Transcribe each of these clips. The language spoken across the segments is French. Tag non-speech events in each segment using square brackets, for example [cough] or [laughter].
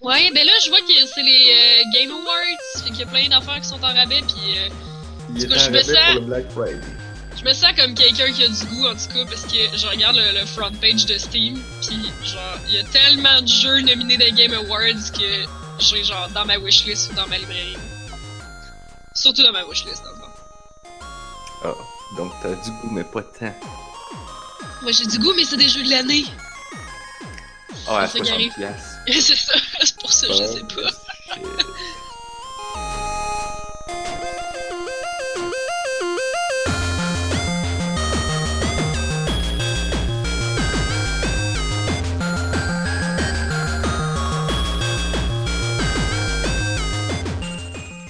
Ouais, ben là, je vois que c'est les euh, Game Awards, fait qu'il y a plein d'affaires qui sont en rabais, puis euh, Il En tout cas, je me sens- pour le Black Friday. je me sens comme quelqu'un qui a du goût, en tout cas, parce que je regarde le, le front page de Steam, puis genre, il y a tellement de jeux nominés des Game Awards que j'ai genre dans ma wishlist ou dans ma librairie. Surtout dans ma wishlist, dans le fond. Ah, donc t'as du goût, mais pas tant. Moi, j'ai du goût, mais c'est des jeux de l'année. Ah, à C'est ça qui 60 arrive. [laughs] c'est ça, c'est pour ça, je sais pas.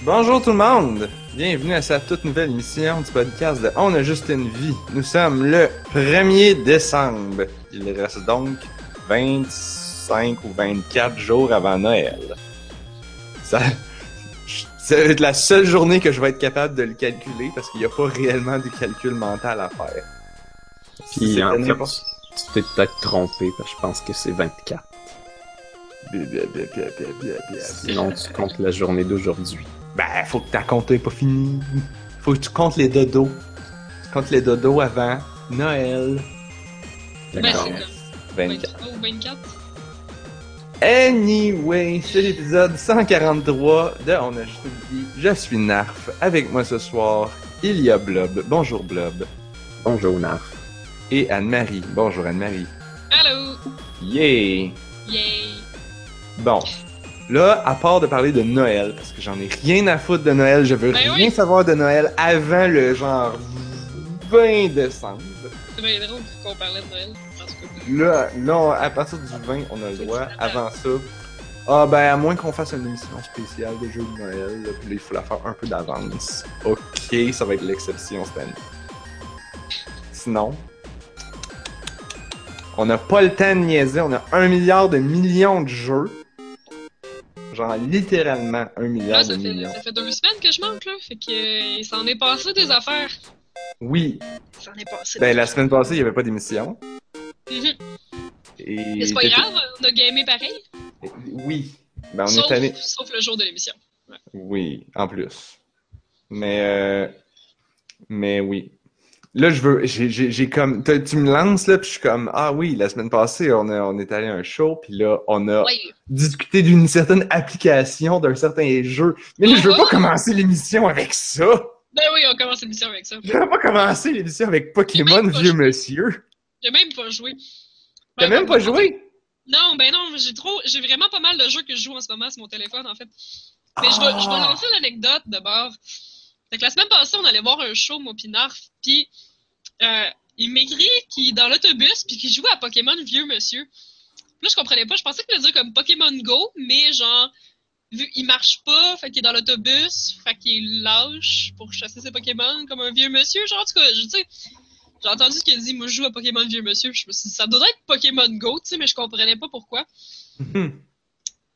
Bonjour tout le monde! Bienvenue à cette toute nouvelle émission du podcast de On a juste une vie. Nous sommes le 1er décembre. Il reste donc 25 ou 24 jours avant Noël. Ça, être la seule journée que je vais être capable de le calculer parce qu'il n'y a pas réellement de calcul mental à faire. Puis C'est en fait, tu t'es peut-être trompé, parce que je pense que c'est 24. Bia, bia, bia, bia, bia, bia, bia. Sinon, tu comptes la journée d'aujourd'hui. Ben, faut que ta compte est pas fini. Faut que tu comptes les dodos. Tu comptes les dodos avant Noël. Ben, D'accord. c'est comme 24. 23 ou 24. Anyway, c'est l'épisode 143 de On a juste vie. Je suis Narf. Avec moi ce soir, il y a Blob. Bonjour Blob. Bonjour, Narf. Et Anne-Marie. Bonjour Anne-Marie. Allô! Yay! Yay! Bon. Là, à part de parler de Noël, parce que j'en ai rien à foutre de Noël, je veux Ben rien oui. savoir de Noël avant le genre 20 décembre. C'est bien drôle qu'on parlait de Noël. Là, à partir du 20, on a le droit. Avant ça, ah ben, à moins qu'on fasse une émission spéciale de jeux de Noël, là, puis là, il faut la faire un peu d'avance. Ok, ça va être l'exception cette année. Sinon, on n'a pas le temps de niaiser. On a un milliard de millions de jeux. Genre, littéralement un milliard Là, de fait, millions. ça fait deux semaines que je manque, là. Fait que euh, il s'en est passé des affaires. Oui, Il s'en est passé ben la semaine passée, il n'y avait pas d'émission. Mhm. Mais c'est pas grave, on a gamé pareil. Oui. Ben, on sauf, est allé. sauf le jour de l'émission. Oui, en plus. Mais, euh, mais oui. Là, je veux, j'ai, comme, tu me lances là, puis je suis comme, ah oui, la semaine passée, on, a, on est allé à un show, puis là, on a Ouais. discuté d'une certaine application, d'un certain jeu. Mais là, je veux Oh, pas oh. commencer l'émission avec ça. Ben oui, on commence l'émission avec ça. Je veux pas commencer l'émission avec Pokémon, vieux monsieur. J'ai même pas joué. T'as Ben, même pas joué? Non, ben non, j'ai trop. J'ai vraiment pas mal de jeux que je joue en ce moment sur mon téléphone, en fait. Mais je, vais, je vais lancer l'anecdote d'abord. Fait que la semaine passée, on allait voir un show, mon Pinarf, puis euh, il m'écrit qu'il est dans l'autobus, puis qu'il joue à Pokémon Vieux Monsieur. Là, je comprenais pas. Je pensais qu'il voulait dire comme Pokémon Go, mais genre, vu il marche pas, fait qu'il est dans l'autobus, fait qu'il lâche pour chasser ses Pokémon comme un vieux monsieur. Genre, en tout cas, je sais. J'ai entendu ce qu'il a dit, moi je joue à Pokémon Vieux Monsieur, puis je me suis dit, ça doit être Pokémon Go, tu sais, mais je comprenais pas pourquoi. [laughs]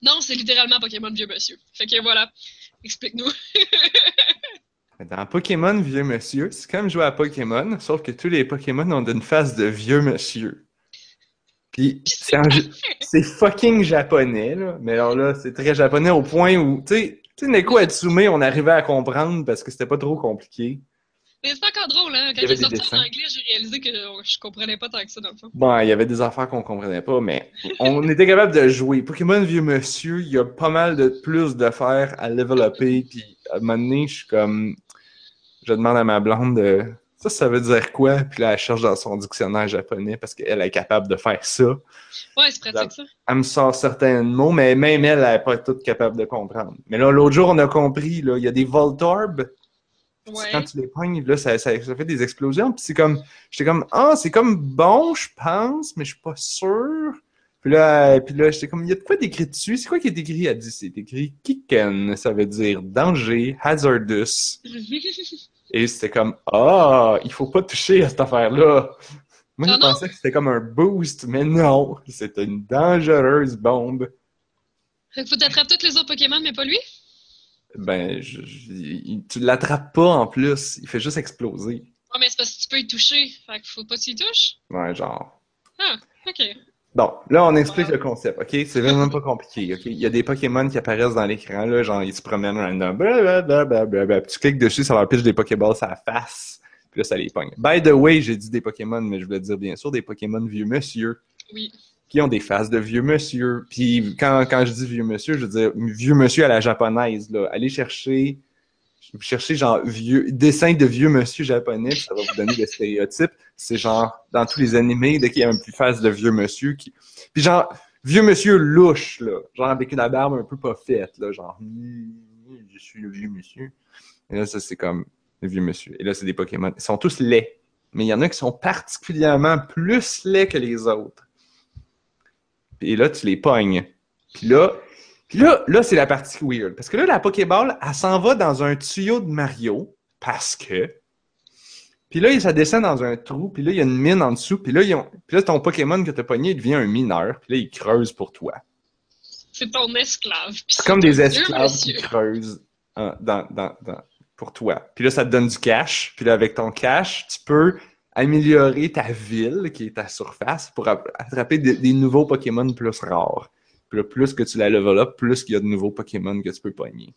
Non, c'est littéralement Pokémon Vieux Monsieur. Fait que voilà, explique-nous. [laughs] Dans Pokémon vieux monsieur, c'est comme jouer à Pokémon, sauf que tous les Pokémon ont une face de vieux monsieur. Puis c'est un [laughs] c'est fucking japonais, là. Mais alors là, c'est très japonais au point où, tu sais, tu sais, Neko Atsume, on arrivait à comprendre parce que c'était pas trop compliqué. Mais c'est encore drôle, hein. Quand est sorti des en dessins. anglais, j'ai réalisé que je comprenais pas tant que ça dans le fond. Bon, il y avait des affaires qu'on comprenait pas, mais on était capable de jouer. Pokémon vieux monsieur, il y a pas mal de plus de faire à développer, puis à un moment donné, je suis comme... Je demande à ma blonde, euh, ça, ça veut dire quoi? Puis là, elle cherche dans son dictionnaire japonais parce qu'elle est capable de faire ça. Ouais, c'est pratique ça. Elle me sort certains mots, mais même elle, elle n'est pas toute capable de comprendre. Mais là, l'autre jour, on a compris, là, il y a des Voltorb. Ouais. Quand tu les pognes, là, ça, ça, ça fait des explosions. Puis c'est comme, j'étais comme, ah, c'est comme bon, je pense, mais je suis pas sûr. Puis là, puis là j'étais comme, il y a de quoi d'écrit dessus? C'est quoi qui est écrit? Elle dit, c'est écrit Kiken. Ça veut dire danger, hazardous. [laughs] Et c'était comme, ah, il faut pas toucher à cette affaire-là. Moi, Ah je non? pensais que c'était comme un boost, mais non, c'est une dangereuse bombe. fait que faut t'attraper tous les autres Pokémon, mais pas lui? Ben, je, je- il- tu l'attrapes pas en plus, il fait juste exploser. Ouais, mais c'est parce que tu peux y toucher. Fait que faut pas que tu y touches. Ouais, genre. Ah, ok. Bon, là, on explique le concept, OK? C'est vraiment pas compliqué, OK? Il y a des Pokémon qui apparaissent dans l'écran, là, genre, ils se promènent random, blablabla, puis tu cliques dessus, ça leur pitch des Pokéballs à la face, puis là, ça les pogne. By the way, j'ai dit des Pokémon, mais je voulais dire, bien sûr, des Pokémon vieux monsieur, Oui. Qui ont des faces de vieux monsieur. Puis quand, quand je dis vieux monsieur, je veux dire vieux monsieur à la japonaise, là. Allez chercher, chercher genre vieux, dessin de vieux monsieur japonais, ça va vous donner des stéréotypes. C'est genre, dans tous les animés, dès qu'il y a un plus face de vieux monsieur qui, puis genre, vieux monsieur louche, là. Genre avec une barbe un peu pas faite, là. Genre, je suis le vieux monsieur. Et là, ça, c'est comme le vieux monsieur. Et là, c'est des Pokémon. Ils sont tous laids. Mais il y en a qui sont particulièrement plus laids que les autres. Et là, tu les pognes. Puis là, puis là, là c'est la partie weird. Parce que là, la Pokéball, elle s'en va dans un tuyau de Mario. Parce que. Puis là, ça descend dans un trou. Puis là, il y a une mine en dessous. Puis là, ils ont- puis là ton Pokémon que t'as pogné, il devient un mineur. Puis là, il creuse pour toi. C'est ton esclave. Puis C'est comme des esclaves qui creusent hein, dans, dans, dans- pour toi. Puis là, ça te donne du cash. Puis là, avec ton cash, tu peux améliorer ta ville, qui est ta surface, pour attraper des, des nouveaux Pokémon plus rares. Puis là, plus que tu la level up, plus qu'il y a de nouveaux Pokémon que tu peux pogner.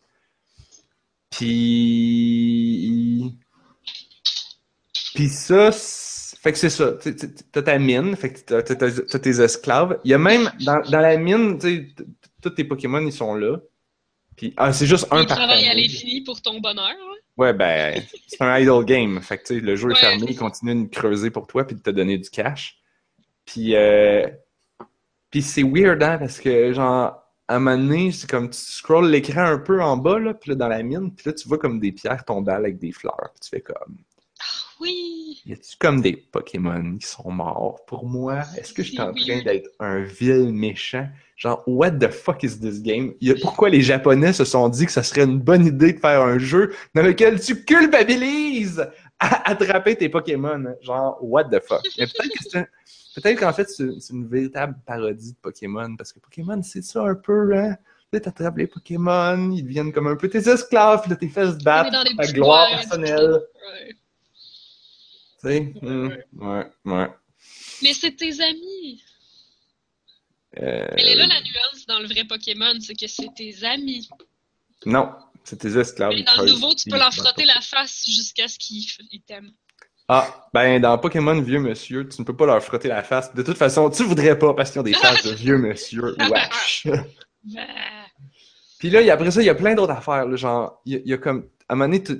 Puis... Puis ça, c'est- fait que c'est ça. T'as ta mine, fait que t'as, tes esclaves. Il y a même, dans, dans la mine, tous tes Pokémon, ils sont là. Puis, ah, c'est juste un Il par travaille à l'infini pour ton bonheur. hein. Ouais, ben, c'est un idle game. Fait que, le jeu est fermé, il continue de creuser pour toi puis de te donner du cash. Puis, euh, puis c'est weird, hein, parce que, genre, à un moment donné, c'est comme tu scrolls l'écran un peu en bas, là, puis là, dans la mine, puis là, tu vois comme des pierres tomber avec des fleurs. Puis tu fais comme, Oui. y a-tu comme des Pokémon qui sont morts pour moi? Est-ce que je suis en Oui. train d'être un vil méchant? Genre, what the fuck is this game? Y a- pourquoi les Japonais se sont dit que ça serait une bonne idée de faire un jeu dans lequel tu culpabilises à attraper tes Pokémon? Genre, what the fuck? Mais peut-être que c'est un- Peut-être qu'en fait, c'est une véritable parodie de Pokémon, parce que Pokémon, c'est ça un peu, hein? Là, t'attrapes les Pokémon, ils deviennent comme un peu tes esclaves, puis là, t'es fait se battre, ta gloire personnelle. Ouais. Tu sais? Ouais, Hmm. ouais. Ouais. Mais c'est tes amis. Euh, Elle est là la nuance dans le vrai Pokémon, c'est que c'est tes amis. Non, c'est tes esclaves. Mais dans le nouveau, tu peux leur frotter la face jusqu'à ce qu'ils ils t'aiment. Ah, ben dans Pokémon Vieux Monsieur, tu ne peux pas leur frotter la face. De toute façon, tu voudrais pas parce qu'ils ont des [laughs] faces de Vieux Monsieur. Wesh. Bah. [laughs] Puis là, après ça, il y a plein d'autres affaires. là, genre, il y, a- il y a comme. À un moment donné, tu,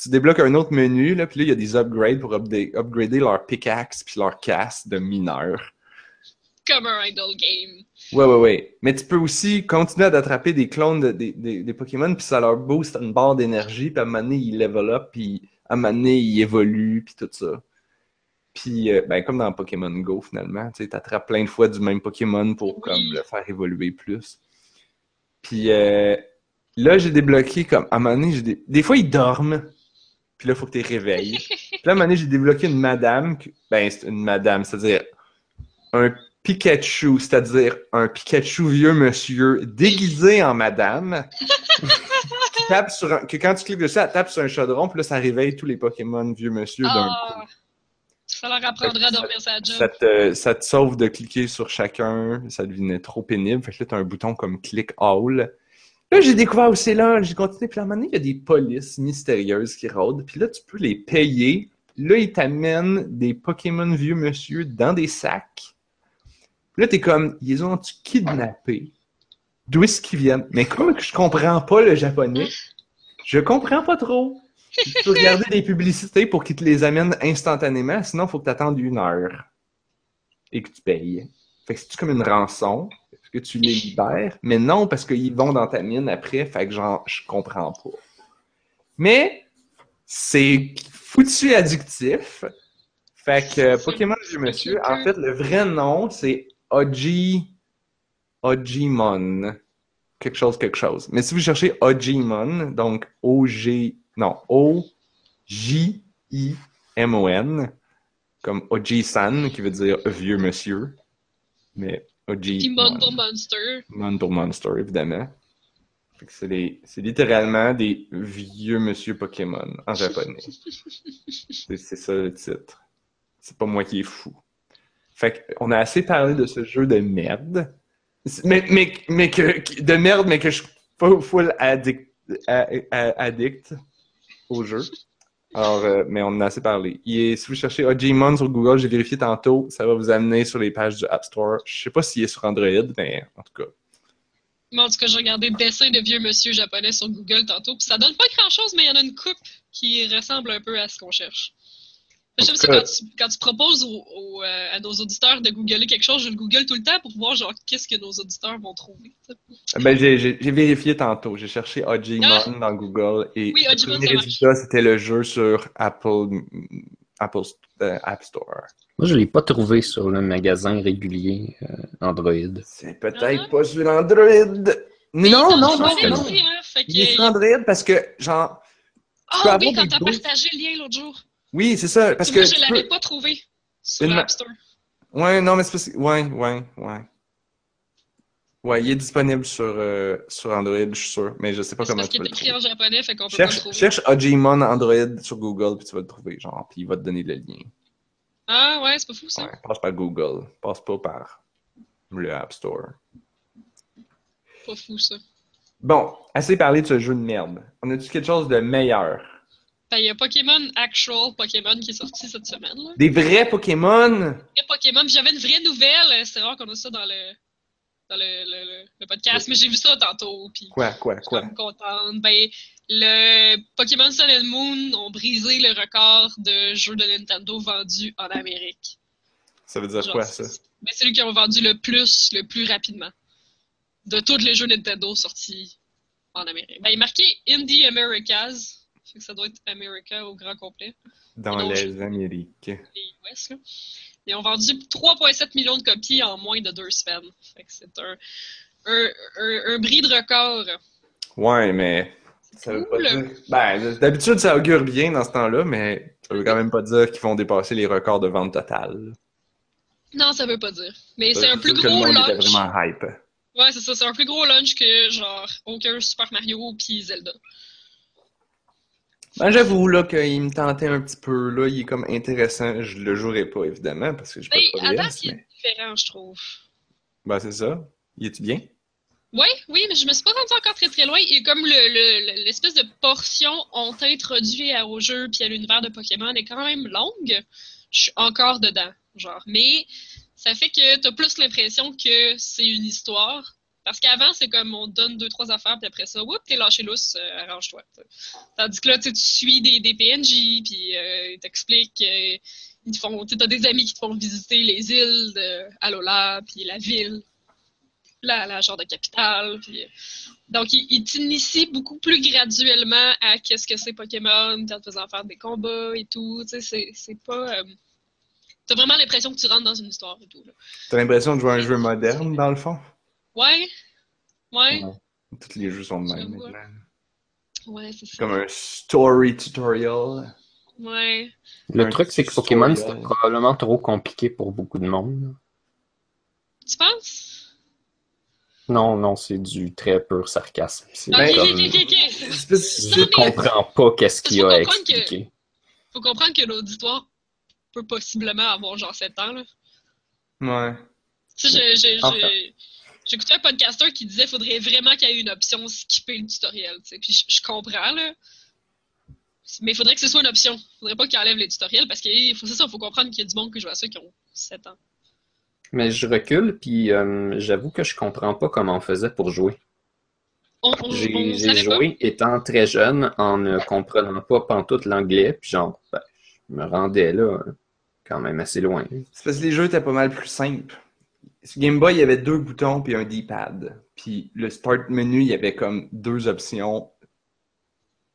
tu débloques un autre menu, là, puis là, il y a des upgrades pour upda- upgrader leur pickaxe puis leur casse de mineur. Comme un idle game. Ouais, ouais, ouais. Mais tu peux aussi continuer à d'attraper des clones de- des, des, des Pokémon, puis ça leur booste une barre d'énergie, puis à un moment donné, ils level up, puis à un moment donné, ils évoluent, puis tout ça. Puis, euh, ben, comme dans Pokémon Go, finalement, tu sais, t'attrapes plein de fois du même Pokémon pour, comme, le faire évoluer plus. Puis, euh, là, j'ai débloqué, comme, à un moment donné, j'ai des... des fois, ils dorment, puis là, il faut que tu les réveilles. Puis là, à un moment donné, j'ai débloqué une madame, que- ben, c'est une madame, c'est-à-dire un Pikachu, c'est-à-dire un Pikachu vieux monsieur déguisé en madame, qui tape sur un, que quand tu cliques dessus, elle tape sur un chaudron, puis là, ça réveille tous les Pokémon vieux monsieur d'un coup. Ah, ça leur apprendra à dormir sa job. Ça te, ça te sauve de cliquer sur chacun, ça devenait trop pénible. Fait que là, t'as un bouton comme Click All. Là, j'ai découvert aussi là, j'ai continué, puis à un moment donné, il y a des polices mystérieuses qui rôdent, puis là, tu peux les payer. Là, ils t'amènent des Pokémon vieux monsieur dans des sacs. Puis là, t'es comme, ils ont-tu kidnappé? D'où est-ce qu'ils viennent? Mais comme je comprends pas le japonais, je comprends pas trop. Tu peux regarder des publicités pour qu'ils te les amènent instantanément, sinon il faut que tu attendes une heure et que tu payes. Fait que c'est comme une rançon, que tu les libères? Mais non, parce qu'ils vont dans ta mine après, fait que je comprends pas. Mais c'est foutu addictif. Fait que Pokémon Vieux Monsieur, en fait, le vrai nom, c'est Oji... Ojimon. Quelque chose, quelque chose. Mais si vous cherchez Ojimon, donc O-G... Non, O-J-I-M-O-N, comme Oji-san, qui veut dire vieux monsieur. Mais Puis pour Monster. Pour Monster, évidemment. C'est les- littéralement des vieux monsieur Pokémon en japonais. [laughs] c'est ça le titre. C'est pas moi qui est fou. Fait qu'on a assez parlé de ce jeu de merde. Mais, mais, mais que, de merde, mais que je suis full addict, addict au jeu. Alors, euh, mais on en a assez parlé. Si vous cherchez Ojimon sur Google, j'ai vérifié tantôt, ça va vous amener sur les pages du App Store. Je sais pas s'il est sur Android, mais en tout cas. Moi, en tout cas, j'ai regardé dessin de vieux monsieur japonais sur Google tantôt, puis ça donne pas grand-chose, mais il y en a une coupe qui ressemble un peu à ce qu'on cherche. Cas- quand tu, quand tu proposes aux- aux, euh, à nos auditeurs de googler quelque chose, je le google tout le temps pour voir genre qu'est-ce que nos auditeurs vont trouver. Ben, j'ai, vérifié tantôt. J'ai cherché Ojimon Ah! dans Google et Oui, le premier résultat, c'était le jeu sur Apple, Apple euh, App Store. Moi, je l'ai pas trouvé sur le magasin régulier euh, Android. C'est peut-être Ah. pas sur Android. Mais Non, non, non, non. hein, Il est sur Android parce que, genre, Ah avoir oui, quand t'as partagé le lien l'autre jour. Oui, c'est ça. Parce que. Je tu l'avais peux- pas trouvé sur Une- l'App Store. Ouais, non, mais c'est parce que. Ouais, ouais, ouais. Ouais, il est disponible sur, euh, sur Android, je suis sûr. Mais je sais pas comment parce qu'il est écrit en japonais, fait qu'on peut pas le Cherche, trouver. cherche Ojimon Android sur Google, puis tu vas le trouver, genre, puis il va te donner le lien. Ah ouais, c'est pas fou ça. Ouais, passe par Google, passe pas par le App Store. Pas fou ça. Bon, assez parlé de ce jeu de merde. On a-tu quelque chose de meilleur? Ben, il y a Pokémon Actual Pokémon qui est sorti cette semaine. Là. Des vrais Pokémon? Vrai Pokémon, puis j'avais une vraie nouvelle. C'est rare qu'on a ça dans le, dans le, le, le- le podcast, mais j'ai vu ça tantôt. Puis Quoi, quoi, je suis quoi? contente. Ben, le Pokémon Sun and Moon ont brisé le record de jeux de Nintendo vendus en Amérique. Ça veut dire Genre, quoi, ça? c'est- Ben, c'est lui qui ont vendu le plus, le plus rapidement. De tous les jeux Nintendo sortis en Amérique. Ben, il est marqué Indie Americas. Ça doit être America au grand complet. Dans les Amériques. Les US, là. Ils ont vendu 3,7 millions de copies en moins de deux semaines. C'est un, un, un, un bris de record. Ouais, mais. Ça veut pas dire. Ben, d'habitude, ça augure bien dans ce temps-là, mais ça veut quand même pas dire qu'ils vont dépasser les records de vente totale. Non, ça veut pas dire. Mais c'est un plus dire que le gros monde était vraiment hype. Ouais, c'est ça. C'est un plus gros launch que, genre, aucun Super Mario puis Zelda. Ben, j'avoue, là, qu'il me tentait un petit peu, là, il est comme intéressant. Je le jouerai pas, évidemment, parce que j'ai pas de à date, 3DS, il est différent, je trouve. Ben, c'est ça. Il est-tu bien? Ouais, oui, mais je me suis pas rendu encore très très loin. Et comme le- le- le- l'espèce de portion ont introduit au jeu puis à l'univers de Pokémon est quand même longue, je suis encore dedans, genre. Mais ça fait que t'as plus l'impression que c'est une histoire. Parce qu'avant, c'est comme on donne deux, trois affaires, puis après ça, whoop, t'es lâché lousse, euh, arrange-toi. Tandis que là, tu suis des, des PNJ, puis euh, ils t'expliquent, euh, ils font, tu as des amis qui te font visiter les îles de Alola, puis la ville, la, la genre de capitale. Puis, euh, donc, il, il t'initie beaucoup plus graduellement à qu'est-ce que c'est Pokémon, puis en te faisant faire des combats et tout. Tu sais, c'est- pas. T'as vraiment l'impression que tu rentres dans une histoire et tout. T'as l'impression de jouer à un jeu moderne, dans le fond? Ouais. Ouais. Ouais. Tous les jeux sont de même maintenant. Ouais, c'est ça. Comme un story tutorial. Ouais. Le Un truc, c'est que Pokémon, c'était probablement trop compliqué pour beaucoup de monde. Tu penses? Non, non, c'est du très pur sarcasme. C'est Ok, Ben, ok, comme... ok, ok. Espèce- Non, Je mais- comprends pas qu'est-ce qu'il y a à Faut comprendre que- expliquer. Faut comprendre que l'auditoire peut possiblement avoir genre 7 ans. Là. Ouais. Tu sais, j'ai- j'écoutais un podcaster qui disait qu'il faudrait vraiment qu'il y ait une option skipper le tutoriel. Puis je, je comprends, là. Mais il faudrait que ce soit une option. Il faudrait pas qu'il enlève les tutoriels parce que c'est ça, il faut comprendre qu'il y a du monde qui joue à ça qui ont 7 ans. Mais je recule, puis euh, j'avoue que je comprends pas comment on faisait pour jouer. J'ai pas. joué étant très jeune en ne comprenant pas pantoute l'anglais, puis genre, ben, je me rendais là euh, quand même assez loin. C'est parce que les jeux étaient pas mal plus simples. Sur Game Boy, il y avait deux boutons puis un D-pad. Puis le start menu, il y avait comme deux options.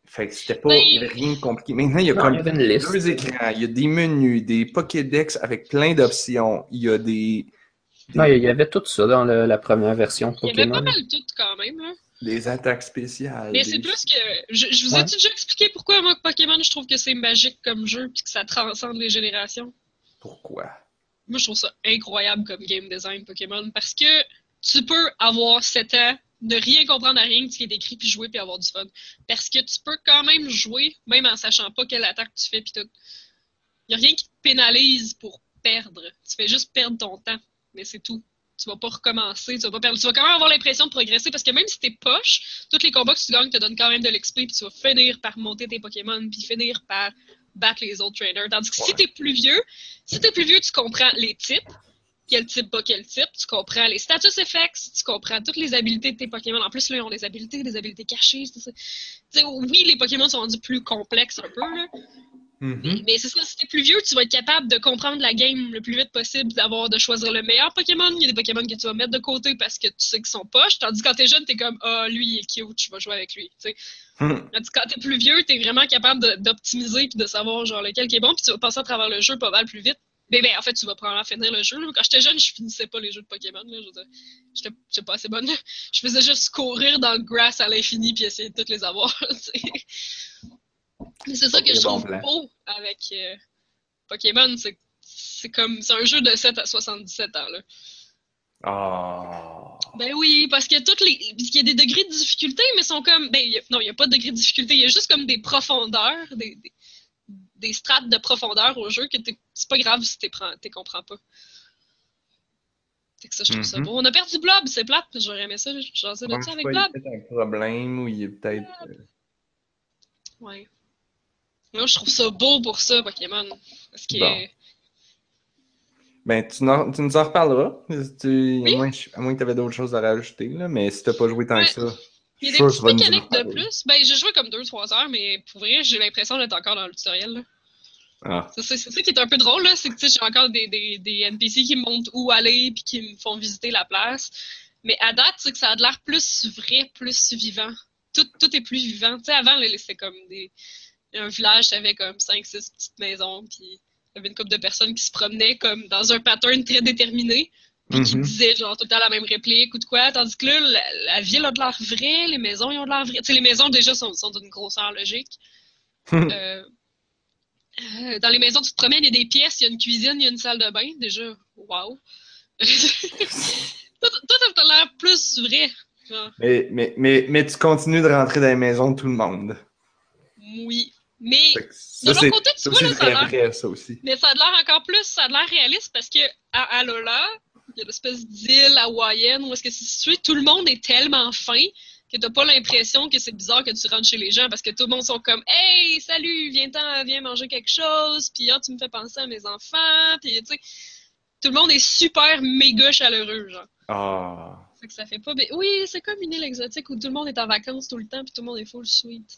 Fait que c'était pas. Il y avait rien de compliqué. Maintenant, il y a Non, comme y liste. deux écrans. Il y a des menus, des Pokédex avec plein d'options. Il y a des. des, Non, il y avait tout ça dans le- la première version de Il y avait pas mal tout quand même. Là. des attaques spéciales. Mais des- c'est plus que. Je, je vous Ouais. ai déjà expliqué pourquoi moi Pokémon je trouve que c'est magique comme jeu puis que ça transcende les générations. Pourquoi? Moi, je trouve ça incroyable comme game design Pokémon parce que tu peux avoir 7 ans, ne rien comprendre à rien de ce qui est écrit, puis jouer, puis avoir du fun. Parce que tu peux quand même jouer, même en sachant pas quelle attaque tu fais, puis tout. A rien qui te pénalise pour perdre. Tu fais juste perdre ton temps, mais c'est tout. Tu vas pas recommencer, tu vas pas perdre. Tu vas quand même avoir l'impression de progresser parce que même si t'es poche, tous les combats que tu gagnes te donnent quand même de l'XP, puis tu vas finir par monter tes Pokémon, puis finir par battre les autres trainers. Tandis que si t'es plus vieux, si t'es plus vieux, tu comprends les types, quel type bat quel type, tu comprends les status effects, tu comprends toutes les habilités de tes Pokémon. En plus, là, ils ont des habilités, des habilités cachées. c'est ça. Tu sais, oui, les Pokémon sont rendus plus complexes un peu, là, Mhm. mais c'est ça, si t'es plus vieux, tu vas être capable de comprendre la game le plus vite possible, d'avoir de choisir le meilleur Pokémon. Il y a des Pokémon que tu vas mettre de côté parce que tu sais qu'ils sont poches. Tandis que quand t'es jeune, t'es comme Ah, lui, il est cute, je vais jouer avec lui. tu. Mhm. Tandis que quand t'es plus vieux, t'es vraiment capable d'optimiser et de savoir genre lequel qui est bon, puis tu vas passer à travers le jeu pas mal plus vite. Mais ben, en fait, tu vas probablement finir le jeu. là. Quand j'étais jeune, je finissais pas les jeux de Pokémon. J'étais pas assez bonne. là. Je faisais juste courir dans le grass à l'infini puis essayer de toutes les avoir. [laughs] tu c'est ça que je trouve beau avec euh, Pokémon, c'est c'est comme c'est un jeu de 7 à 77 ans là. Ah. Ben oui, parce que toutes les parce qu'il y a des degrés de difficulté mais sont comme ben il y a- non, il y a pas de degré de difficulté, il y a juste comme des profondeurs, des, des, des strates de profondeur au jeu que t'es- c'est pas grave si t'es prends- t'es comprends pas. Fait que ça je trouve ça Mhm. beau. On a perdu Blob, c'est plate, j'aurais aimé ça, j'en sais de ça avec pas, il y a Blob. peut-être un problème ou il est peut-être. euh, Ouais. Moi, je trouve ça beau pour ça, Pokémon. Parce que. Bon. Ben, tu, tu nous en reparleras. Tu- Oui. à, moins, que- à moins que tu avais d'autres choses à rajouter, là, mais si t'as pas joué tant Ouais. que ça. Il y a je des petites tu mécaniques de plus. Ben, j'ai joué comme 2-3 heures, mais pour vrai, j'ai l'impression d'être encore dans le tutoriel. là. Ah. C'est ça, qui est un peu drôle, là, c'est que tu j'ai encore des, des, des NPC qui me montrent où aller puis qui me font visiter la place. Mais à date, c'est que ça a de l'air plus vrai, plus vivant. Tout, tout est plus vivant. Tu sais, avant, c'était comme des. Un village, t'avais comme 5-6 petites maisons, puis il y avait une couple de personnes qui se promenaient comme dans un pattern très déterminé, puis qui Mhm. disaient genre tout le temps la même réplique ou de quoi. Tandis que là, la, la ville a de l'air vraie, les maisons ils ont de l'air vraies. Tu sais, les maisons déjà sont, sont d'une grosseur logique. [laughs] Euh, euh, dans les maisons, tu te promènes, il y a des pièces, il y a une cuisine, il y a une salle de bain. Déjà, wow. [laughs] tout a l'air plus vrai. Genre, mais, mais, mais, mais tu continues de rentrer dans les maisons de tout le monde. oui. Mais, Ça, l'autre côté, tu vois, là, ça a très l'air vrai, ça aussi. Mais ça a l'air encore plus, ça a l'air réaliste parce que à Alola, il y a l'espèce d'île hawaïenne où est-ce que c'est situé, tout le monde est tellement fin que t'as pas l'impression que c'est bizarre que tu rentres chez les gens parce que tout le monde sont comme Hey, salut, viens-t'en, viens manger quelque chose, puis ah, tu me fais penser à mes enfants, puis tu sais, tout le monde est super méga chaleureux, genre. Ah. Fait que ça fait pas. mais Oui, c'est comme une île exotique où tout le monde est en vacances tout le temps, puis tout le monde est full sweet.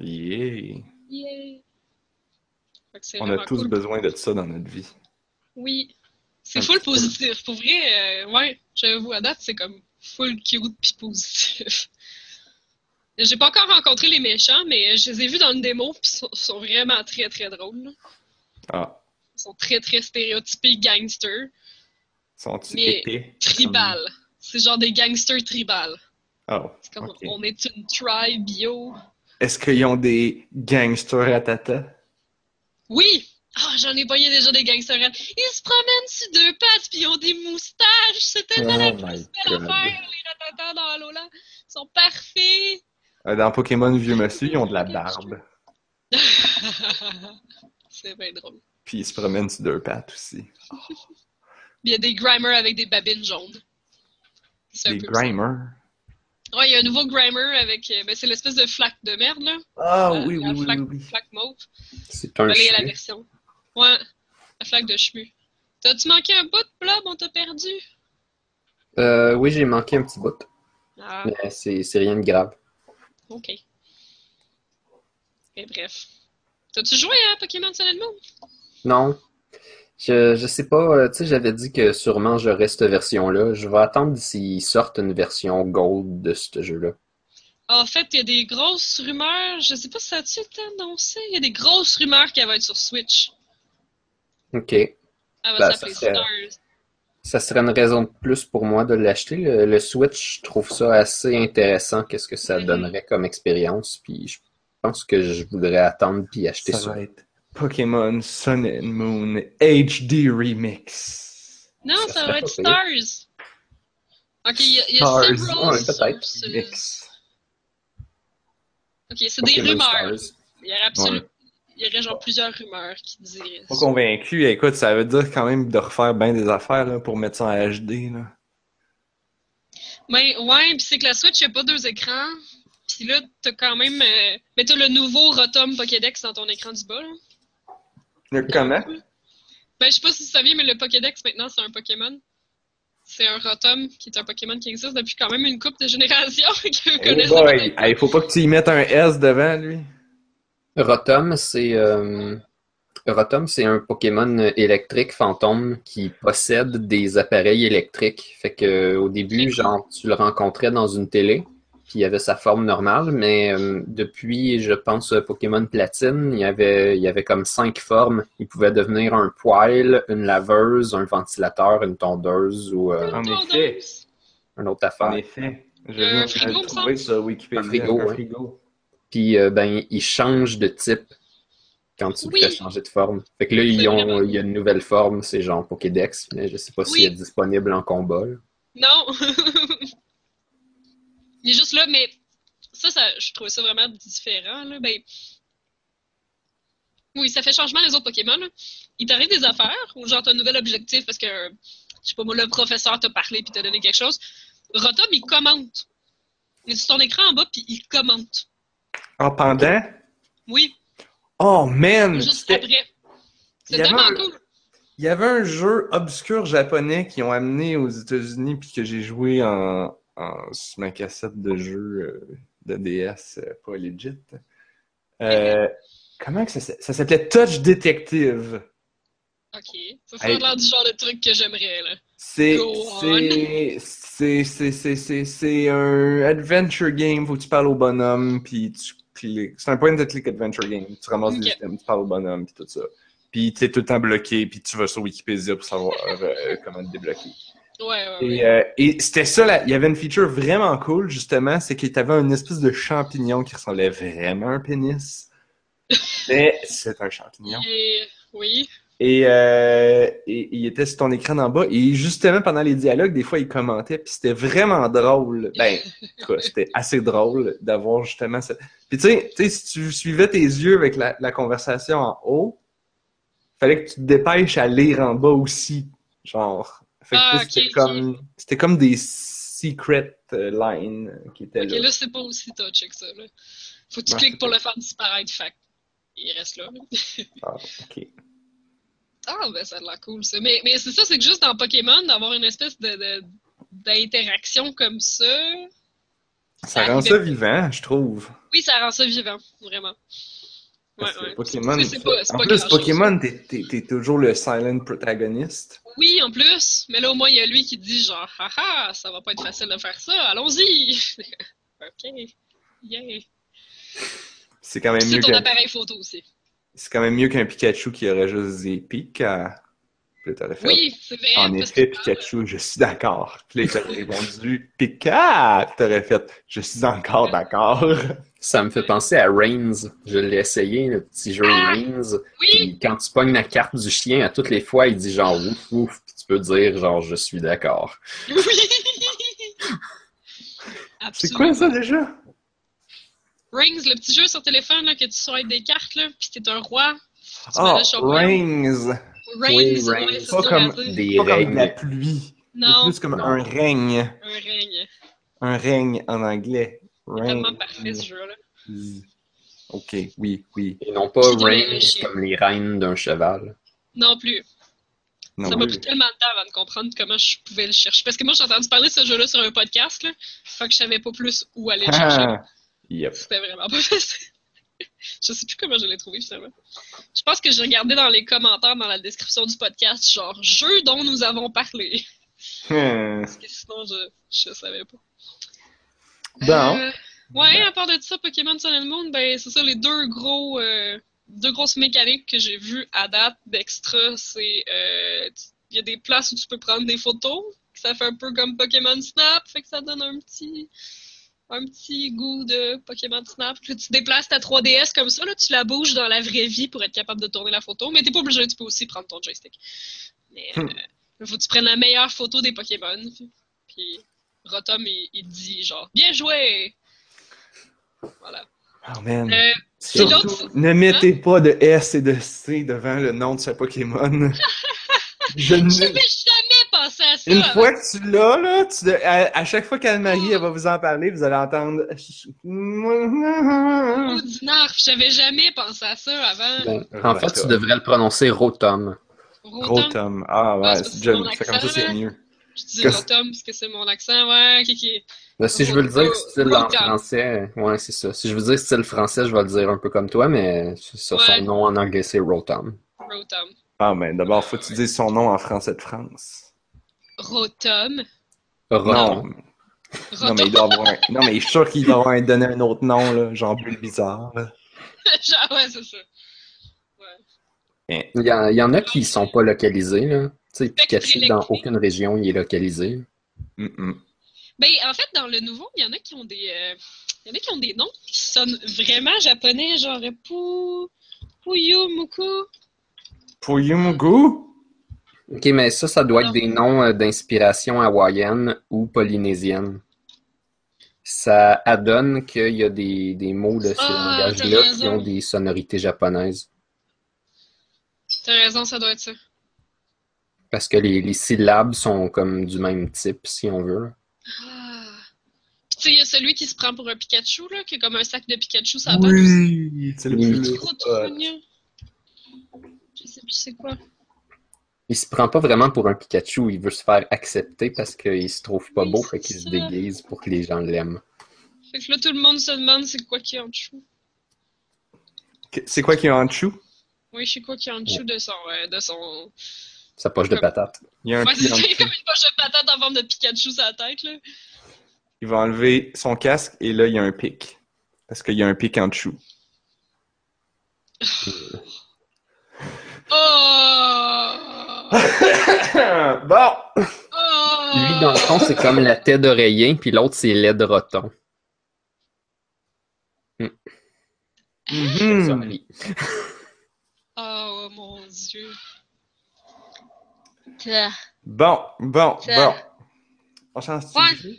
Yeah. On a tous cool. besoin de ça dans notre vie. Oui. C'est full positif. Pour vrai, euh, ouais, j'avoue, à date, c'est comme full cute pis positif. [laughs] J'ai pas encore rencontré les méchants, mais je les ai vus dans une démo pis sont, sont vraiment très très drôles. Ah. Ils sont très très stéréotypés gangsters. Sont-ils Mais épais? Tribal. C'est genre des gangsters tribal. Oh. C'est comme on est une tribe bio. Est-ce qu'ils ont des gangsters à tata? Oui! Ah, j'en ai pogné déjà des gangsters. Ils se promènent sur deux pattes puis ils ont des moustaches. C'est tellement la Oh plus my belle God. affaire, les ratatas dans Alola. Ils sont parfaits. Euh, Dans Pokémon Vieux Monsieur, ils ont de la barbe. [laughs] c'est bien drôle. Puis ils se promènent sur deux pattes aussi. [laughs] Il y a des Grimer avec des babines jaunes. Des. Grimer. Ouais, il y a un nouveau Grimer avec. euh, Ben, c'est l'espèce de flaque de merde, là. Ah La- oui, oui, oui, flaque, oui, oui. flaque mauve. C'est un Fallait la version. Ouais, la flaque de chemu. T'as-tu manqué un bout, Blob? On t'a perdu? Euh, oui, j'ai manqué un petit bout, Ah, mais c'est c'est rien de grave. ok. Mais bref. T'as-tu joué à Pokémon Sun and Moon? Non, je, je sais pas, euh, tu sais, j'avais dit que sûrement j'aurais cette version-là. Je vais attendre s'ils sortent une version Gold de ce jeu-là. En fait, il y a des grosses rumeurs. Je sais pas si ça a-tu été annoncé. Il y a des grosses rumeurs qu'elle va être sur Switch. Ok. Elle va Ben, s'appeler ça serait- Stars. Ça serait une raison de plus pour moi de l'acheter. Le, le Switch, je trouve ça assez intéressant, qu'est-ce que ça Mhm. donnerait comme expérience, puis je pense que je voudrais attendre puis acheter Ça ça. va être Pokémon Sun and Moon HD Remix. Non, Ça va être Stars. Ok, il y a, y a Stars, several ouais, peut-être. sources. Remix. Ok, c'est des rumeurs. Stars. Il y a absolument. il y aurait genre plusieurs rumeurs qui diraient. Pas convaincu. Écoute, ça veut dire quand même de refaire bien des affaires là, pour mettre ça en HD. Là. Ben, ouais, pis c'est que la Switch, il a pas deux écrans. Pis là, t'as quand même. Euh... Mais t'as le nouveau Rotom Pokédex dans ton écran du bas, là. Le comment? Ben, je sais pas si tu savais, mais le Pokédex, maintenant, c'est un Pokémon. C'est un Rotom, qui est un Pokémon qui existe depuis quand même une couple de générations. [laughs] vous boy! Hey, faut pas que tu y mettes un S devant, lui. Rotom, c'est euh, Rotom, c'est un Pokémon électrique fantôme qui possède des appareils électriques. Fait que au début, genre, tu le rencontrais dans une télé, puis il avait sa forme normale, mais euh, depuis, je pense, euh, Pokémon Platine, il y avait, il y avait comme cinq formes. Il pouvait devenir un poêle, une laveuse, un ventilateur, une tondeuse ou euh, En effet. une autre En affaire. effet. Je Un viens de trouver sur Wikipédia. Un frigo, ouais. frigo. Puis euh, ben, il change de type quand tu Oui. changer de forme. Fait que là, ils ont, il y a une nouvelle forme, c'est genre Pokédex, mais je sais pas Oui. s'il est disponible en combat. là. Non! [laughs] il est juste là, mais ça, ça je trouvais ça vraiment différent, là. Ben. Oui, ça fait changement les autres Pokémon. là. Il t'arrive des affaires, ou genre t'as un nouvel objectif parce que, je sais pas moi, le professeur t'a parlé puis t'a donné quelque chose. Rotom, il commente. Il est sur ton écran en bas puis il commente. En pendant? Oui, Oh man! juste après. C'est tellement un- cool. Il y avait un jeu obscur japonais qu'ils ont amené aux États-Unis puis que j'ai joué en, en- sur ma cassette de jeu euh, de DS, euh, pas legit. Euh, comment que ça s'appelait? Ça s'appelait Touch Detective. Ok. Ça, ça a l'air du genre de truc que j'aimerais, là. C'est c'est un adventure game que tu parles au bonhomme puis tu cliques c'est un point and click adventure game tu ramasses des items tu parles au bonhomme puis tout ça puis tu es tout le temps bloqué puis tu vas sur Wikipédia pour savoir euh, comment te débloquer Ouais, ouais, et, euh, et c'était ça là, il y avait une feature vraiment cool justement c'est que t'avais une espèce de champignon qui ressemblait vraiment à un pénis [laughs] mais c'est un champignon Et- Oui. et, euh, et il était sur ton écran d'en bas. Et justement, pendant les dialogues, des fois, il commentait. Puis c'était vraiment drôle. Ben, en c'était assez drôle d'avoir justement ça. Puis tu sais, tu sais, si tu suivais tes yeux avec la, la conversation en haut, fallait que tu te dépêches à lire en bas aussi. Genre. Fait que Ah, c'était comme, c'était comme des secret euh, lines qui étaient Ok, là. là, c'est pas aussi touché que ça, là. Faut que tu cliques pour le faire disparaître, fait. Il reste là. là. [laughs] Ah, ok. Ah, ben, ça a l'air cool, ça. Mais, mais c'est ça, c'est que juste dans Pokémon, d'avoir une espèce de, de- d'interaction comme ça. Ça rend ça vivant, je trouve. Oui, ça rend ça vivant, vraiment. Ouais, Parce que ouais. Pokémon, pas- en pas plus. Pokémon, t'es, toujours le silent protagoniste. Oui, en plus. Mais là, au moins, il y a lui qui dit genre, haha, ça va pas être facile de faire ça, allons-y. [laughs] ok. Yeah. C'est quand même C'est mieux ton qu'un, appareil photo aussi. c'est quand même mieux qu'un Pikachu qui aurait juste des pics à... Oui, c'est vrai. en effet, Pikachu, je suis d'accord. Puis là, t'aurais répondu, Pika! Puis t'aurais fait, je suis encore [laughs] d'accord. Ça me fait penser à Reigns. Je l'ai essayé, le petit jeu Ah! Reigns. Oui, Puis quand tu pognes la carte du chien, à toutes les fois, il dit genre ouf ouf, puis tu peux dire genre je suis d'accord. oui. [laughs] C'est quoi ça déjà? Rings, le petit jeu sur téléphone là, que tu swipes des cartes, là, puis t'es un roi. Tu Oh. Rings! Rings, Oui, Rings. c'est Pas comme. Des Pas comme de la pluie. Non, plus comme Non. un règne. un règne. Un règne en anglais. C'est Règne. tellement parfait ce jeu-là. Ok, oui, oui. Et non pas chien. comme les reines d'un cheval. Non plus. Non, ça m'a pris tellement de temps avant de comprendre comment je pouvais le chercher. Parce que moi, j'ai entendu parler de ce jeu-là sur un podcast, là. Fait que je savais pas plus où aller le chercher. Ah, yep. C'était vraiment [laughs] pas facile. je sais plus comment je l'ai trouvé finalement. Je pense que j'ai regardé dans les commentaires dans la description du podcast, genre jeu dont nous avons parlé. Hmm. Parce que sinon, je, je savais pas. Bon. Euh, ouais, à part de ça, Pokémon Sun and Moon, ben c'est ça, les deux gros euh, deux grosses mécaniques que j'ai vues à date d'extra, c'est euh, il y a des places où tu peux prendre des photos, que ça fait un peu comme Pokémon Snap, fait que ça donne un petit un petit goût de Pokémon Snap. Là, tu déplaces ta 3DS comme ça, là, tu la bouges dans la vraie vie pour être capable de tourner la photo, mais t'es pas obligé, tu peux aussi prendre ton joystick. Mais euh, Hmm. faut que tu prennes la meilleure photo des Pokémon. Puis Rotom, il, il dit genre Bien joué! Voilà. Oh man. Euh, Surtout, ne mettez pas de S et de C devant le nom de ce Pokémon. [laughs] Je ne- jamais pensé à ça. Une fois que tu l'as, là, tu à, à chaque fois qu'Anne-Marie elle va vous en parler, vous allez entendre. Du narf, j'avais jamais pensé à ça avant. Ben, en fait, tu devrais le prononcer Rotom. Rotom. Tom. Ah ouais, c'est comme ça, c'est mieux. Je dis Que- Rotom parce que c'est mon accent, ouais, ok, ok. Là, si je veux le dire style en français, ouais, c'est ça. Si je veux dire style français, je vais le dire un peu comme toi, mais Ouais. son nom en anglais, c'est Rotom. Rotom. Ah, mais d'abord, faut que tu dises son nom en français de France. Rotom. Rotom. Non. Non, mais il doit avoir un... Non, mais je suis sûr qu'il doit avoir donné un autre nom, là. Genre Bulle Bizarre. là. [laughs] Genre, ouais, c'est ça. Il y, en- il y en a qui sont pas localisés, là. Tu sais, Pikachu, dans aucune région, il est localisé. Hum, hum. Ben, en fait, dans le nouveau, il y en a qui ont des. euh, Il y en a qui ont des noms qui sonnent vraiment japonais, genre Pou. Puyumuku. Poyumugu? Ok, mais ça, ça doit être des noms euh, d'inspiration hawaïenne ou polynésienne. Ça adonne qu'il y a des, des mots de ce Ah, langage-là qui ont des sonorités japonaises. T'as raison, ça doit être ça. Parce que les, les syllabes sont comme du même type, si on veut. Ah. Tu sais, il y a celui qui se prend pour un Pikachu, là, qui est comme un sac de Pikachu, ça va aussi. Oui! C'est le plus Trop trop mignon. Je sais plus c'est quoi. Il se prend pas vraiment pour un Pikachu, il veut se faire accepter parce qu'il se trouve pas Oui, beau, c'est fait qu'il se déguise pour que les gens l'aiment. Fait que là, tout le monde se demande c'est quoi qui est en dessous. C'est quoi qui est en dessous? Oui, je sais quoi qui est en dessous de son. euh, de son... Sa poche de patate. Il y a un Ouais, c'est comme une poche de patate en forme de Pikachu sur la tête, là. Il va enlever son casque et là, il y a un pic. Parce qu'il y a un pic en dessous. [laughs] Oh! [laughs] bon! Oh! Lui, dans le fond, c'est comme la tête d'oreiller, puis l'autre, c'est lait de roton. Mhm. Sorry. Oh mon dieu. Bon, bon, bon. On change Ouais.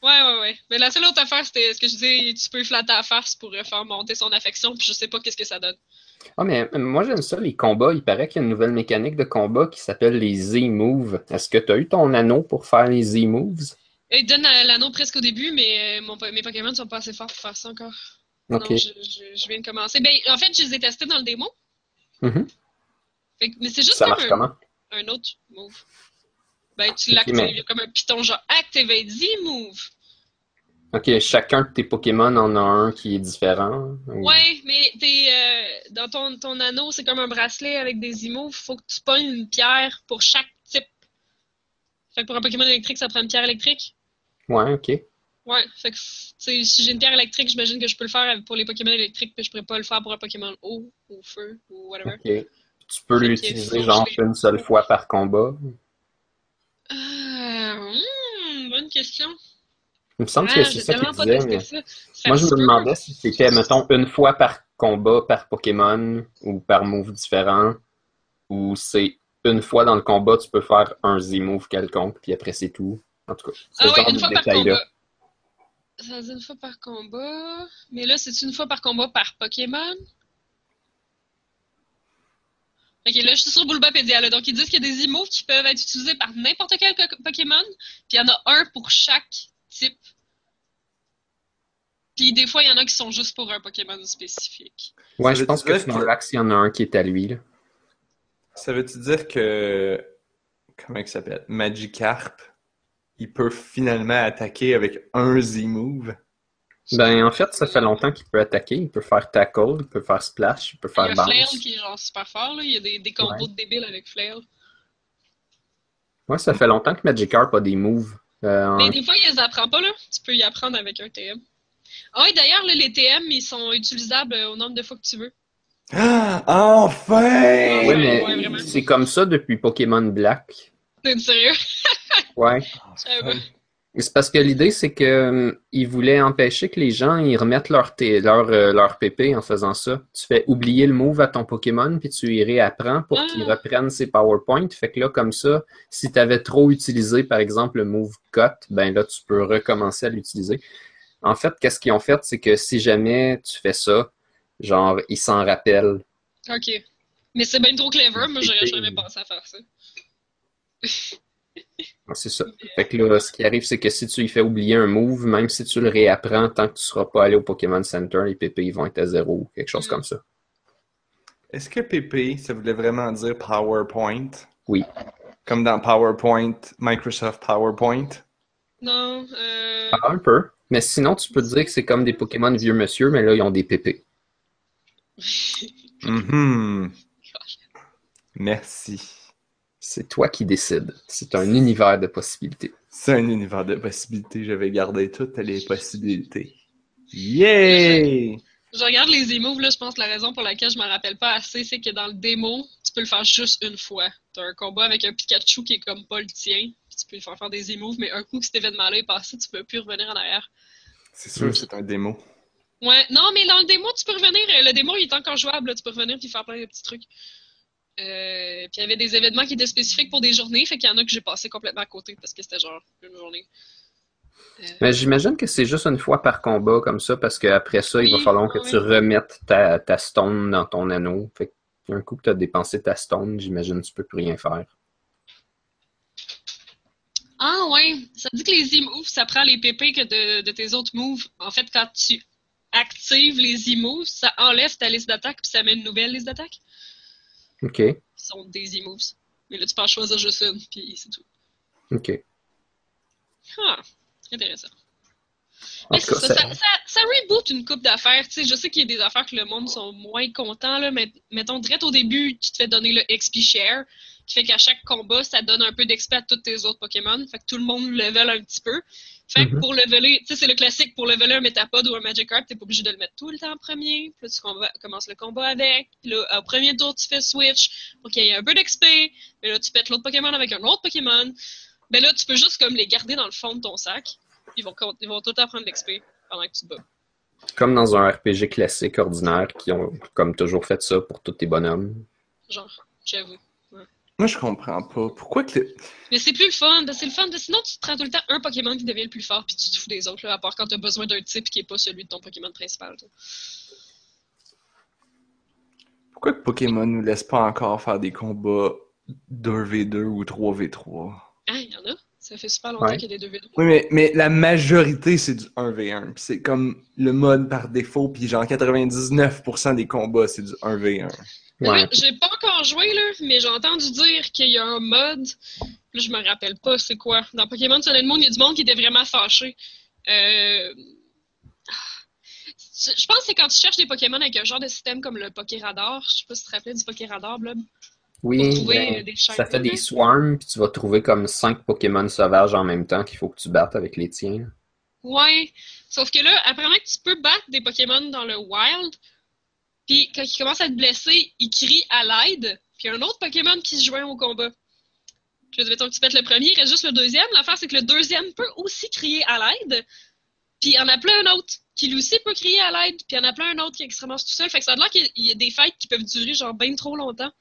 Ouais, ouais, ouais. Mais la seule autre affaire, c'était ce que je disais, tu peux flatter la farce pour faire monter son affection, puis je sais pas qu'est-ce que ça donne. Ah, mais euh, moi, j'aime ça, les combats. Il paraît qu'il y a une nouvelle mécanique de combat qui s'appelle les Z-Moves. Est-ce que tu as eu ton anneau pour faire les Z-Moves? Il donne euh, l'anneau presque au début, mais euh, mon, mes Pokémon sont pas assez forts pour faire ça encore. Ok. Non, je, je- je viens de commencer. Ben, en fait, je les ai testés dans le démo. Mhm. Fait que- mais c'est juste Ça comme marche un, comment? Un autre move. Ben, tu l'actives, comme un piton genre Activate Z-Move. Ok, chacun de tes Pokémon en a un qui est différent. ou- Ouais, mais t'es, euh, dans ton, ton anneau, c'est comme un bracelet avec des Z-Moves. Faut que tu pognes une pierre pour chaque type. Fait que pour un Pokémon électrique, ça prend une pierre électrique. Ouais, ok. Ouais, fait que, si j'ai une pierre électrique, j'imagine que je peux le faire pour les Pokémon électriques, mais je pourrais pas le faire pour un Pokémon eau ou feu ou whatever. Ok. Tu peux l'utiliser genre une seule fois par combat? Euh, hmm, bonne question. Il me semble que c'est ça qu'il disait, mais ça. Ça moi je me demandais si c'était, mettons, une fois par combat, par Pokémon ou par move différent, ou c'est une fois dans le combat, tu peux faire un Z-move quelconque, puis après c'est tout. En tout cas, ce Ah une de combat. Ça dit une fois par combat. Mais là, c'est une fois par combat par Pokémon? Ok, là, je suis sur Bulbapédia. Là. Donc, ils disent qu'il y a des emotes qui peuvent être utilisés par n'importe quel Pokémon. Puis, il y en a un pour chaque type. Puis, des fois, il y en a qui sont juste pour un Pokémon spécifique. Ouais, Ça je pense que l'axe, il y en a un qui est à lui. là. Ça veut-tu dire que. Comment il s'appelle? Magikarp, il peut finalement attaquer avec un Z-move? Ben, en fait, ça fait longtemps qu'il peut attaquer. Il peut faire tackle, il peut faire splash, il peut Il y faire a Flail bounce. qui est genre super fort. Là. Il y a des, des combos de débiles avec Flail. Ouais, ça fait longtemps que Magikarp a des moves. Euh, Mais des fois, il les apprend pas, là. Tu peux y apprendre avec un TM. Ah oui, d'ailleurs, là, les TM, ils sont utilisables euh, au nombre de fois que tu veux. Ah, enfin! Ouais, Ouais, mais ouais, c'est comme ça depuis Pokémon Black. T'es sérieux? [laughs] Ouais. C'est parce que l'idée, c'est que euh, ils voulaient empêcher que les gens ils remettent leur, leur, euh, leur PP en faisant ça. Tu fais oublier le move à ton Pokémon, puis tu y réapprends pour Ah. qu'il reprenne ses PowerPoints. Fait que là, comme ça, si tu avais trop utilisé, par exemple, le move cut, ben là, tu peux recommencer à l'utiliser. En fait, qu'est-ce qu'ils ont fait, c'est que si jamais tu fais ça, Genre, il s'en rappelle. Ok. Mais c'est bien trop clever, moi j'aurais jamais [laughs] pensé à faire ça. [laughs] C'est ça. Fait que là, ce qui arrive, c'est que si tu lui fais oublier un move, même si tu le réapprends, tant que tu seras pas allé au Pokémon Center, les PP ils vont être à zéro ou quelque chose Mm. comme ça. Est-ce que PP, ça voulait vraiment dire PowerPoint? Oui. Comme dans PowerPoint, Microsoft PowerPoint? Non, euh... Ah, un peu. Mais sinon, tu peux dire que c'est comme des Pokémon vieux monsieur, mais là, ils ont des PP. [laughs] Mhm. Merci. C'est toi qui décides. C'est un univers de possibilités. C'est un univers de possibilités. Je vais garder toutes les possibilités. Yay! Je regarde les emoves, là, je pense que la raison pour laquelle je m'en rappelle pas assez, c'est que dans le démo, tu peux le faire juste une fois. T'as un combat avec un Pikachu qui est comme pas le tien, puis tu peux lui faire faire des emoves, mais un coup que cet événement-là est passé, tu peux plus revenir en arrière. C'est sûr, c'est un démo. Ouais, non, mais dans le démo, tu peux revenir. Le démo, il est encore jouable, là, tu peux revenir puis faire plein de petits trucs. Euh, puis il y avait des événements qui étaient spécifiques pour des journées, fait qu'il y en a que j'ai passé complètement à côté parce que c'était genre une journée. Euh, Mais j'imagine que c'est juste une fois par combat comme ça, parce qu'après ça, il va falloir que tu remettes ta, ta stone dans ton anneau. Fait qu'un coup que tu as dépensé ta stone, j'imagine que tu peux plus rien faire. Ah ouais, ça dit que les e-moves, ça prend les PP que de, de tes autres moves. En fait, quand tu actives les e-moves, ça enlève ta liste d'attaque puis ça met une nouvelle liste d'attaque OK. qui sont des e-moves. Mais là, tu peux en choisir juste une, puis c'est tout. OK. Ah, intéressant. Mais cas, ça, ça- ça, ça- ça reboot une coupe d'affaires. Je sais qu'il y a des affaires que le monde sont moins contents, là, mais mettons, direct au début, tu te fais donner le XP share, qui fait qu'à chaque combat, ça donne un peu d'XP à tous tes autres Pokémon. Fait que tout le monde level un petit peu. Fait que Mhm. pour leveler, tu sais, c'est le classique, pour leveler un Metapod ou un Magikarp, t'es pas obligé de le mettre tout le temps en premier. Puis là, tu commences le combat avec. Puis là, au premier tour, tu fais switch pour qu'il y ait un peu d'XP. Mais là, tu pètes l'autre Pokémon avec un autre Pokémon. Ben là, tu peux juste comme les garder dans le fond de ton sac. Ils vont, ils vont tout le temps prendre l'XP pendant que tu te bats. Comme dans un RPG classique ordinaire qui ont comme toujours fait ça pour tous tes bonhommes. Genre, j'avoue. Moi, je comprends pas. Pourquoi que Mais c'est plus le fun, que c'est le fun, parce que sinon tu te prends tout le temps un Pokémon qui devient le plus fort, puis tu te fous des autres, là, à part quand t'as besoin d'un type qui est pas celui de ton Pokémon principal. tu sais. pourquoi que Pokémon nous laisse pas encore faire des combats 2v2 ou 3v3? Ah, il y en a. Ça fait super longtemps Ouais. qu'il y a des 2v2. Oui, mais, mais la majorité, c'est du 1v1. Puis c'est comme le mode par défaut. Puis genre 99% des combats, c'est du 1v1. Mais Ouais. J'ai pas encore joué, là, mais j'ai entendu dire qu'il y a un mode. Là, je me rappelle pas c'est quoi. Dans Pokémon Sun and Moon, il y a du monde qui était vraiment fâché. Euh... Je pense que c'est quand tu cherches des Pokémon avec un genre de système comme le Pokéradar. Je sais pas si tu te rappelais du Pokéradar, Blob. Oui, ben, des ça fait des swarms, puis tu vas trouver comme cinq Pokémon sauvages en même temps qu'il faut que tu battes avec les tiens. Ouais. Sauf que là, apparemment que tu peux battre des Pokémon dans le wild. Puis quand ils commencent à être blessés, ils crient à l'aide. Puis il y a un autre Pokémon qui se joint au combat. Là, mettons que tu pètes le premier, il reste juste le deuxième. L'affaire, c'est que le deuxième peut aussi crier à l'aide. Puis il y en a plein un autre qui lui aussi peut crier à l'aide. Puis il y en a plein un autre qui est extrêmement tout seul. Fait que ça a l'air qu'il y a- il y a des fights qui peuvent durer genre bien trop longtemps.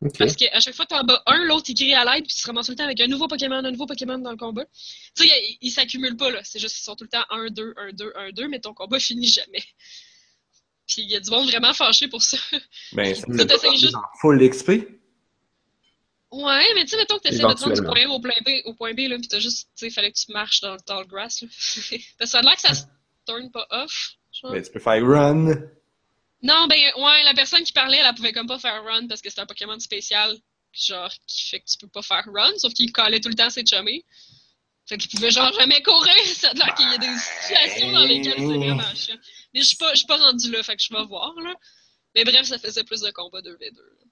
OK. Parce qu'à chaque fois que t'en bats un, l'autre il crie à l'aide, puis tu te ramasses tout le temps avec un nouveau Pokémon, un nouveau Pokémon dans le combat. Tu sais, ils, ils s'accumulent pas, là. C'est juste qu'ils sont tout le temps 1, 2, 1, 2, 1, 2, mais ton combat [laughs] finit jamais. Puis il y a du monde vraiment fâché pour ça. Ben, ça Tu me t'essayes juste. full XP. Ouais, mais tu sais, mettons que t'essaies de te rendre du point A au point B, au point B là, pis t'as juste, tu sais, fallait que tu marches dans le tall grass, là. [laughs] Parce que ça a l'air que ça se turn pas off. genre. Ben, tu peux faire run. Non, ben, ouais, la personne qui parlait, elle, elle pouvait comme pas faire run parce que c'était un Pokémon spécial, genre, qui fait que tu peux pas faire run, sauf qu'il collait tout le temps ses chummies. Fait qu'il pouvait genre jamais courir, [laughs] ça a l'air qu'il y a des situations dans lesquelles c'est vraiment chiant. Mais je suis pas, pas rendu là, fait que je vais voir, là. Mais bref, ça faisait plus de combats 2v2, là,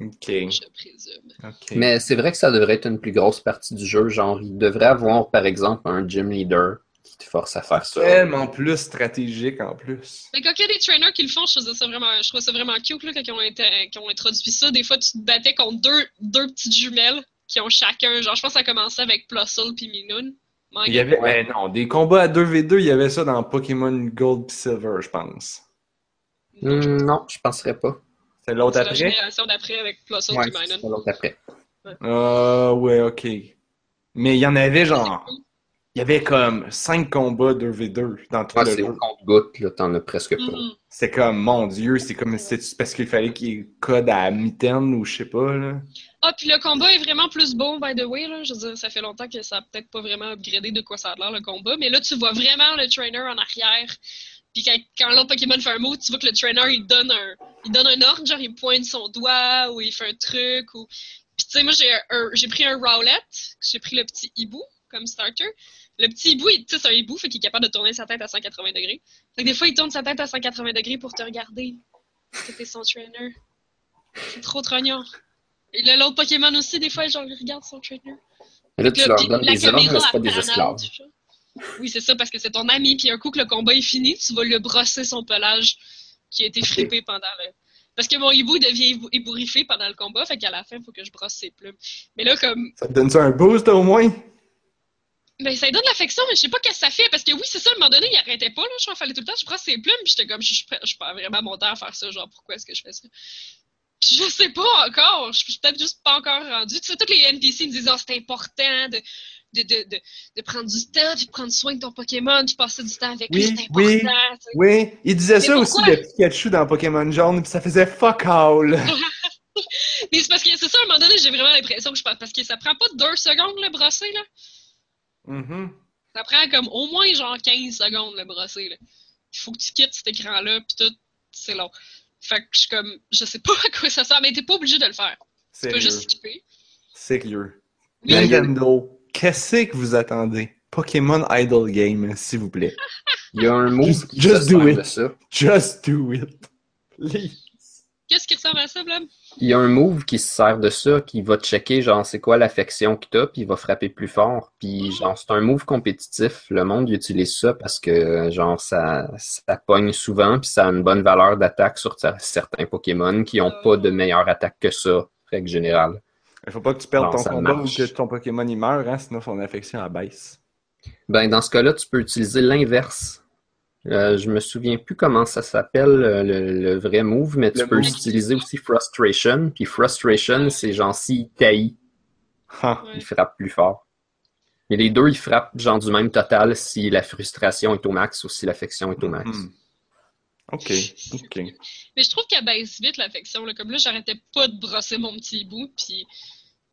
Ok. je présume. Ok. Mais c'est vrai que ça devrait être une plus grosse partie du jeu. Genre, il devrait avoir, par exemple, un gym leader qui te force à faire ça. Tellement plus stratégique en plus. Mais quand il y a des trainers qui le font, je trouvais ça vraiment, je trouvais ça vraiment cute, là, quand ils ont, été- quand ils ont introduit ça. Des fois, tu te battais contre deux, deux petites jumelles qui ont chacun, genre, je pense que ça commençait avec Plusle puis Minoon. Il y avait, Ouais. non, des combats à 2v2, il y avait ça dans Pokémon Gold pis Silver, je pense. Non, je Hmm, non, je penserais pas. C'est l'autre C'est la après? génération d'après avec Plusle Ouais, c'est l'autre après. Ah, ouais, ok. Mais il y en avait genre. Il y avait comme 5 combats 2v2 dans tout le c'est au compte-goutte, là, t'en as presque pas. C'est comme, mon dieu, c'est comme, c'est parce qu'il fallait qu'il code à mitaine ou je sais pas, là? Ah, puis le combat est vraiment plus beau, by the way. Là. Je veux dire, ça fait longtemps que ça a peut-être pas vraiment upgradé de quoi ça a l'air, le combat. Mais là, tu vois vraiment le trainer en arrière. Puis quand, quand l'autre Pokémon fait un mot, tu vois que le trainer, il donne un, il donne un ordre, genre il pointe son doigt ou il fait un truc. Ou... Puis tu sais, moi, j'ai, j'ai pris un Rowlet, j'ai pris le petit hibou comme starter. Le petit hibou, il- tu sais, c'est un hibou, fait qu'il est capable de tourner sa tête à 180 degrés. Fait que des fois, il tourne sa tête à 180 degrés pour te regarder. C'était son trainer. C'est trop trognon. Et là, l'autre Pokémon aussi, des fois, genre, il regarde son trainer. Mais là, tu leur donnes des c'est pas des esclaves. Oui, c'est ça, parce que c'est ton ami, puis un coup que le combat est fini, tu vas le brosser son pelage qui a été frippé pendant le... Parce que mon hibou devient ébou- ébouriffé pendant le combat, fait qu'à la fin, il faut que je brosse ses plumes. Mais là, comme... Ça te donne ça un boost au moins? Ben, ça lui donne de l'affection, mais je sais pas qu'est-ce que ça fait, parce que oui, c'est ça, à un moment donné, il arrêtait pas, là, je fallait tout le temps, je brosse ses plumes, puis j'étais comme, je suis je suis pas vraiment mon temps à faire ça, genre, pourquoi est-ce que je fais ça? Puis je sais pas encore, je suis peut-être juste pas encore rendu. Tu sais, tous les NPC me disent, ah, c'est important de, de, de, de, de prendre du temps, puis de prendre soin de ton Pokémon, puis passer du temps avec lui, Oui, c'est important. oui. tu sais. Oui, il disait ça aussi de Pikachu dans Pokémon Jaune, puis ça faisait fuck all. [laughs] Mais c'est parce que c'est ça, à un moment donné, j'ai vraiment l'impression que je pense, parce que ça prend pas deux secondes, le brosser, là. Mhm. Ça prend comme au moins genre 15 secondes le brosser. Là. Il faut que tu quittes cet écran-là, puis tout, c'est long. Fait que je suis comme, je sais pas [laughs] à quoi ça sert, mais t'es pas obligé de le faire. Tu peux juste skipper. Sérieux. Oui. Nintendo, qu'est-ce que vous attendez? Pokémon Idol Game, s'il vous plaît. [laughs] Il y a un move Just- qui just se do sert it. de ça. Just do it. Please. Qu'est-ce qui ressemble à ça, Blab? Il y a un move qui se sert de ça, qui va checker, genre, c'est quoi l'affection que t'as, puis il va frapper plus fort. Puis, genre, c'est un move compétitif. Le monde il utilise ça parce que, genre, ça, ça pogne souvent, puis ça a une bonne valeur d'attaque sur cer- certains Pokémon qui ont pas de meilleure attaque que ça, règle générale. Il faut pas que tu perdes Non, ton combat marche. ou que ton Pokémon il meurt, hein, sinon son affection elle baisse. Ben, dans ce cas-là, tu peux utiliser l'inverse. Euh, je me souviens plus comment ça s'appelle euh, le, le vrai move, mais tu Le peux move. utiliser aussi Frustration. Puis Frustration, c'est genre s'il taillit, Ah. Ouais. il frappe plus fort. Mais les deux, ils frappent genre du même total si la frustration est au max ou si l'affection est au max. Mhm. Ok, ok. Mais je trouve qu'elle baisse vite l'affection. Là. Comme là, j'arrêtais pas de brosser mon petit bout, puis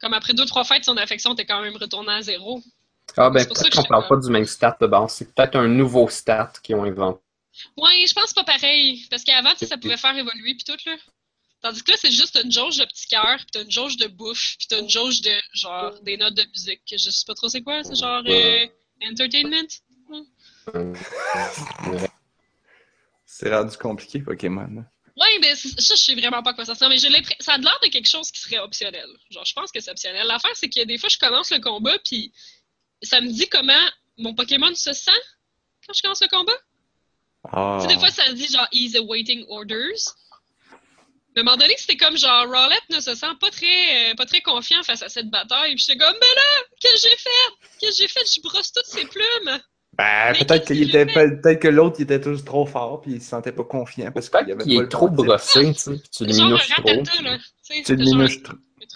comme après deux, trois fêtes, son affection était quand même retournée à zéro. Ah ben C'est pour ça peut-être qu'on parle pas du même stat de base. C'est peut-être un nouveau stat qu'ils ont inventé. Ouais, je pense pas pareil. Parce qu'avant, tu sais, ça pouvait faire évoluer puis tout, là. Tandis que là, c'est juste une jauge de petit cœur, puis t'as une jauge de bouffe, puis t'as une jauge de, genre, des notes de musique. que Je sais pas trop c'est quoi, c'est genre, euh, entertainment? C'est rendu compliqué, Pokémon. Ouais, mais ça, je sais vraiment pas à quoi ça sert, mais j'ai ça a l'air de quelque chose qui serait optionnel. Genre, je pense que c'est optionnel. L'affaire, c'est que des fois, je commence le combat, puis ça me dit comment mon Pokémon se sent quand je commence le combat? Ah. Tu sais, des fois, ça dit genre, he's awaiting orders. Mais à un moment donné, c'était comme genre, Rowlet ne se sent pas très, euh, pas très confiant face à cette bataille. Puis j'étais comme, mais là, qu'est-ce que j'ai fait? Qu'est-ce que j'ai fait? Je brosse toutes ses plumes. Ben, peut-être qu'est-ce qu'il que l'autre il était tous trop fort puis il se sentait pas confiant parce qu'il avait qu'il pas est le trop brossé, tu sais, tu le minouches trop. là. Tu le minouches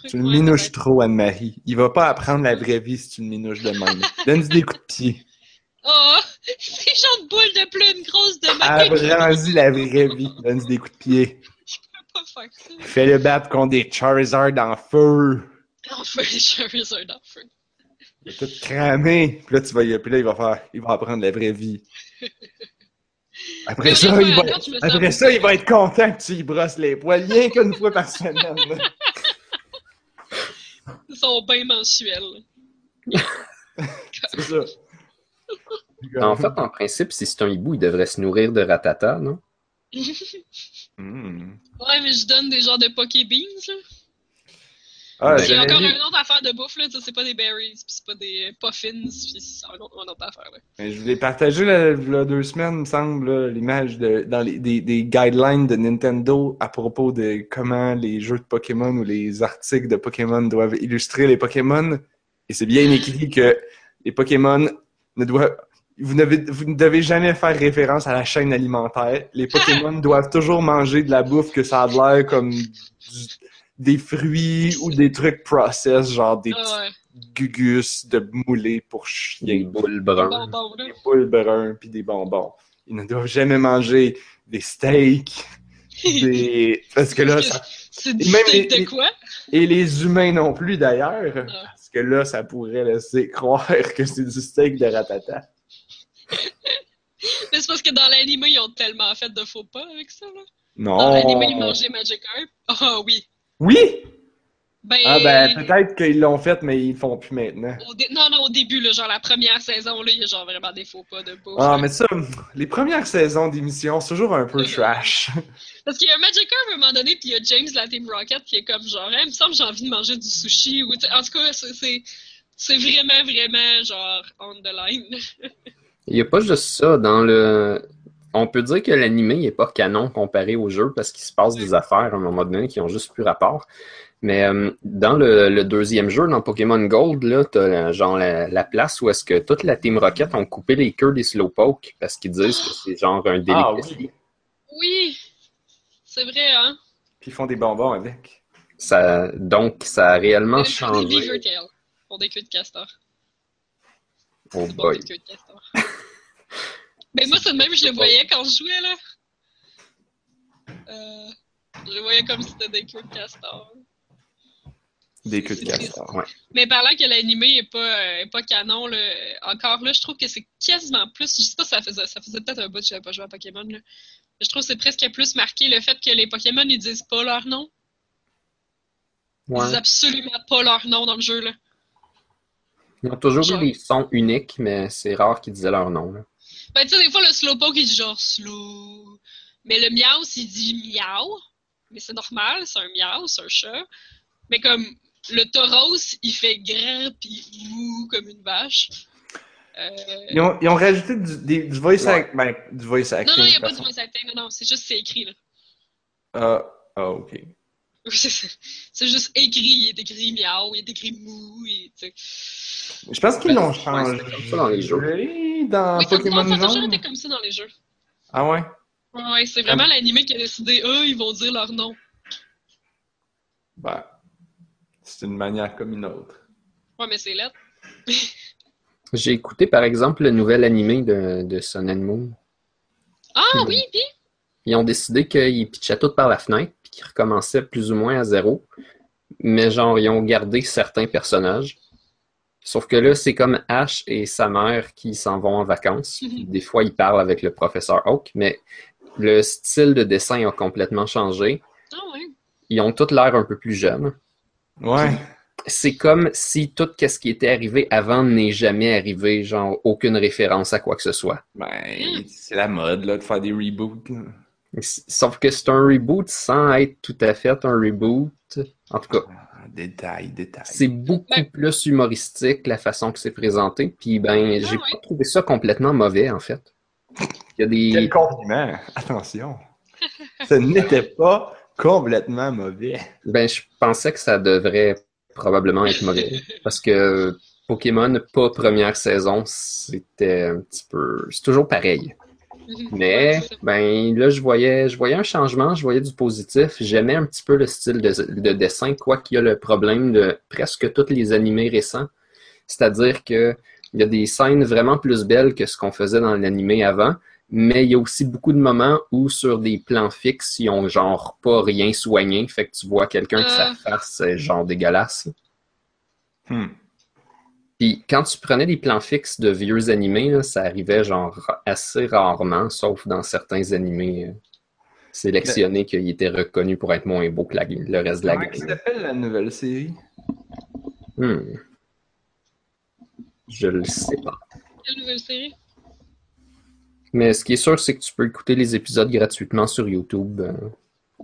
truc, Tu le minouches trop, Anne-Marie. Il va pas apprendre la vraie vie si tu le minouches de même. [laughs] Donne-lui des coups de pied. Oh, ces genre de boules de plumes grosses de même. Apprends-y la vraie vie. Donne-lui des coups de pied. Je peux pas faire ça. Fais-le battre contre des Charizard en feu. Enfin, les Charizard en feu. Il va tout cramer. Puis là, tu vas y... Puis là, il va faire... Il va apprendre la vraie vie. Après ça, il va... Après ça, il va être content que tu y brosses les poils. Rien qu'une fois par semaine. [laughs] Ils sont bien mensuels. C'est ça. [laughs] En fait, en principe, si c'est un hibou, il devrait se nourrir de ratata, non? [laughs] Hmm. Ouais, mais je donne des genres de Pokébeans, là. Ah, Il y a j'avais encore une autre affaire de bouffe, là. C'est pas des berries, puis c'est pas des euh, puffins, puis c'est un autre, une autre affaire, là. Mais Je voulais partager là, là, deux semaines, il me semble, l'image de, dans les, des, des guidelines de Nintendo à propos de comment les jeux de Pokémon ou les articles de Pokémon doivent illustrer les Pokémon. Et c'est bien écrit que les Pokémon ne doivent. Vous, vous ne devez jamais faire référence à la chaîne alimentaire. Les Pokémon [laughs] doivent toujours manger de la bouffe que ça a l'air comme du- des fruits ou des trucs process, genre des Ah petits ouais. gugus de moulés pour Des chiens, boules bruns. Des boules bruns puis des bonbons. Ils ne doivent jamais manger des steaks, [laughs] des... parce que là, ça... C'est du Même steak les- de quoi? et les humains non plus d'ailleurs, Ah. parce que là, ça pourrait laisser croire que c'est du steak de ratata. [laughs] Mais c'est parce que dans l'anime, ils ont tellement fait de faux pas avec ça, là. Non. Dans l'anime, ils mangeaient Magikarp. Ah oui. Oui. Ben, Ah ben peut-être qu'ils l'ont fait, mais ils le font plus maintenant. au dé- Non, non, au début, là, genre la première saison, là, il y a genre vraiment des faux pas de bouffe. Ah, mais ça, les premières saisons d'émission, c'est toujours un peu trash. [laughs] Parce qu'il y a Magikarp à un moment donné, puis il y a James de la Team Rocket qui est comme genre, Hey, il me semble que j'ai envie de manger du sushi. Ou, tu sais, en tout cas, c'est- c'est c'est vraiment, vraiment genre on the line. [laughs] Il n'y a pas juste ça. Dans le... On peut dire que l'anime n'est pas canon comparé au jeu parce qu'il se passe des affaires à un moment donné qui ont juste plus rapport. Mais euh, dans le, le deuxième jeu, dans Pokémon Gold, là, t'as la- genre la, la place où est-ce que toute la Team Rocket ont coupé les queues des Slowpoke parce qu'ils disent que c'est genre un Ah delicacy. oui. Oui, c'est vrai, hein? Puis ils font des bonbons avec. Ça, donc, ça a réellement Ils font des changé. beaver pour des queues de castor. Oh C'est bon, boy. des queues de castor. [laughs] Mais moi, c'est même, je le voyais quand je jouais, là. Euh, je le voyais comme si c'était des queues de castor. Des queues de castor. Ouais. Mais parlant que l'animé est pas, euh, est pas canon, là, encore là, je trouve que c'est quasiment plus. Je sais pas, ça faisait, ça faisait peut-être un bout que je n'avais pas joué à Pokémon. Là. Mais je trouve que c'est presque plus marqué le fait que les Pokémon ils disent pas leur nom. Ils Ouais. disent absolument pas leur nom dans le jeu. Là. Ils ont toujours Genre. eu des sons uniques, mais c'est rare qu'ils disaient leur nom. là. Ben, tu sais, des fois, le Slowpoke il dit genre slow. Mais le Miaus il dit miaou. Mais c'est normal, c'est un miaou, c'est un chat. Mais comme le Tauros il fait grand pis mou comme une vache. Euh, Ils ont, ils ont rajouté du, des- du voice Ouais. act- ben, du voice acting. Non, non, il n'y a de pas du façon. voice acting, non, non, c'est juste c'est écrit, là. Ah, ah, ok. [laughs] C'est juste écrit, il est écrit miaou, il est écrit mou, et. Je pense qu'ils l'ont Ouais, changé comme ça dans les jeux. dans Oui, Pokémon ça a toujours été comme ça dans les jeux. Ah ouais? Ouais, c'est vraiment l'animé qui a décidé, eux, ils vont dire leur nom. Ben, c'est une manière comme une autre. Ouais, mais c'est lettre. [laughs] J'ai écouté par exemple le nouvel animé de, de Sun and Moon. Ah Hmm. oui, puis Ils ont décidé qu'ils pitchaient tout par la fenêtre puis qu'ils recommençaient plus ou moins à zéro. Mais genre, ils ont gardé certains personnages. Sauf que là, c'est comme Ash et sa mère qui s'en vont en vacances. Mhm. Des fois, ils parlent avec le professeur Oak, mais le style de dessin a complètement changé. Ah. Ils ont tous l'air un peu plus jeunes. Ouais. C'est comme si tout ce qui était arrivé avant n'est jamais arrivé, genre aucune référence à quoi que ce soit. Ben, c'est la mode, là, de faire des reboots. Sauf que c'est un reboot sans être tout à fait un reboot. En tout cas, Ah, Détail, détail. c'est beaucoup Ben- plus humoristique la façon que c'est présenté. Puis ben, j'ai Ah ouais. pas trouvé ça complètement mauvais en fait. Il y a des. Quel compliment! [laughs] Attention! Ce n'était pas complètement mauvais. Ben, je pensais que ça devrait probablement être mauvais. [laughs] Parce que Pokémon, pas première saison, c'était un petit peu. C'est toujours pareil. [laughs] Mais ben là, je voyais, je voyais un changement, je voyais du positif. J'aimais un petit peu le style de, de dessin, quoi qu'il y a le problème de presque tous les animés récents. C'est-à-dire que il y a des scènes vraiment plus belles que ce qu'on faisait dans l'animé avant, mais il y a aussi beaucoup de moments où sur des plans fixes, ils ont genre pas rien soigné, fait que tu vois quelqu'un que sa Ah. face est genre dégueulasse. Hmm. Puis quand tu prenais des plans fixes de vieux animés, là, ça arrivait genre assez rarement, sauf dans certains animés euh, sélectionnés qu'ils étaient reconnus pour être moins beaux que la- le reste de la Comment gamme. ça s'appelle la nouvelle série? Hmm. Je le sais pas. Quelle nouvelle série? Mais ce qui est sûr, c'est que tu peux écouter les épisodes gratuitement sur YouTube. euh.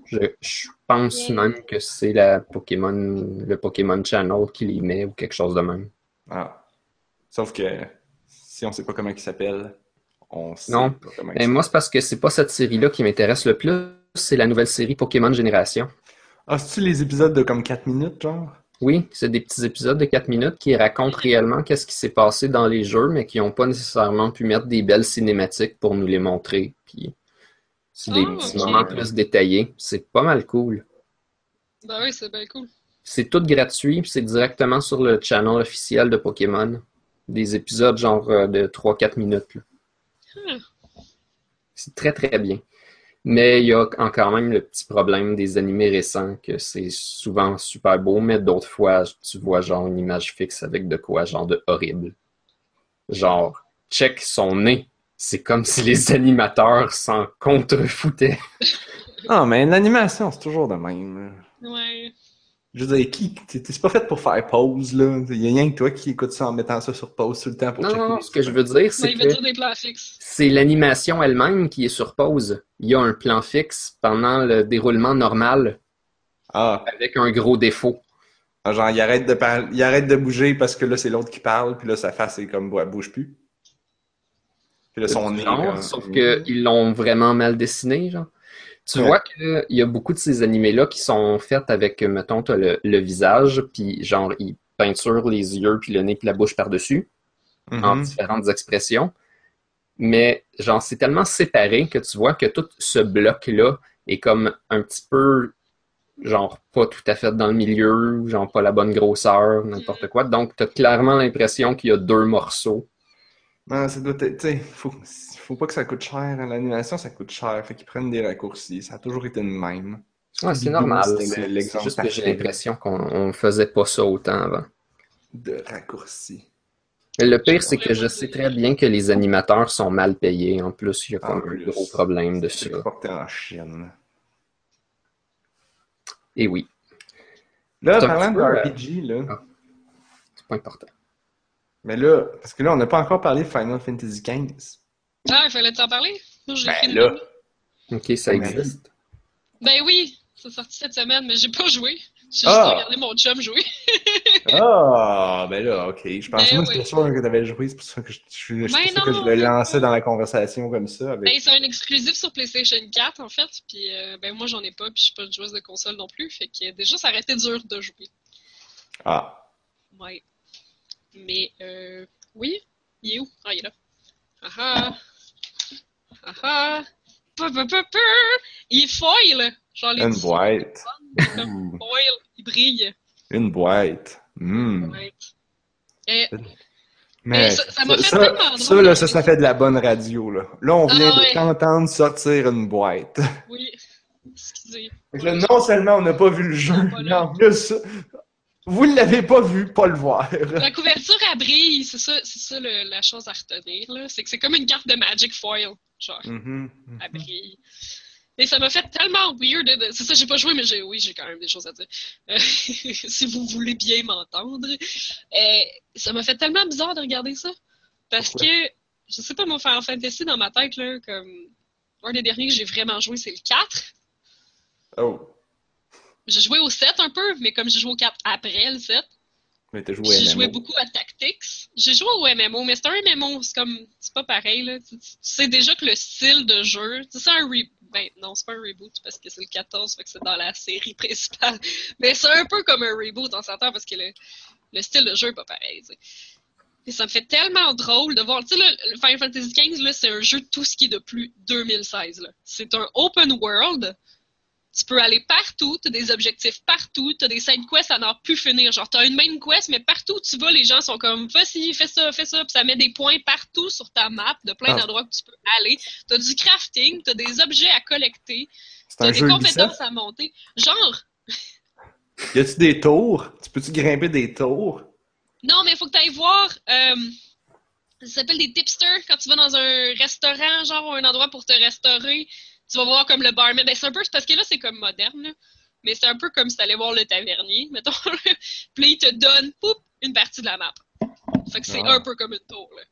Je, je pense Yeah. même que c'est la Pokémon, le Pokémon Channel qui les met ou quelque chose de même. Ah. Sauf que si on sait pas comment il s'appelle, on sait Non. pas comment il moi, c'est parce que c'est pas cette série-là qui m'intéresse le plus, c'est la nouvelle série Pokémon Génération. Ah, c'est-tu les épisodes de comme 4 minutes, genre? Oui, c'est des petits épisodes de 4 minutes qui racontent réellement qu'est-ce qui s'est passé dans les jeux, mais qui n'ont pas nécessairement pu mettre des belles cinématiques pour nous les montrer. Puis c'est des Ah, petits moments plus détaillés. C'est pas mal cool. Ben oui, c'est bien cool. C'est tout gratuit, c'est directement sur le channel officiel de Pokémon. Des épisodes genre euh, de 3-4 minutes. Hmm. C'est très très bien. Mais il y a encore même le petit problème des animés récents, que c'est souvent super beau, mais d'autres fois, tu vois genre une image fixe avec de quoi, genre de horrible. Genre, check son nez. C'est comme si les [laughs] animateurs s'en contrefoutaient. Ah, mais l'animation, c'est toujours de même. Ouais. Je veux dire, qui, c'est pas fait pour faire pause, là. Il y a rien que toi qui écoute ça en mettant ça sur pause tout le temps pour Non, checker non, non, ce que je veux dire, c'est que c'est l'animation elle-même qui est sur pause. Il y a un plan fixe pendant le déroulement normal Ah, avec un gros défaut. Ah, genre, il arrête de parler, il arrête de bouger parce que là, c'est l'autre qui parle, puis là, sa face est comme, ouais, elle bouge plus. Puis là, son nez. Genre, comme- sauf qu'ils l'ont vraiment mal dessiné, genre. Tu Ouais. vois qu'il y a beaucoup de ces animés-là qui sont faits avec, euh, mettons, t'as le, le visage, puis genre, ils peinturent les yeux, puis le nez, puis la bouche par-dessus, en Mhm. différentes expressions. Mais, genre, c'est tellement séparé que tu vois que tout ce bloc-là est comme un petit peu, genre, pas tout à fait dans le milieu, genre, pas la bonne grosseur, n'importe quoi. Donc, t'as clairement l'impression qu'il y a deux morceaux. Non, ça doit être, tu sais, faut, faut pas que ça coûte cher. hein. L'animation, ça coûte cher. Fait qu'ils prennent des raccourcis. Ça a toujours été le même. Ouais, c'est normal. C'est juste que j'ai l'impression qu'on on faisait pas ça autant avant. De raccourcis. Le pire, c'est que je sais très bien que les animateurs sont mal payés. En plus, il y a comme un gros problème de C'est ça. exporté en Chine. Et oui, Là, parlant de euh, RPG, là. ah. c'est pas important. Mais là, parce que là, on n'a pas encore parlé de Final Fantasy XV. Ah, il fallait t'en parler? Moi, Ben fini. là. Ok, ça Ouais. existe. Ben oui, c'est sorti cette semaine, mais j'ai pas joué. J'ai Ah. juste regardé mon chum jouer. [laughs] Ah, ben là, ok. Je pensais Ben que c'était oui. sûr que t'avais joué, c'est pour ça que je, je, je- c'est Ben pour ça que je le ben lançais dans la conversation comme ça. Avec... Ben, c'est un exclusif sur PlayStation 4, en fait. Puis, euh, ben, moi, j'en ai pas, puis je suis pas une joueuse de console non plus. Fait que déjà, ça aurait été dur de jouer. Ah, Ouais. Mais, euh, oui. Il est où? Ah, il est là. Ah ah. Ah ah. Il est foil. Genre les une boîte. comme Ouh, foil. Il brille. une boîte. Hmm. Ouais. Et, Mais Mais ça- ça m'a fait ça, tellement ça, là, ça, ça fait de la bonne radio, là. Là, on Ah, vient de t'entendre sortir une boîte. oui. Excusez. Là, non seulement on n'a pas vu le jeu, Pas mais en plus, vous ne l'avez pas vu, pas le voir. [laughs] La couverture, elle brille. C'est ça, c'est ça le- la chose à retenir, là. C'est que c'est comme une carte de Magic Foil. Genre. Mhm. elle brille. Et ça m'a fait tellement weird. de- C'est ça, j'ai pas joué, mais j'ai, oui, j'ai quand même des choses à dire. Euh, [laughs] si vous voulez bien m'entendre. Euh, ça m'a fait tellement bizarre de regarder ça. Parce Pourquoi? que, je sais pas, mon Final Fantasy dans ma tête, là, comme. Un des derniers que j'ai vraiment joué, c'est le 4. Oh, J'ai joué au 7 un peu, mais comme j'ai joué au 4 après le 7, mais t'as joué j'ai joué beaucoup à Tactics. J'ai joué au MMO, mais c'est un MMO, c'est comme, c'est pas pareil, là. Tu, sais déjà que le style de jeu, c'est un re... Ben, non, c'est pas un reboot parce que c'est le 14, fait que c'est dans la série [laughs] principale. Mais c'est un peu comme un reboot, on s'entend, parce que le, le style de jeu est pas pareil, tu sais. Et ça me fait tellement drôle de voir, tu sais, le Final Fantasy XV, là, c'est un jeu de tout ce qui est de plus 2016, là. C'est un open world. Tu peux aller partout, tu as des objectifs partout, tu as des side quests à n'en plus finir. Genre, tu as une main quest, mais partout où tu vas, les gens sont comme vas-y, fais ça, fais ça, puis ça met des points partout sur ta map de plein Ah. d'endroits que tu peux aller. Tu as du crafting, tu as des objets à collecter, tu as des compétences à monter. Genre, [laughs] Y a-tu des tours? Tu peux-tu grimper des tours? non, mais il faut que tu ailles voir. euh, ça s'appelle des tipsters quand tu vas dans un restaurant, genre, ou un endroit pour te restaurer. Tu vas voir comme le barman. Ben, c'est un peu, parce que là, c'est comme moderne, là. Mais c'est un peu comme si t'allais voir le tavernier, [laughs] mettons. Puis là, il te donne, poup, une partie de la map. Fait que c'est Ah. un peu comme une tour, là.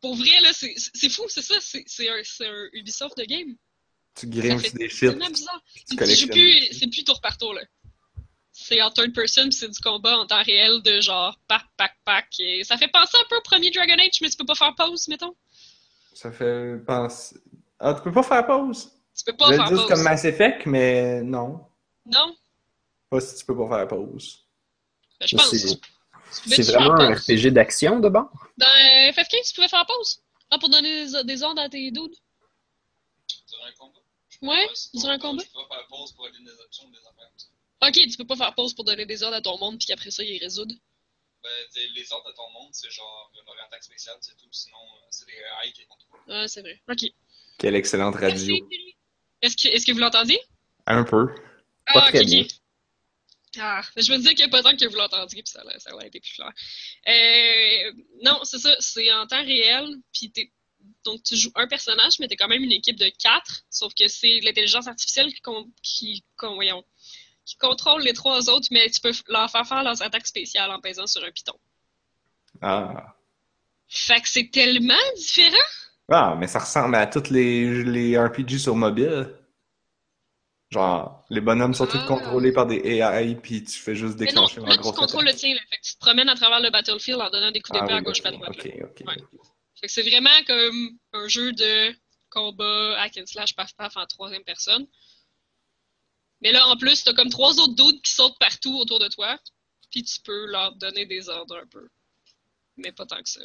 Pour vrai, là, c'est fou, c'est ça. C'est un, un Ubisoft de game. Tu sur des tu C'est plus, c'est plus tour par tour, là. C'est en third person, c'est du combat en temps réel de genre pac, pac, pac. Et ça fait penser un peu au premier Dragon Age, mais tu peux pas faire pause, mettons. Ça fait penser. Ah, tu peux pas faire pause? Tu peux Je pas vais faire pause. comme Mass Effect, mais non. Non? Pas si tu peux pas faire pause. Ben, je pense. C'est vraiment un. RPG d'action de bord. Dans euh, FF15, tu pouvais faire pause. Ah, pour donner des, des ordres à tes dudes. Durant un combat? Ouais, durant un pas- combat. Tu peux faire pause pour dans des options des affaires. Ok, tu peux pas faire pause pour donner des ordres à ton monde, puis qu'après ça, ils résoudent. Ben, les ordres de ton monde, c'est genre une attaque spéciale, c'est tout. Sinon, euh, c'est des AI qui contrôlent. Ah, c'est vrai. Ok. Quelle excellente radio. Merci. Est-ce que, vous l'entendiez? Un peu. Ah, Pas très ok, bien. Ah, je me disais qu'il n'y a pas tant que vous l'entendiez, puis ça, a- ça aurait été plus clair. Euh, non, c'est ça, c'est en temps réel, puis donc tu joues un personnage, mais t'es quand même une équipe de quatre, sauf que c'est l'intelligence artificielle qui, voyons, qui contrôle les trois autres, mais tu peux leur faire faire leurs attaques spéciales en pesant sur un piton. Ah. Fait que c'est tellement différent! Ah, mais ça ressemble à tous les, les RPG sur mobile. Genre, les bonhommes sont tous Ah. contrôlés par des AI, puis tu fais juste Mais non, déclencher là, un tu contrôles le tien, là. Fait que tu te promènes à travers le battlefield en donnant des coups Ah d'épée oui, à gauche ok, à droite. ok, ok. Ouais. Fait que c'est vraiment comme un jeu de combat hack and slash paf paf en troisième personne. Mais là, en plus, t'as comme trois autres dudes qui sautent partout autour de toi, puis tu peux leur donner des ordres un peu. Mais pas tant que ça.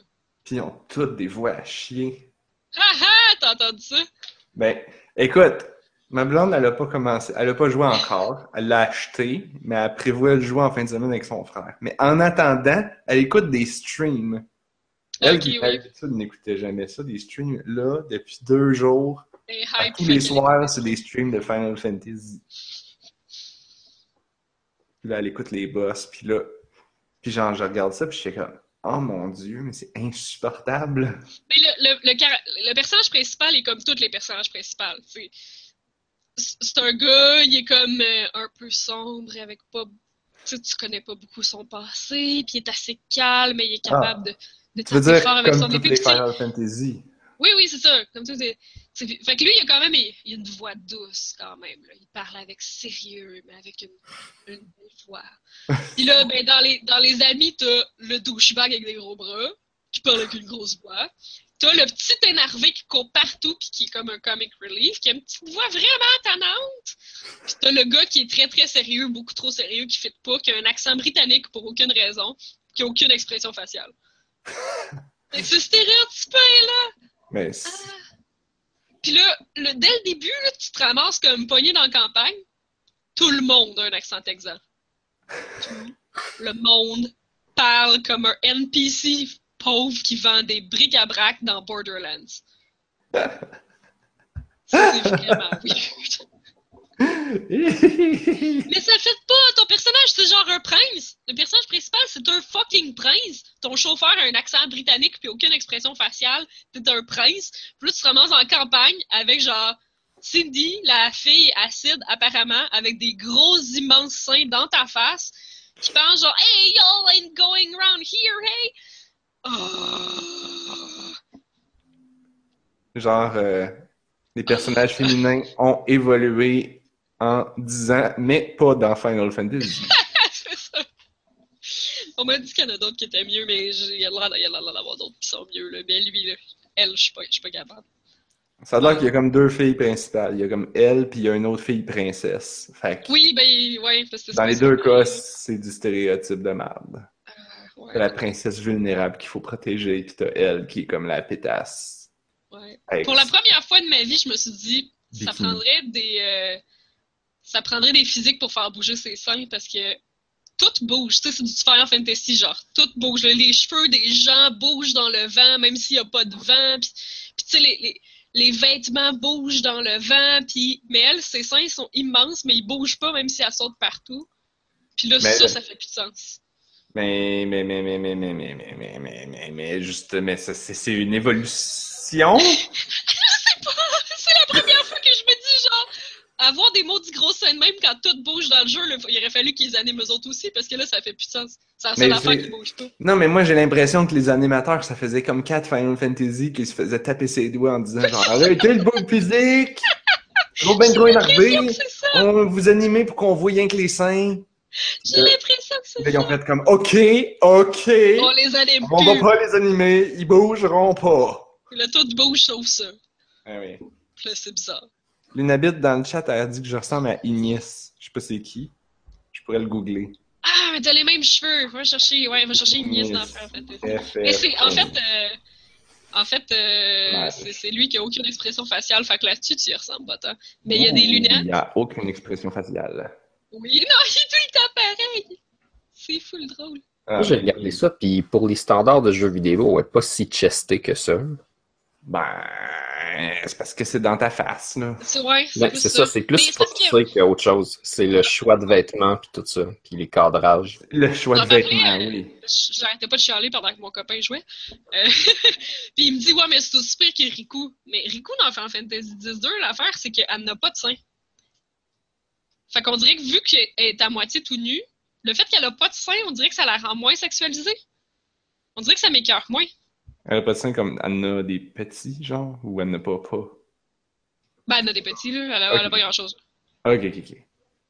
Puis ils ont toutes des voix à chier. Ah ah! T'as entendu ça? Ben, écoute, ma blonde, elle a pas commencé, elle a pas joué encore. Elle l'a acheté, mais elle prévoit le jouer en fin de semaine avec son frère. Mais en attendant, elle écoute des streams. Elle qui oui. d'habitude n'écoutait jamais ça, des streams là, depuis deux jours. Et À tous les soirs, c'est des streams de Final Fantasy. Puis là, elle écoute les boss, puis là, puis genre, je regarde ça, puis je suis comme, oh mon dieu, mais c'est insupportable. Mais le, le, le, le personnage principal est comme tous les personnages principaux. C'est un gars, il est comme euh, un peu sombre, avec pas. Tu connais pas beaucoup son passé, puis il est assez calme, mais il est capable de, de Ah. Taper fort avec comme son épée. Final Fantasy. Oui, oui, c'est ça. Comme ça, c'est- c'est- Fait que lui, il a quand même il, il a une voix douce, quand même. là. Il parle avec sérieux, mais avec une, une belle voix. Puis là, ben, dans, les, dans les amis, t'as le douchebag avec des gros bras, qui parle avec une grosse voix. T'as le petit énervé qui court partout, puis qui est comme un comic relief, qui a une petite voix vraiment tannante. Puis t'as le gars qui est très, très sérieux, beaucoup trop sérieux, qui fait pas, qui a un accent britannique pour aucune raison, qui a aucune expression faciale. [laughs] Fait que ce stéréotypé-là, Mais c'est- puis là, le- dès le début, là, tu te ramasses comme pogné dans la campagne. Tout le monde a un accent texan. Tout le monde parle comme un NPC pauvre qui vend des bric-à-brac dans Borderlands. C'est vraiment weird. Mais ça fait pas! Ton personnage, c'est genre un prince! Le personnage principal, c'est un fucking prince! Ton chauffeur a un accent britannique puis aucune expression faciale. T'es un prince. Là, tu te en campagne avec genre Cindy, la fille acide, apparemment, avec des gros immenses seins dans ta face, qui pense genre Hey, y'all ain't going around here, hey! Oh. Genre, euh, les personnages féminins ont évolué en 10 ans, mais pas dans Final Fantasy. [laughs] c'est ça. On m'a dit qu'il y en a d'autres qui étaient mieux, mais il y a l'air d'autres qui sont mieux. Là. Mais lui, là, elle, je suis pas, pas capable. Ça a l'air qu'il y a comme deux filles principales. Il y a comme elle, puis il y a une autre fille princesse. Fait que, Oui, ben, ouais, parce que c'est dans les deux cas, c'est du stéréotype de merde. Ouais, T'as la princesse vulnérable qu'il faut protéger, puis t'as elle qui est comme la pétasse. ouais. Avec- Pour la première fois de ma vie, je me suis dit, ça prendrait des, euh, ça prendrait des physiques pour faire bouger ses seins parce que tout bouge. Tu sais, c'est du Final Fantasy, genre. Tout bouge. Les cheveux des gens bougent dans le vent, même s'il n'y a pas de vent. Puis, puis tu sais, les, les, les vêtements bougent dans le vent. Puis, mais elle, ses seins sont immenses, mais ils bougent pas, même si elle saute partout. Puis là, Mais- ça, ça fait plus de sens. Mais, mais, mais, mais, mais, mais, mais, mais, mais, mais, mais, mais, juste, mais c'est une évolution. Avoir des maudits gros seins de même quand tout bouge dans le jeu, là, il aurait fallu qu'ils animent eux autres aussi, parce que là, ça fait plus de sens. C'est la seule affaire qui bouge pas. Non, mais moi, j'ai l'impression que les animateurs, ça faisait comme 4 Final Fantasy qui se faisaient taper ses doigts en disant genre, [laughs] arrêtez le bug physique! Trop ben trop énervé! ça! On va vous animer pour qu'on voit rien que les seins. J'ai l'impression que c'est Là, ils ont ça! fait comme, OK, OK! On les anime On va pas les animer, ils bougeront pas. Là, tout bouge sauf ça. Ah oui. Là, c'est bizarre. Lunabit dans le chat elle a dit que je ressemble à Ignis. Je sais pas c'est qui. Je pourrais le googler. Ah, mais t'as les mêmes cheveux! Va chercher, ouais, va chercher Ignis dans Ignis. Final Fantasy. F, Mais F, c'est, en fait, euh, en fait, euh, Ouais. c'est, lui qui a aucune expression faciale, fait que là-dessus, tu y ressembles pas tant. Mais il y a des lunettes. Il n'y a aucune expression faciale. Oui, [laughs] non, il est tout le temps pareil. C'est full drôle. Ah, Moi, j'ai regardé ça, puis pour les standards de jeux vidéo, elle est pas si chesté que ça. Ben, c'est parce que c'est dans ta face, là. C'est ouais, c'est plus c'est ça, c'est Mais plus c'est parce que- forcé qu'autre chose. C'est le choix de vêtements, puis tout ça, puis les cadrages. Le choix de vêtements, après, oui. je- J'arrêtais pas de chialer pendant que mon copain jouait. Euh, [laughs] Puis il me dit, ouais, mais c'est aussi pire que Riku. Mais Riku, dans Final Fantasy X-2, l'affaire, c'est qu'elle n'a pas de sein. Fait qu'on dirait que vu qu'elle est à moitié tout nue, le fait qu'elle a pas de sein, on dirait que ça la rend moins sexualisée. On dirait que ça m'écœure moins. Elle a pas de sein comme elle en a des petits, genre, ou elle n'a pas pas? Ben, elle a des petits, là. Elle a, Ok. elle a pas grand-chose. Ok, ok, ok.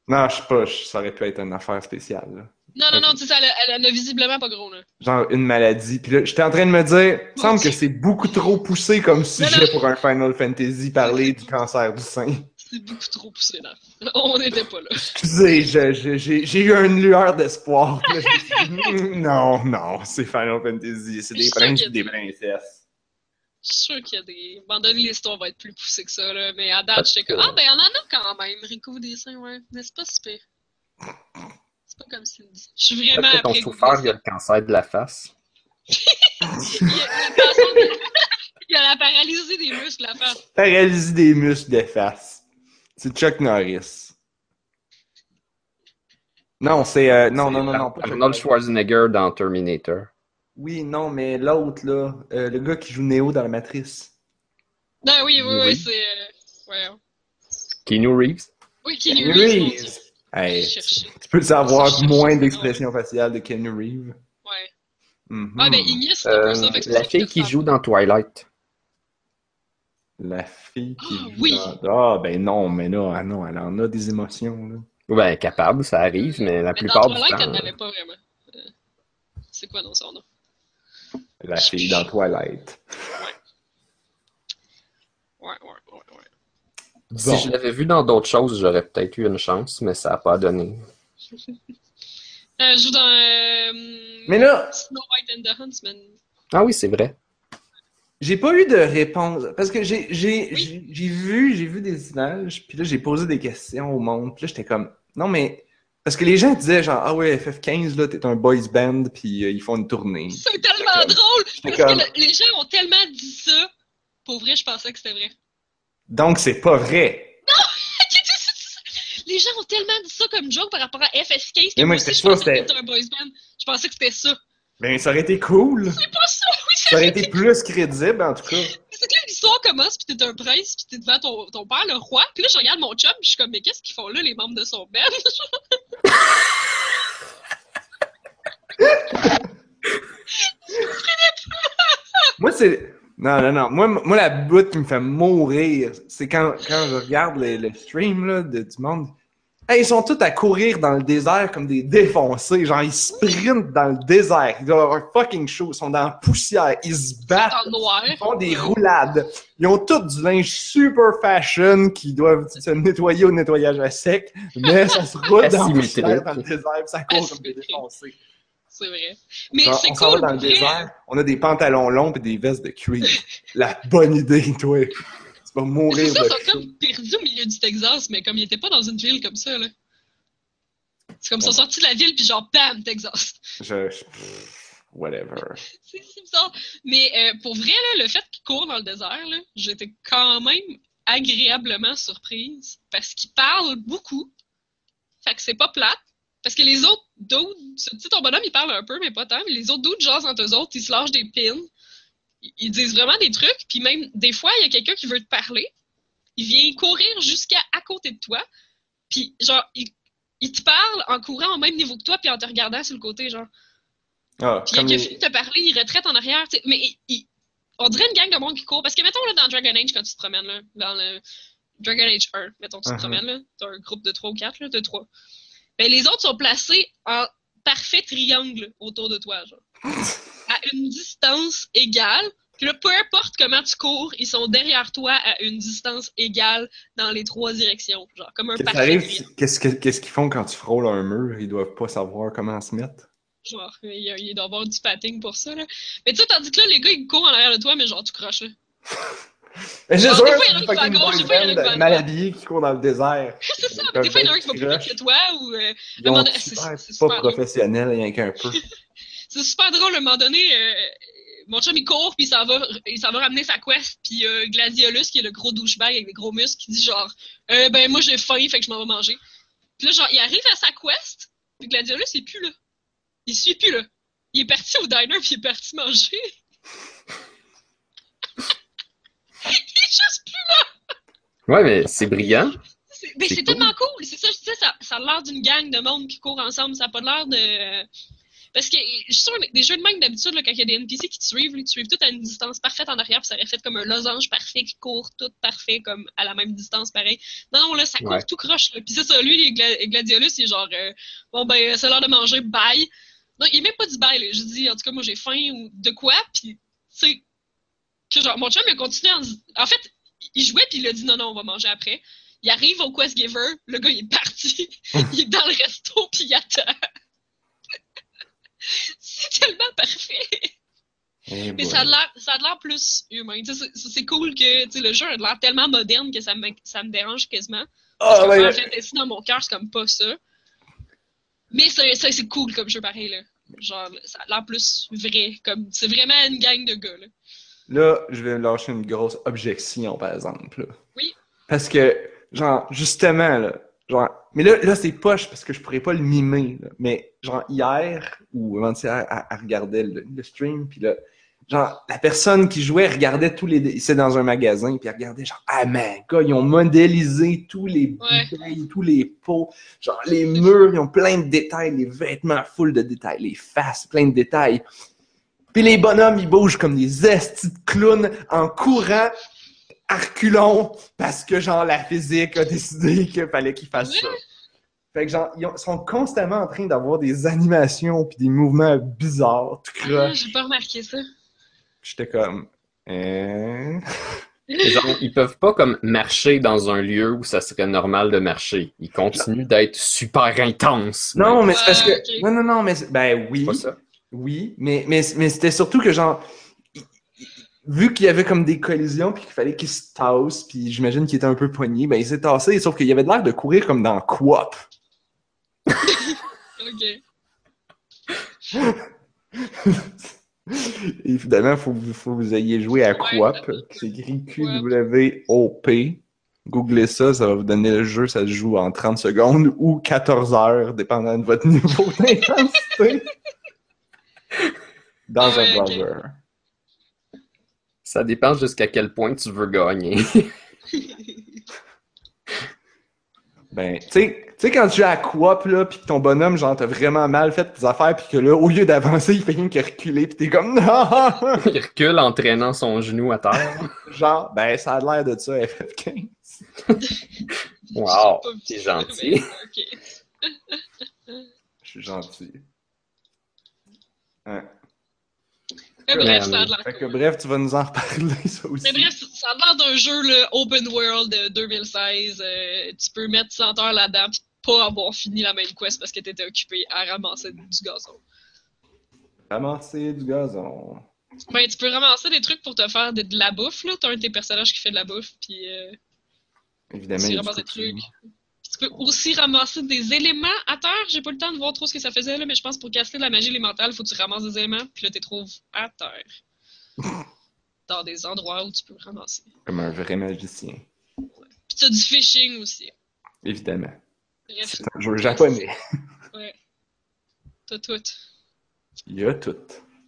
Non, je sais pas, ça aurait pu être une affaire spéciale, là. Non, non, non, tu sais, elle, elle en a visiblement pas gros, là. Genre une maladie. Puis là, j'étais en train de me dire, il me semble que c'est beaucoup trop poussé comme sujet non. pour un Final Fantasy parler du cancer du sein. C'est beaucoup trop poussé, là. [laughs] On n'était pas là. Excusez, je- je- j'ai eu une lueur d'espoir. [laughs] Je Hmm, non, non, c'est Final Fantasy, c'est Je des princes et des princesses. Je suis sûr qu'il y a des. À un moment donné, l'histoire va être plus poussée que ça, là. Mais à date, Parce j'étais comme. que- Ah, ben, on en a quand même, Rico des seins, ouais. Mais c'est pas super. C'est pas comme Cindy. Je suis vraiment Après ton souffert, il y a le cancer de la face. Il y a, [laughs] il y a de- la paralysie des muscles, la face. Paralysie des muscles de face. C'est Chuck Norris. Non, c'est. euh, non, non, non, non. pas Arnold. Schwarzenegger dans Terminator. Oui, non, mais l'autre, là, euh, le gars qui joue Neo dans la Matrice. Non, oui, oui, oui, Oui. c'est. euh, Ouais. Keanu Reeves? Oui, Keanu Keanu Reeves. Reeves. Hey, tu peux savoir moins son d'expressions faciales de Keanu Reeves. Ouais. Mhm. Ah, ben, Ignis, c'est un Euh, peu ça. c'est la fille qui joue dans Twilight. La fille qui. Ah, oui. dans- Ah, ben non, mais là, ah non, elle en a des émotions, là. Ben, capable, ça arrive, mais la Mais plupart dans du Twilight, elle temps. n'avait pas vraiment. Euh, C'est quoi dans son nom? La fille dans Twilight. Ouais, ouais, ouais, ouais. Si Bon. je l'avais vu dans d'autres choses, j'aurais peut-être eu une chance, mais ça n'a pas donné. Elle joue dans. euh, Mais là, Snow White and the Huntsman. Ah oui, c'est vrai. J'ai pas eu de réponse. Parce que j'ai j'ai- j'ai vu, j'ai vu des images, puis là, j'ai posé des questions au monde, puis là, j'étais comme, non, mais. Parce que les gens disaient, genre, ah ouais, FF15, là, t'es un boys band, puis euh, ils font une tournée. C'est tellement drôle! Parce comme, que le- les gens ont tellement dit ça. Pour vrai, je pensais que c'était vrai. donc c'est pas vrai. [laughs] Les gens ont tellement dit ça comme joke par rapport à FF15 que moi, moi aussi, j'étais je pensais que c'était- un boys band. Je pensais que c'était ça. Ben, ça aurait été cool. C'est pas ça, Ça aurait été plus crédible, en tout cas. C'est que là, l'histoire commence, puis t'es un prince, puis t'es devant ton, ton père, le roi. Puis là, je regarde mon chum, puis je suis comme, mais qu'est-ce qu'ils font là, les membres de son band? [laughs] Moi, c'est. Non, non, non. Moi, moi, la bout qui me fait mourir, c'est quand, quand je regarde le, le stream là, de, du monde. Hey, ils sont tous à courir dans le désert comme des défoncés. Genre, ils sprintent dans le désert. Ils doivent avoir un fucking show. Ils sont dans la poussière. Ils se battent. Ils font des roulades. Ils ont tous du linge super fashion qui doivent se nettoyer au nettoyage à sec. Mais ça se roule dans poussière dans le désert. puis ça court comme des défoncés. C'est vrai. Mais c'est on s'en va cool. dans le désert, on a des pantalons longs et des vestes de cuir. La bonne idée, toi. Tu vas mourir C'est ça, de ils sont chaud. comme perdus au milieu du Texas, mais comme ils étaient pas dans une ville comme ça, là. C'est comme ils sont sortis de la ville, puis genre, bam, Texas. Je, whatever. [laughs] C'est bizarre. Mais euh, pour vrai, là, le fait qu'ils courent dans le désert, là, j'étais quand même agréablement surprise parce qu'ils parlent beaucoup. Fait que c'est pas plate. Parce que les autres dudes, tu sais, ton bonhomme, il parle un peu, mais pas tant. Mais les autres dudes, genre, entre eux autres, ils se lâchent des pins. Ils- disent vraiment des trucs. Puis même, des fois, il y a quelqu'un qui veut te parler. Il vient courir jusqu'à à côté de toi. Puis, genre, il, il te parle en courant au même niveau que toi, puis en te regardant sur le côté, genre. Ah, Puis il a les- fini de te parler, il retraite en arrière. tu sais, Mais il- il- on dirait une gang de monde qui court. Parce que, mettons, là, dans Dragon Age, quand tu te promènes, là, dans le Dragon Age 1, mettons, tu te Uh-huh. promènes, là, t'as un groupe de 3 ou 4, là, de 3. Ben, les autres sont placés en parfait triangle autour de toi, genre. [laughs] à une distance égale. Puis là, peu importe comment tu cours, ils sont derrière toi à une distance égale dans les trois directions. Genre, comme un Qu'est-ce que- qu'ils font quand tu frôles un mur? Ils doivent pas savoir comment se mettre? Genre, il, il doit y avoir du padding pour ça, là. Mais tu sais, tandis que là, les gars, ils courent en arrière de toi, mais genre, tu croches, là. [laughs] Mais Genre, sûr, des fois, il y c'est en a une qui vont à fucking gauche, boy des fois, il y en a band qui vont à mal habillé qui court dans le désert. [laughs] C'est ça, Comme des fois, il y en a un qui va plus vite que toi, ou... euh, c'est- pas professionnel, rien qu'un peu. [laughs] C'est super drôle, à un moment donné, euh, mon chum, il court, puis il s'en va, il s'en va ramener sa quest, puis euh, Gladiolus, qui est le gros douchebag avec des gros muscles, qui dit genre, euh, ben moi j'ai faim, fait que je m'en vais manger. Puis là, genre, il arrive à sa quest, puis Gladiolus, il est plus là. Il suit plus là. Il est parti au diner, puis il est parti manger. [laughs] il est juste plus Ouais, mais c'est brillant. C'est ben, C'est c'est cool. tellement cool. C'est ça, je disais, ça, ça a l'air d'une gang de monde qui court ensemble. Ça n'a pas l'air de. Parce que je suis des jeux de même d'habitude, là, quand il y a des NPC qui te suivent, ils te suivent tout à une distance parfaite en arrière, puis ça aurait fait comme un losange parfait qui court tout parfait, comme à la même distance, pareil. Non, non, là, ça court Ouais. tout croche. Là. Puis c'est ça, lui, les Gla- Gladiolus, il est genre, euh, bon, ben, c'est l'heure de manger, bye. Non, il est même pas bye, là. Je dis, en tout cas, moi, j'ai faim ou de quoi, puis, tu sais, que genre, mon chum, il a continué en, en fait, il jouait, puis il a dit, non, non, on va manger après. Il arrive au Quest Giver, le gars il est parti, [laughs] il est dans le resto puis il attend. C'est tellement parfait. Mais ça a l'air, ça plus humain. C'est cool que le jeu a l'air tellement moderne que ça me, ça me dérange quasiment. Parce Ah, que ben, Final Fantasy dans mon cœur, c'est comme pas ça. Mais c'est c'est- c'est cool comme jeu pareil là. Genre, ça a l'air plus vrai. Comme c'est vraiment une gang de gars là. Là, je vais lâcher une grosse objection, par exemple. là. Oui. Parce que, genre, justement, là, genre, mais là, là c'est poche parce que je pourrais pas le mimer, là. Mais, genre, hier ou avant-hier, elle, elle regardait le, le stream, puis là, genre, la personne qui jouait regardait tous les. C'est dans un magasin, puis elle regardait, genre, ah, man, gars, ils ont modélisé tous les Ouais. bouteilles, tous les pots, genre, les murs, ils ont plein de détails, les vêtements full de détails, les faces, plein de détails. Puis les bonhommes, ils bougent comme des estis de clowns en courant, à reculons, parce que, genre, la physique a décidé qu'il fallait qu'ils fassent ça. Fait que, genre, ils ont- sont constamment en train d'avoir des animations puis des mouvements bizarres, tout Ah, croche. j'ai pas remarqué ça. J'étais comme... Hein? [laughs] Genre, ils peuvent pas comme marcher dans un lieu où ça serait normal de marcher. Ils continuent d'être super intenses. Non, mais c'est parce que... Ah, ok. Non, non, non, mais... Ben oui, C'est pas ça. oui, mais, mais, mais c'était surtout que, genre... Vu qu'il y avait comme des collisions puis qu'il fallait qu'ils se tassent, puis j'imagine qu'il était un peu poigné, ben il s'est tassé, sauf qu'il y avait de l'air de courir comme dans Coop. [laughs] Ok. Évidemment, il faut, que vous- faut que vous ayez joué à Coop. C'est écrit Q-W-O-P. Googlez ça, ça va vous donner le jeu. Ça se joue en 30 secondes ou 14 heures, dépendant de votre [laughs] niveau d'intensité. Dans un browser. Ça dépend jusqu'à quel point tu veux gagner. [laughs] Ben, tu sais, tu sais, quand tu es à Coop, là, pis que ton bonhomme, genre, t'as vraiment mal fait tes affaires, pis que là, au lieu d'avancer, il fait rien que reculer, pis t'es comme, non! [laughs] Il recule en traînant son genou à terre. [laughs] Genre, ben, ça a l'air de ça, FF15. Wow, t'es gentil. Je suis gentil. Hein. Mais bref, ça a l'air Fait que bref, tu vas nous en reparler, ça aussi. Mais bref, ça a l'air d'un jeu là, open world de 2016. euh, tu peux mettre 100 heures là-dedans pis pas avoir fini la main quest parce que t'étais occupé à ramasser du gazon. Ramasser du gazon. Ben, tu peux ramasser des trucs pour te faire de, de la bouffe, là. T'as un de tes personnages qui fait de la bouffe, puis euh, Évidemment, tu ramasses des trucs. Tu peux aussi ramasser des éléments à terre. J'ai pas le temps de voir trop ce que ça faisait, là, mais je pense pour casser de la magie élémentale, faut que tu ramasses des éléments, puis là, tu les trouves à terre. [laughs] Dans des endroits où tu peux ramasser. Comme un vrai magicien. Puis t'as du fishing aussi. Évidemment. C'est un jeu japonais. [laughs] ouais. T'as tout. Il y a tout.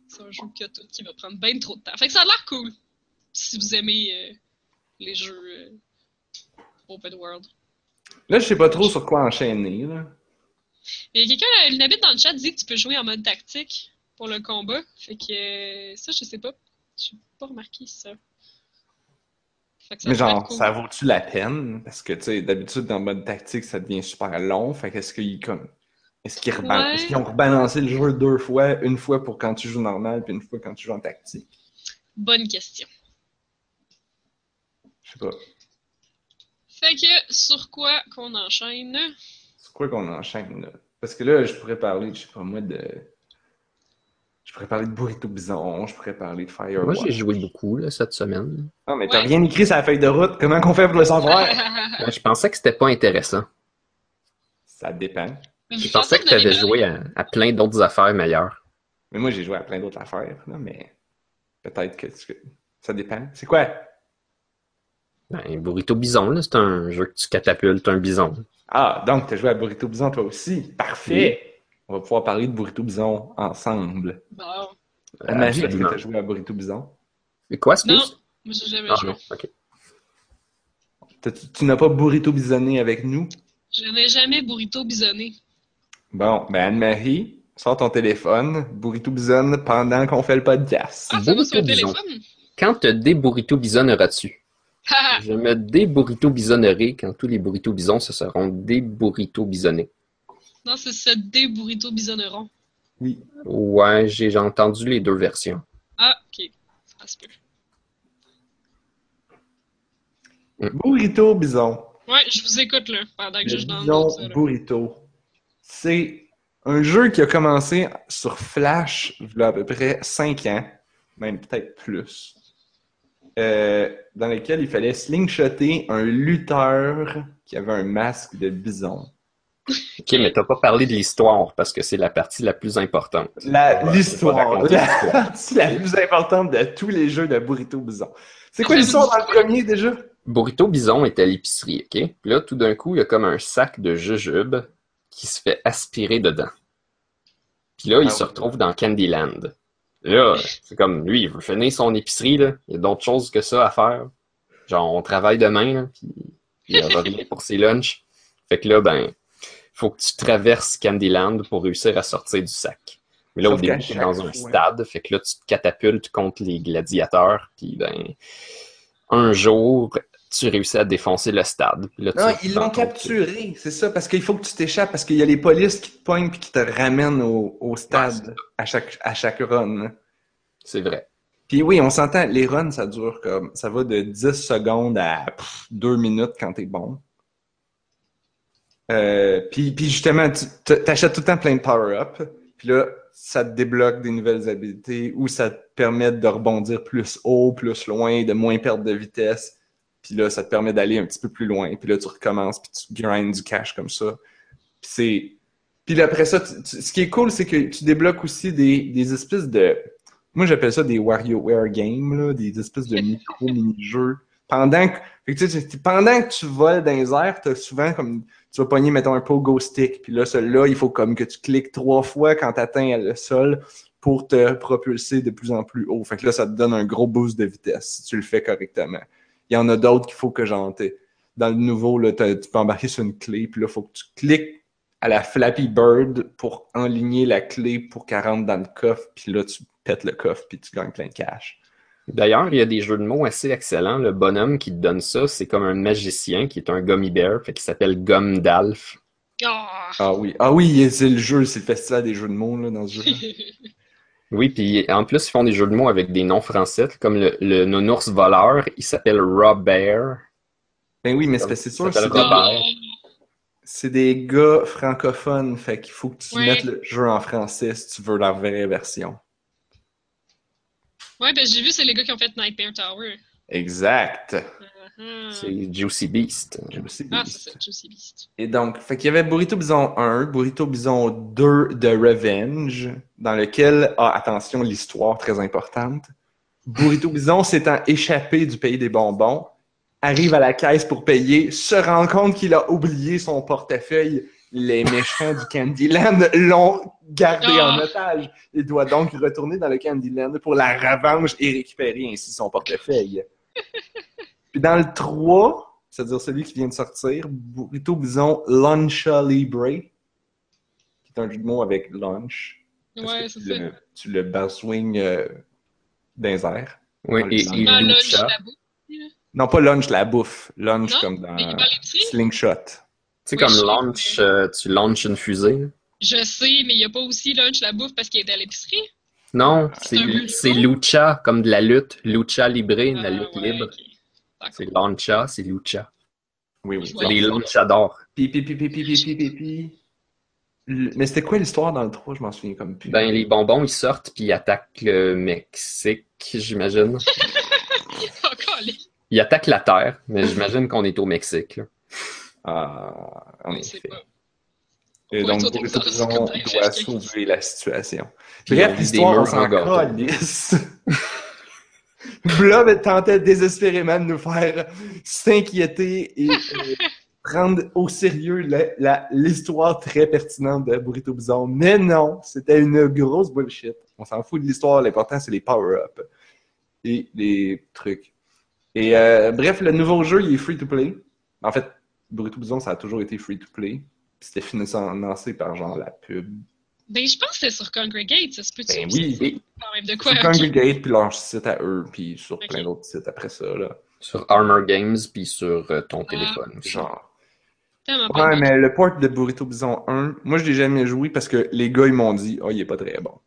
C'est un jeu qui a tout, qui va prendre bien trop de temps. Fait que ça a l'air cool. Si vous aimez euh, les jeux euh, open world. Là, je sais pas trop sur quoi enchaîner, là. Et quelqu'un, euh, Lunabit dans le chat dit que tu peux jouer en mode tactique pour le combat. Fait que euh, ça, je sais pas. J'ai pas remarqué ça. Mais genre, cool. ça vaut-tu la peine? Parce que, tu sais, d'habitude, dans le mode tactique, ça devient super long. Fait qu'est-ce qu'ils comme... Est-ce qu'ils reban- Ouais. est-ce qu'ils ont rebalancé le jeu deux fois? Une fois pour quand tu joues normal, puis une fois quand tu joues en tactique? Bonne question. Je sais pas. Fait que sur quoi qu'on enchaîne? C'est quoi qu'on enchaîne, là? Parce que là, je pourrais parler, je sais pas moi, de... Je pourrais parler de Burrito Bison, je pourrais parler de Firewatch. Moi, j'ai joué beaucoup là, cette semaine. Non, mais t'as Ouais. rien écrit sur la feuille de route. Comment qu'on fait pour le savoir? [laughs] Euh, Je pensais que c'était pas intéressant. ça dépend. Je pensais que tu avais joué à, à plein d'autres affaires meilleures. Mais moi, j'ai joué à plein d'autres affaires, là, mais peut-être que tu- ça dépend. C'est quoi? Ben, Burrito Bison, là, c'est un jeu que tu catapultes un bison. Ah, donc t'as joué à Burrito Bison toi aussi? Parfait! On va pouvoir parler de Burrito Bison ensemble. Bon. Anne-Marie, est-ce que Absolument. t'as joué à Burrito Bison? Et quoi, c'est Non, moi j'ai jamais Ah joué. non, Tu, tu n'as pas Burrito Bisonné avec nous? Je n'ai jamais burrito bisonné. Bon, ben Anne-Marie, sors ton téléphone, Burrito Bisonne pendant qu'on fait le podcast. Ah, ça va sur le Burrito bison. téléphone? Quand te déburrito bisonneras-tu? Ah, [laughs] Je me déburrito bisonnerai quand tous les burritos bisons se seront déburrito bisonnés. non, c'est ce des burrito bisonneront. Oui. Ouais, j'ai j'ai entendu les deux versions. Ah, ok. Ça se peut. Burrito Bison. Ouais, je vous écoute là, pendant que Le je dans Bison ça. là. Burrito. C'est un jeu qui a commencé sur Flash il y a à peu près 5 ans, même peut-être plus, euh, dans lequel il fallait slingshotter un lutteur qui avait un masque de bison. Ok, mais t'as pas parlé de l'histoire parce que c'est la partie la plus importante. La- L'histoire, la l'histoire. partie la plus importante de tous les jeux de Burrito Bison. C'est quoi l'histoire dans le premier déjà? Burrito Bison est à l'épicerie, ok? Puis là, tout d'un coup, il y a comme un sac de jujubes qui se fait aspirer dedans. Puis là, il Ah se retrouve dans Candyland. Là, c'est comme, lui, il veut finir son épicerie, là. Il y a d'autres choses que ça à faire. Genre, on travaille demain, là, puis il aura rien pour ses lunchs. Fait que là, ben, faut que tu traverses Candyland pour réussir à sortir du sac. Mais là, Sauf au début, tu es dans un stade, fait que là, tu te catapultes contre les gladiateurs, puis ben, un jour, tu réussis à défoncer le stade. Là, Non, ils l'ont capturé, c'est ça, parce qu'il faut que tu t'échappes, parce qu'il y a les polices qui te pognent puis qui te ramènent au, au stade à chaque, à chaque run. C'est vrai. Puis oui, on s'entend, les runs, ça dure comme, ça va de 10 secondes à 2 minutes quand t'es bon. Euh, puis, puis justement, tu t'achètes tout le temps plein de power-up, puis là, ça te débloque des nouvelles habilités ou ça te permet de rebondir plus haut, plus loin, de moins perdre de vitesse. Puis là, ça te permet d'aller un petit peu plus loin. Puis là, tu recommences, puis tu grindes du cash comme ça. Puis c'est... Puis après ça, tu- tu- ce qui est cool, c'est que tu débloques aussi des, des espèces de... Moi, j'appelle ça des WarioWare games, là, des espèces de micro-mini-jeux. [laughs] Pendant que, fait que tu pendant que tu voles dans les airs, t'as souvent comme... Tu vas pogner, mettons, un pogo stick. Puis là, celui-là, il faut comme que tu cliques trois fois quand tu atteins le sol pour te propulser de plus en plus haut. Fait que là, ça te donne un gros boost de vitesse si tu le fais correctement. Il y en a d'autres qu'il faut que t'es- dans le nouveau, là, tu peux embarquer sur une clé, puis là, il faut que tu cliques à la Flappy Bird pour enligner la clé pour qu'elle rentre dans le coffre, puis là, tu pètes le coffre, puis tu gagnes plein de cash. D'ailleurs, il y a des jeux de mots assez excellents. Le bonhomme qui te donne ça, c'est comme un magicien qui est un gummy bear, fait qu'il s'appelle Gumdalf. Ah! Ah oui, ah oui, c'est le jeu, c'est le festival des jeux de mots, là, dans ce jeu [laughs] Oui, puis en plus, ils font des jeux de mots avec des noms français, comme le, le nounours voleur, il s'appelle Robert. Ben oui, mais c'est parce que c'est sûr, des, Robert. c'est des gars francophones, fait qu'il faut que tu Ouais. mettes le jeu en français si tu veux la vraie version. Ouais, ben j'ai vu, c'est les gars qui ont fait Nightmare Tower. Exact. Ah, C'est Juicy Beast. Ah, bien. c'est ça, Juicy Beast. Et donc, fait qu'il y avait Burrito Bison 1, Burrito Bison 2 de Revenge, dans lequel, ah, attention, l'histoire très importante. Burrito Bison s'étant échappé du pays des bonbons, arrive à la caisse pour payer, se rend compte qu'il a oublié son portefeuille. Les méchants du Candyland l'ont gardé Ah. en otage. Il doit donc retourner dans le Candyland pour la revanche et récupérer ainsi son portefeuille. Puis dans le 3, c'est-à-dire celui qui vient de sortir, Burrito Bison Luncha Libre, qui est un jeu de mots avec lunch. Ouais, c'est tu ça. le, tu le basswing euh, dans les airs. Oui, et, le et Dans lunch, la bouffe. Non, pas lunch, la bouffe. Lunch Non, comme dans? Slingshot. Tu sais, Oui, comme launch, euh, tu launches une fusée. Je sais, mais il n'y a pas aussi lunch la bouffe parce qu'il est à l'épicerie. Non, c'est lucha, comme de la lutte. Lucha libre, la lutte libre. C'est lancha, c'est lucha. Oui, oui. C'est des lonchadors. Pi, pi, pi, pi, Mais c'était quoi l'histoire dans le 3? Je m'en souviens comme plus. Ben, les bonbons, ils sortent puis ils attaquent le Mexique, j'imagine. [laughs] ils attaquent la Terre, mais j'imagine qu'on est au Mexique. Ah, en effet. Pas... Et donc, t'es Bison comme dans doit sauver la situation. Bref, l'histoire, on s'en calisse. [laughs] Blob tentait désespérément de nous faire s'inquiéter et euh, [laughs] prendre au sérieux l'histoire très pertinente de Burrito Bison. Mais non, c'était une grosse bullshit. On s'en fout de l'histoire, l'important c'est les power-ups et les trucs. Et euh, bref, le nouveau jeu, il est free-to-play. En fait, Burrito Bison, ça a toujours été free-to-play. Puis C'était financé par genre la pub. Ben, je pense que c'était sur Congregate, ça se peut-tu? Ben oui, Et Quand même de quoi? Sur. Congregate, puis leur site à eux, puis sur plein d'autres sites après ça, là. sur Armor Games puis sur euh, ton Ah. téléphone. Genre. Ouais, mais le port de Burrito Bison 1, moi je l'ai jamais joué parce que les gars ils m'ont dit, oh, il est pas très bon.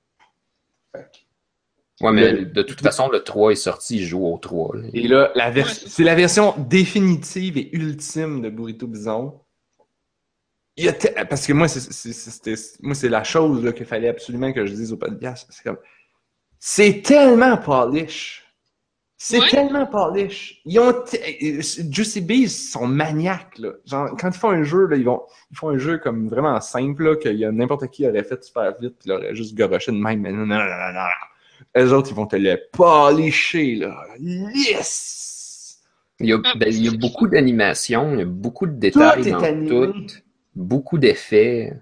Ouais, mais Le- de toute façon, le 3 est sorti, il joue au 3. là. Et là, la Ouais, c'est la version définitive et ultime de Burrito Bison. Il y a te- Parce que moi, c'est c'est- c'était- moi, c'est la chose qu'il fallait absolument que je dise au podcast. C'est comme. C'est tellement polish. C'est Ouais. tellement polish. Ils ont te- Juicy Bees sont maniaques là. Genre quand ils font un jeu là, ils vont ils font un jeu comme vraiment simple là que y a n'importe qui aurait fait super vite, puis l'aurait juste goroché de même. Mais non non non non. non. Eux autres ils vont te le polisher là, lisse. Il y a, Ah, ben, il y a c'est- beaucoup d'animations, il y a beaucoup de Tout détails est dans animé. tout, beaucoup d'effets.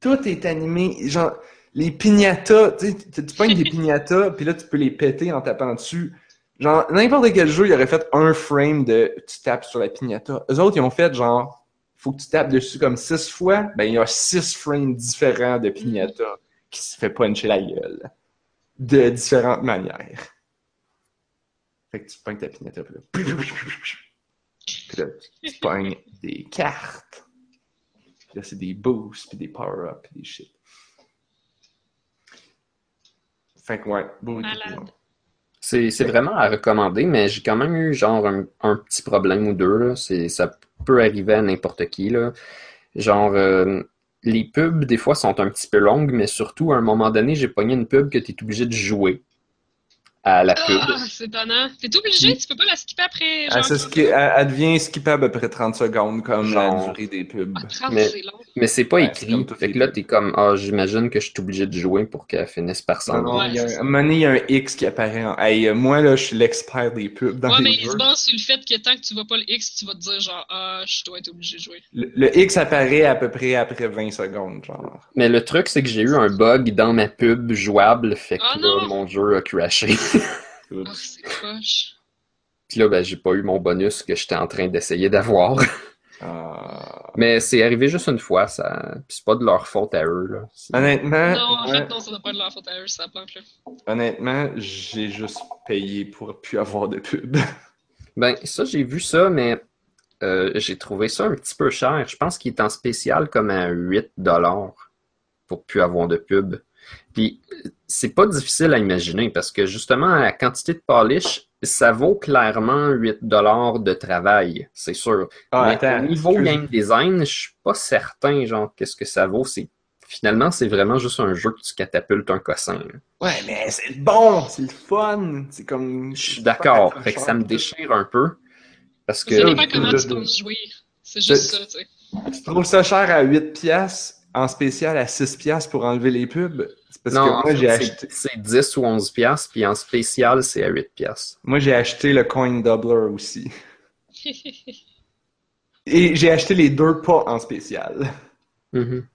Tout est animé. Genre, les piñatas, tu sais, tu tu pognes des [laughs] piñatas, puis là, tu peux les péter en tapant dessus. Genre, n'importe quel jeu, il aurait fait un frame de tu tapes sur la piñata. Eux autres, ils ont fait genre, faut que tu tapes dessus comme six fois. Ben, il y a six frames différents de piñata qui se fait puncher la gueule. De différentes manières. Fait que tu pognes ta piñata, puis là, [laughs] puis là, tu pognes des cartes. Puis là, c'est des boosts, puis des power-ups, puis des shit. Fait que ouais. C'est c'est vraiment à recommander, mais j'ai quand même eu genre un, un petit problème ou deux. Là. C'est- Ça peut arriver à n'importe qui. Là. Genre, euh, les pubs, des fois, sont un petit peu longues, mais surtout, à un moment donné, j'ai pogné une pub que tu es obligé de jouer à la pub. Ah, c'est étonnant. T'es obligé, tu peux pas la skipper après. Elle, Genre, se ski- elle- elle devient skippable après 30 secondes, comme Genre. la durée des pubs. Ah, 30, Mais-. Mais c'est pas Ouais, écrit. Fait que là, t'es comme, ah, j'imagine que je suis obligé de jouer pour qu'elle finisse par s'en non, Ouais, il y a un, ça. à un moment donné, il y a un X qui apparaît. En... Hey, moi, là, je suis l'expert des pubs dans Ouais, mais les il jeux. se base sur le fait que tant que tu vois pas le X, tu vas te dire genre, ah, je dois être obligé de jouer. Le, le X apparaît à peu près après 20 secondes, genre. Mais le truc, c'est que j'ai eu un bug dans ma pub jouable, fait que Ah là, mon jeu a crashé. [laughs] C'est poche. Puis là, ben, j'ai pas eu mon bonus que j'étais en train d'essayer d'avoir. Ah. Mais c'est arrivé juste une fois, ça. Puis c'est pas de leur faute à eux, là. Honnêtement, Non, en fait, non, ça doit pas être leur faute à eux, ça plante là. honnêtement, j'ai juste payé pour plus avoir de pub. [laughs] Ben, ça, j'ai vu ça, mais euh, j'ai trouvé ça un petit peu cher. Je pense qu'il est en spécial comme à 8 pour plus avoir de pub. Puis, c'est pas difficile à imaginer parce que justement, la quantité de polish, ça vaut clairement 8 de travail, c'est sûr. Ah, Mais attends, au niveau excuse- game design, je suis pas certain, genre, qu'est-ce que ça vaut. C'est Finalement, c'est vraiment juste un jeu que tu catapultes un cossin. Ouais, mais c'est bon, c'est le fun. C'est comme. Je suis d'accord. Fait que ça me déchire un peu. Parce que Ça dépend je- comment tu penses jouer. C'est juste ça, tu sais. Tu trouves ça cher à 8 piastres, en spécial à 6 piastres pour enlever les pubs? C'est parce non, que moi, j'ai c'est- acheté. c'est 10 ou 11 piastres, puis en spécial, c'est à 8 piastres. Moi, j'ai acheté le coin doubler aussi. [laughs] Et j'ai acheté les deux pas en spécial. Mhm.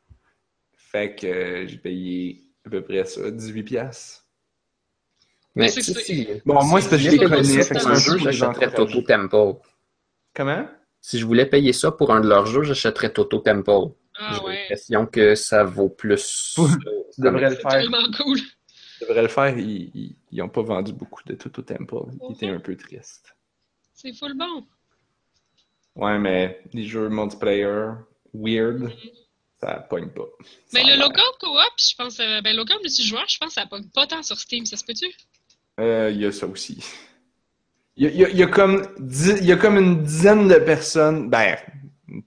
Fait que euh, j'ai payé à peu près ça, 18 piastres. Mais c'est c'est- Bon, moi, c'est parce que je si les je voulais connais. payer fait ça que pour un c'est jeu, j'achèterais. Toto Temple. Comment? Si je voulais payer ça pour un de leurs jeux, j'achèterais Toto Temple. Ah J'ai ouais. l'impression que ça vaut plus. Euh, Tu devrais le C'est faire. tellement cool. Tu devrais le faire. Ils, ils, ils ont pas vendu beaucoup de Toto Temple. Ils étaient un peu tristes. C'est full bon. Ouais, mais les jeux multiplayer, weird, ça pogne pas. Mais Ça le local co-op, je pense, euh, ben local multijoueur, je pense que ça pogne pas tant sur Steam, ça se peut-tu? Euh, Il y a ça aussi. Il y a, il y a- il y a comme dix- y a comme une dizaine de personnes, ben,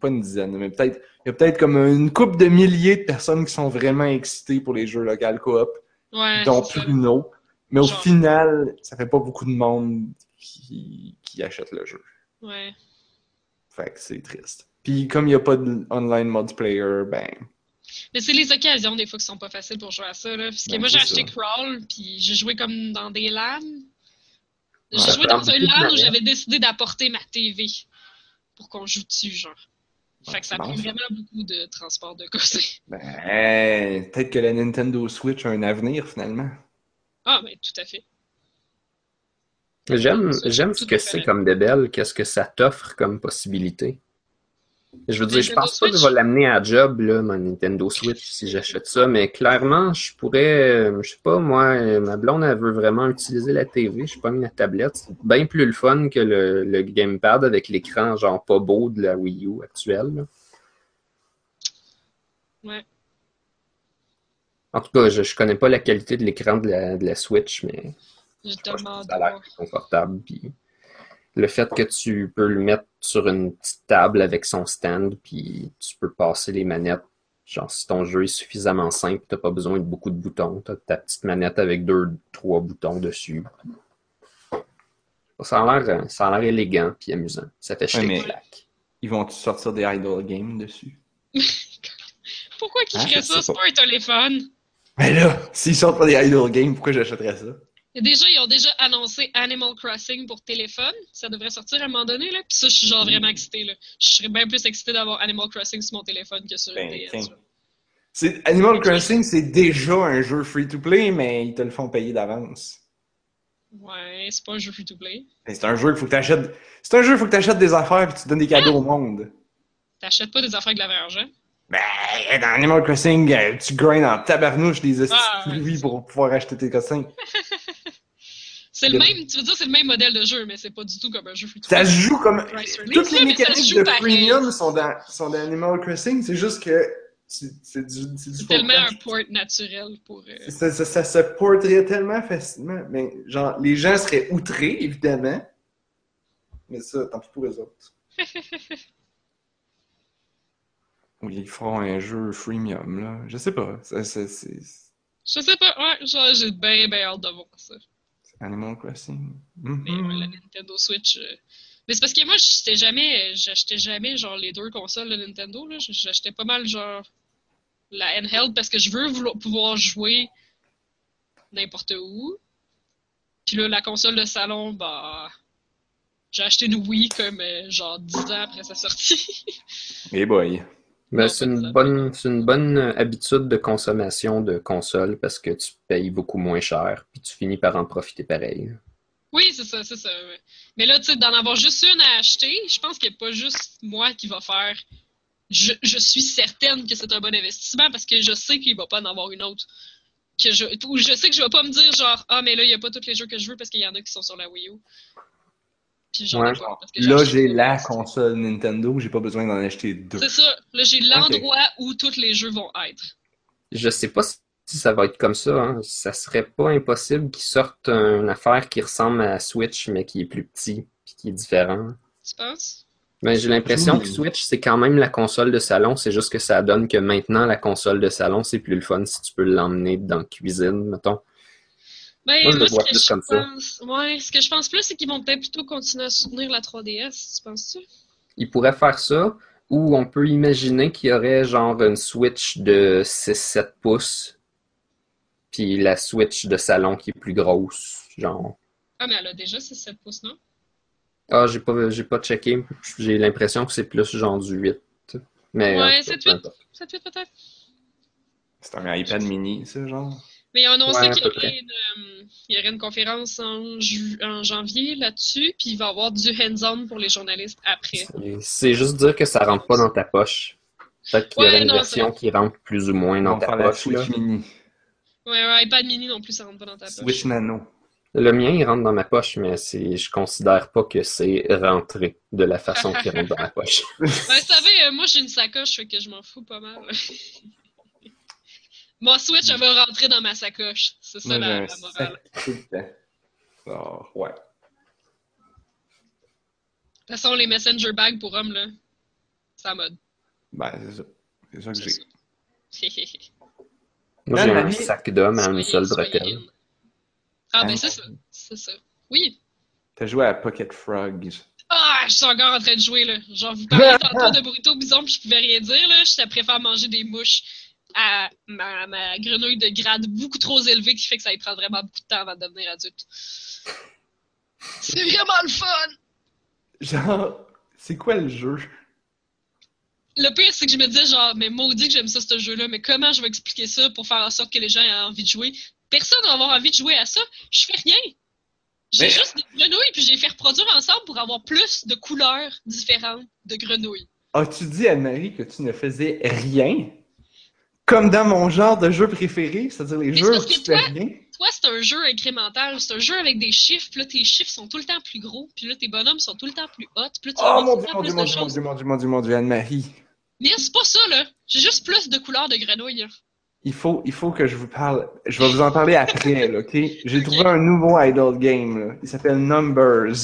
pas une dizaine, mais peut-être, il y a peut-être comme une couple de milliers de personnes qui sont vraiment excitées pour les jeux local coop, Ouais, dont. Pruno. Mais au Genre. final, ça fait pas beaucoup de monde qui, qui achète le jeu. Ouais. Fait que c'est triste. Puis comme il n'y a pas de online multiplayer, ben, Mais c'est les occasions, des fois, qui sont pas faciles pour jouer à ça, là. Parce que Ben, moi, j'ai acheté. Crawl, puis j'ai joué comme dans des LAN. J'ai joué dans un LAN où j'avais décidé d'apporter ma TV pour qu'on joue dessus, genre. Fait que ça prend vraiment beaucoup de transport de côté. [laughs] ben, peut-être que la Nintendo Switch a un avenir finalement. Ah, ben, tout à fait. J'aime, ce que est c'est comme de belle, qu'est-ce que ça t'offre comme possibilité. Je veux dire, je pense pas que je vais l'amener à job, là, ma Nintendo Switch, si j'achète ça, mais clairement, je pourrais, euh, je sais pas, moi, euh, ma blonde, elle veut vraiment utiliser la TV, je pogne la tablette. C'est bien plus le fun que le, le gamepad avec l'écran, genre, pas beau de la Wii U actuelle. là. Ouais. En tout cas, je, je connais pas la qualité de l'écran de la, de la Switch, mais je que ça a l'air plus confortable. Puis le fait que tu peux le mettre sur une petite table avec son stand, puis tu peux passer les manettes. Genre, si ton jeu est suffisamment simple, t'as pas besoin de beaucoup de boutons. T'as ta petite manette avec deux, trois boutons dessus. Ça a l'air, ça a l'air élégant puis amusant. Ça fait chier mais- claque. Ils vont sortir des idle games dessus? [laughs] Pourquoi qu'ils Ah, feraient ça? C'est pas. un téléphone. Ben là, s'ils sortent pas des idle games, pourquoi j'achèterais ça? Déjà, ils ont déjà annoncé Animal Crossing pour téléphone. Ça devrait sortir à un moment donné, là. Puis ça, je suis genre vraiment excitée, là. Je serais bien plus excitée d'avoir Animal Crossing sur mon téléphone que sur Ben, DS. Animal Crossing, c'est déjà un jeu free-to-play, mais ils te le font payer d'avance. Ouais, c'est pas un jeu free-to-play. Ben, C'est un jeu, il faut que t'achètes. C'est un jeu, faut que t'achètes des affaires et tu donnes des cadeaux au monde. T'achètes pas des affaires avec de la vraie argent. Ben, dans Animal Crossing, euh, tu grindes en tabarnouche des Ah, ouais, fruits c'est pour pouvoir acheter tes cossins. [laughs] C'est le même, tu veux dire, c'est le même modèle de jeu, mais c'est pas du tout comme un jeu free-to-play. Ça se joue comme. Toutes les mécaniques de premium sont dans, sont dans Animal Crossing, c'est juste que c'est du, c'est du tellement un port naturel pour. euh, Ça, ça, ça se porterait tellement facilement. Mais genre, les gens seraient outrés, évidemment. Mais ça, tant pis pour eux autres. [laughs] Ou ils feront un jeu freemium, là. Je sais pas. Ça, ça, c'est Je sais pas, ouais, j'ai bien, bien hâte de voir ça. Animal Crossing. Mais Mhm. ouais, la Nintendo Switch. euh, Mais c'est parce que moi, j'achetais jamais, j'achetais jamais, genre, les deux consoles de Nintendo, là. J'achetais pas mal, genre, la handheld parce que je veux vouloir- pouvoir jouer n'importe où. Puis là, la console de salon, bah. J'ai acheté une Wii comme, euh, genre, 10 ans après sa sortie. Eh boy. Ben, Non, c'est une bonne, c'est une bonne euh, habitude de consommation de console parce que tu payes beaucoup moins cher puis tu finis par en profiter pareil. Oui, c'est ça, c'est ça. Mais là, tu sais, d'en avoir juste une à acheter, je pense qu'il n'y a pas juste moi qui va faire. Je, je suis certaine que c'est un bon investissement parce que je sais qu'il ne va pas en avoir une autre. Que je, ou je sais que je ne vais pas me dire genre, ah, mais là, il n'y a pas tous les jeux que je veux parce qu'il y en a qui sont sur la Wii U. Ouais, Là, j'ai la console Nintendo, j'ai pas besoin d'en acheter deux. C'est ça. Là, j'ai l'endroit où tous les jeux vont être. Je sais pas si ça va être comme ça. Hein. Ça serait pas impossible qu'ils sortent une affaire qui ressemble à Switch mais qui est plus petit puis qui est différent. Tu penses? Ben, j'ai l'impression Hmm. que Switch, c'est quand même la console de salon. C'est juste que ça donne que maintenant, la console de salon, c'est plus le fun si tu peux l'emmener dans la cuisine, mettons. Ben, Moi, je le vois plus ça. pense, ouais, ce que je pense plus, c'est qu'ils vont peut-être plutôt continuer à soutenir la 3DS, tu penses-tu? Ils pourraient faire ça, ou on peut imaginer qu'il y aurait genre une Switch de 6-7 pouces, puis la Switch de salon qui est plus grosse, genre. Ah, mais elle a déjà ses 7 pouces, non? Ah, j'ai pas, j'ai pas checké. J'ai l'impression que c'est plus genre du 8. Mais, Ouais, en tout cas, c'est peu huit. importe. 7 8 peut-être? C'est un iPad mini, ça, genre. Mais ils ont annoncé Ouais, qu'il y, une, euh, il y aurait une conférence en, ju- en janvier là-dessus, puis il va y avoir du hands-on pour les journalistes après. C'est- juste dire que ça rentre pas dans ta poche. Peut-être qu'il y Ouais, aurait une non, version qui rentre plus ou moins dans ta poche. là. Switch mini. Ouais, ouais, iPad mini non plus, ça rentre pas dans ta poche. Switch Nano. Le mien, il rentre dans ma poche, mais c'est, je considère pas que c'est rentré de la façon qu'il rentre dans ma [laughs] poche. Ben, vous savez, euh, moi j'ai une sacoche, fait que je m'en fous pas mal. [laughs] Mon Switch, elle va rentrer dans ma sacoche. C'est ça Moi, la, la morale. sac tout le temps. Alors, ouais. De toute façon, les Messenger bags pour hommes, là, C'est la mode. Ben, c'est ça. C'est ça que j'ai. Moi, j'ai un sac d'homme à une seule bretelle. Ah, ben Hein? c'est ça. C'est ça. Oui. T'as joué à Pocket Frogs. Ah, je suis encore en train de jouer, là. Genre, vous parlez [laughs] tantôt de burrito bison, puis je pouvais rien dire, là. Je préfère manger des mouches à ma, ma grenouille de grade beaucoup trop élevé qui fait que ça y prend vraiment beaucoup de temps avant de devenir adulte. C'est vraiment le fun! Genre, c'est quoi le jeu? Le pire, c'est que je me disais, genre, mais maudit que j'aime ça, ce jeu-là, mais comment je vais expliquer ça pour faire en sorte que les gens aient envie de jouer? Personne va avoir envie de jouer à ça. Je fais rien. J'ai Mais- juste des grenouilles, puis j'ai fait reproduire ensemble pour avoir plus de couleurs différentes de grenouilles. As-tu dit à Marie que tu ne faisais rien? Comme dans mon genre de jeu préféré, c'est-à-dire les Mais jeux où tu fais toi- rien? Toi, c'est un jeu incrémental. C'est un jeu avec des chiffres. Puis là, tes chiffres sont tout le temps plus gros. Puis là, tes bonhommes sont tout le temps plus hot. Puis là, tu Oh mon dieu, mon dieu, mon dieu, mon dieu, mon dieu, mon dieu, mon dieu, Anne-Marie. Mais c'est pas ça, là. J'ai juste plus de couleurs de grenouilles. là. Il faut, il faut que je vous parle. Je vais vous en parler après, là, ok? J'ai trouvé un nouveau idle game, là. Il s'appelle Numbers.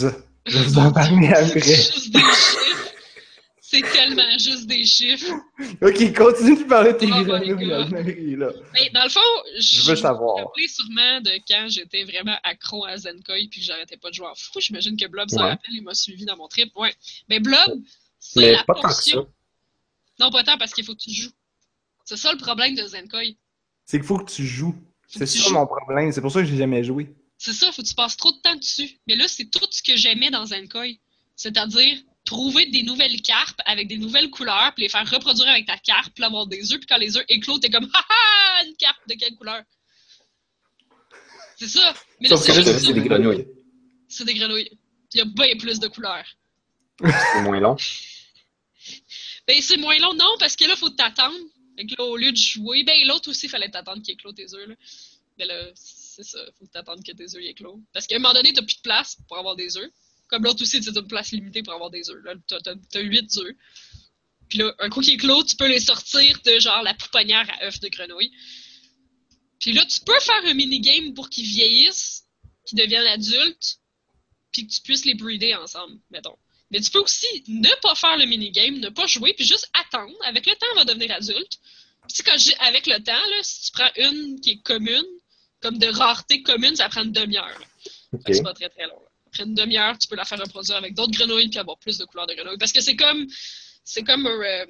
Je vais vous en parler après. C'est juste des chiffres. C'est tellement juste des chiffres. Ok, continue de parler de tes Oh là. Mais dans le fond, Je veux savoir. me rappelais sûrement de quand j'étais vraiment accro à Zenkoi puis que j'arrêtais pas de jouer en fou. J'imagine que Blob s'en Ouais. rappelle, il m'a suivi dans mon trip. Ouais. Mais Blob, c'est la pas tant que portion. ça. Non, pas tant parce qu'il faut que tu joues. C'est ça le problème de Zenkoi. C'est qu'il faut que tu joues. C'est ça joues. mon problème. C'est pour ça que j'ai jamais joué. C'est ça, faut que tu passes trop de temps dessus. Mais là, c'est tout ce que j'aimais dans Zenkoi. C'est-à-dire trouver des nouvelles carpes avec des nouvelles couleurs, puis les faire reproduire avec ta carpe, puis avoir des œufs, puis quand les œufs éclosent, t'es comme haha, [laughs] une carpe de quelle couleur? C'est ça. Mais Sauf c'est que des grenouilles. C'est des grenouilles. Il y a bien plus de couleurs. C'est moins long. [laughs] Ben, c'est moins long, non, parce que là, faut t'attendre. Au lieu de jouer, ben, l'autre aussi, fallait t'attendre qu'il éclose tes œufs, là. Mais là, c'est ça, faut t'attendre que tes œufs y éclosent. Parce qu'à un moment donné, t'as plus de place pour avoir des œufs. Comme l'autre aussi, tu as une place limitée pour avoir des œufs. Là, t'as, 8 œufs. Puis là, un coup qui éclose, tu peux les sortir de genre la pouponnière à œufs de grenouille. Puis là, tu peux faire un minigame pour qu'ils vieillissent, qu'ils deviennent adultes, puis que tu puisses les breeder ensemble, mettons. Mais tu peux aussi ne pas faire le minigame, ne pas jouer, puis juste attendre. Avec le temps, elle va devenir adulte. Puis quand je avec le temps, là, si tu prends une qui est commune, comme de rareté commune, ça prend une demi-heure. là. Ok. Fait que C'est pas très très long. Là. Après une demi-heure, tu peux la faire reproduire avec d'autres grenouilles puis avoir plus de couleurs de grenouilles. Parce que c'est comme c'est comme un, euh,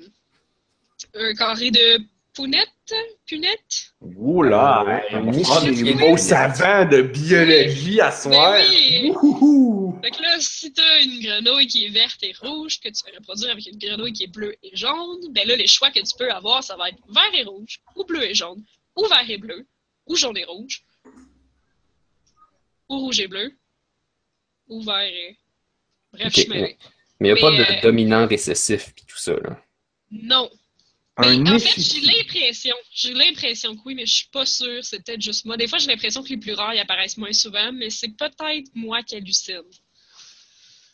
un carré de punette, punette. Oula! Un prend des mots savants de biologie à. Ben oui. Fait que là, si t'as une grenouille qui est verte et rouge, que tu fais reproduire avec une grenouille qui est bleue et jaune, ben là, les choix que tu peux avoir, ça va être vert et rouge, ou bleu et jaune, ou vert et bleu, ou jaune et rouge, ou rouge et bleu, ou vert et... Bref, Ok, je suis mêlée. Mais il n'y a pas de euh, dominant récessif puis tout ça. Là. Non. Un Mais en fait, échiquier. j'ai l'impression, j'ai l'impression que oui, mais je suis pas sûre, c'est peut-être juste moi. Des fois, j'ai l'impression que les plus rares, ils apparaissent moins souvent, mais c'est peut-être moi qui hallucine.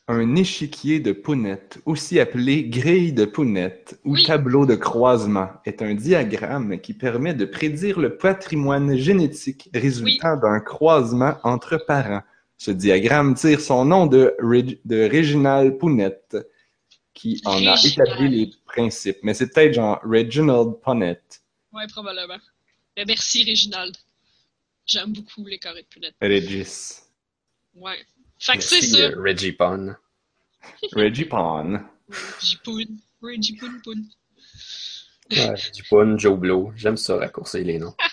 Un échiquier de Punnett, aussi appelé grille de Punnett ou Oui. tableau de croisement, est un diagramme qui permet de prédire le patrimoine génétique résultant d'un croisement entre parents. Ce diagramme tire son nom de, Reg- de Reginald Punnett, qui en a Reginald. établi les principes. Mais c'est peut-être genre Reginald Punnett. Ouais, probablement. Mais merci, Réginald. J'aime beaucoup les carrés de punette. Regis. Ouais. Fait que c'est ça. euh, Reggie Pond. [laughs] Reggie Pond. Reggie Poon. Reggie Poon Poon. Ouais, Reggie Joe Blow. J'aime ça raccourcir les noms. [laughs]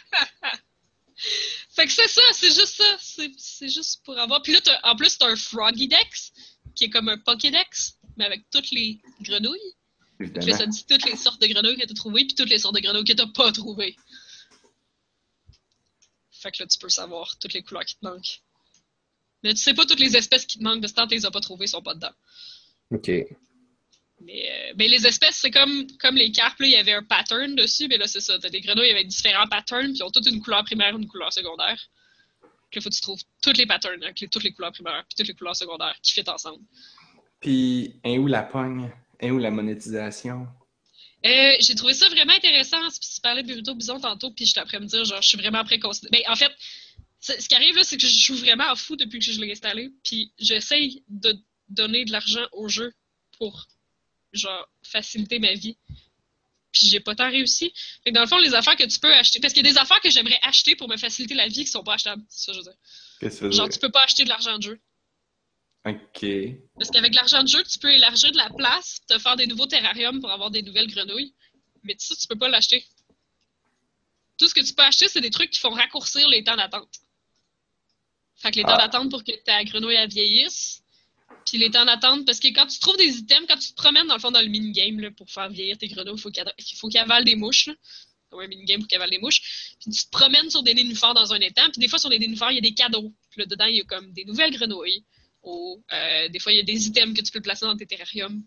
Fait que c'est ça, c'est juste ça. C'est c'est juste pour avoir. Puis là, en plus, t'as un Froggy Dex, qui est comme un Pokédex, mais avec toutes les grenouilles. Puis là, ça dit toutes les sortes de grenouilles que t'as trouvées, puis toutes les sortes de grenouilles que t'as pas trouvées. Fait que là, tu peux savoir toutes les couleurs qui te manquent. Mais tu sais pas toutes les espèces qui te manquent, parce que tant que tu les as pas trouvées, ils sont pas dedans. OK. Mais, euh, mais les espèces, c'est comme, comme les carpes, là, il y avait un pattern dessus, mais là, c'est ça. T'as des grenouilles avec différents patterns, puis ils ont toutes une couleur primaire, une couleur secondaire. Là, faut que tu trouves toutes les patterns, avec les- toutes les couleurs primaires, puis toutes les couleurs secondaires qui fit ensemble. Puis, un où la pogne? Un où la monétisation? Euh, j'ai trouvé ça vraiment intéressant. Tu parlais de Burrito Bison tantôt, puis j'étais après me dire, genre, je suis vraiment préconsidéré. Ben, en fait, ce ce qui arrive là, c'est que je joue vraiment à fou depuis que je l'ai installé, puis j'essaye de donner de l'argent au jeu pour genre, faciliter ma vie. Puis j'ai pas tant réussi. Fait que dans le fond, les affaires que tu peux acheter. Parce qu'il y a des affaires que j'aimerais acheter pour me faciliter la vie qui sont pas achetables. C'est ça, que je veux dire. Qu'est-ce que Genre, tu peux pas acheter de l'argent de jeu. Ok. Parce qu'avec l'argent de jeu, tu peux élargir de la place, te faire des nouveaux terrariums pour avoir des nouvelles grenouilles. Mais ça, tu peux pas l'acheter. Tout ce que tu peux acheter, c'est des trucs qui font raccourcir les temps d'attente. Fait que les temps Ah. d'attente pour que ta grenouille elle vieillisse. Puis les temps d'attente, parce que quand tu trouves des items, quand tu te promènes dans le fond dans le minigame pour faire vieillir tes grenouilles, il faut il faut qu'elles avalent des mouches. Là. Comme un minigame pour qu'elles avalent des mouches. Puis tu te promènes sur des nénuphars dans un étang, puis des fois sur les nénuphars, il y a des cadeaux. Puis là, dedans, il y a comme des nouvelles grenouilles. Ou euh, des fois, il y a des items que tu peux placer dans tes terrariums.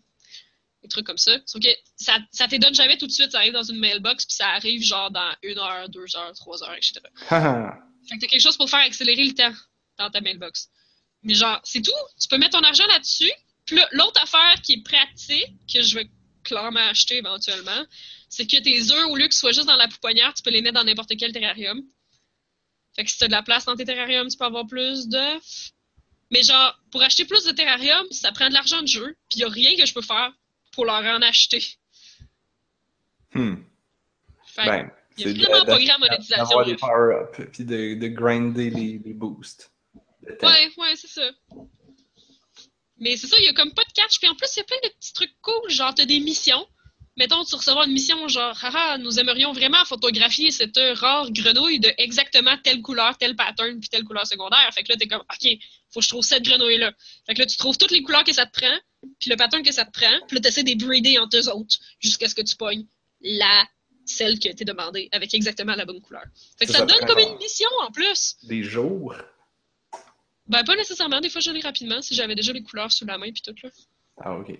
Des trucs comme ça. Sauf que ça, ça te donne jamais tout de suite, ça arrive dans une mailbox, puis ça arrive genre dans une heure, deux heures, trois heures, etc. [laughs] Fait que t'as quelque chose pour faire accélérer le temps dans ta mailbox. Mais genre, c'est tout. Tu peux mettre ton argent là-dessus. Puis l'autre affaire qui est pratique, que je vais clairement acheter éventuellement, c'est que tes œufs, au lieu qu'ils soient juste dans la pouponnière, tu peux les mettre dans n'importe quel terrarium. Fait que si t'as de la place dans tes terrariums, tu peux avoir plus d'œufs. Mais genre, pour acheter plus de terrariums, ça prend de l'argent de jeu, puis y a rien que je peux faire pour leur en acheter. Hmm. Fait Ben, y a c'est vraiment de- pas de- grand monétisation. d'avoir des power-ups, puis de, de grinder les, les boosts. Ouais, ouais, c'est ça. Mais c'est ça, il y a comme pas de catch. Puis en plus, il y a plein de petits trucs cool. Genre, t'as des missions. Mettons, tu recevras une mission genre, haha, nous aimerions vraiment photographier cette rare grenouille de exactement telle couleur, tel pattern, puis telle couleur secondaire. Fait que là, t'es comme, OK, faut que je trouve cette grenouille-là. Fait que là, tu trouves toutes les couleurs que ça te prend, puis le pattern que ça te prend, puis là, t'essaies de breeder entre eux autres, jusqu'à ce que tu pognes la, celle que t'es demandée, avec exactement la bonne couleur. Fait que Ça, ça, te donne comme une mission en plus. Des jours. Ben, pas nécessairement. Des fois, je l'ai rapidement si j'avais déjà les couleurs sous la main puis tout, là. Ah, ok.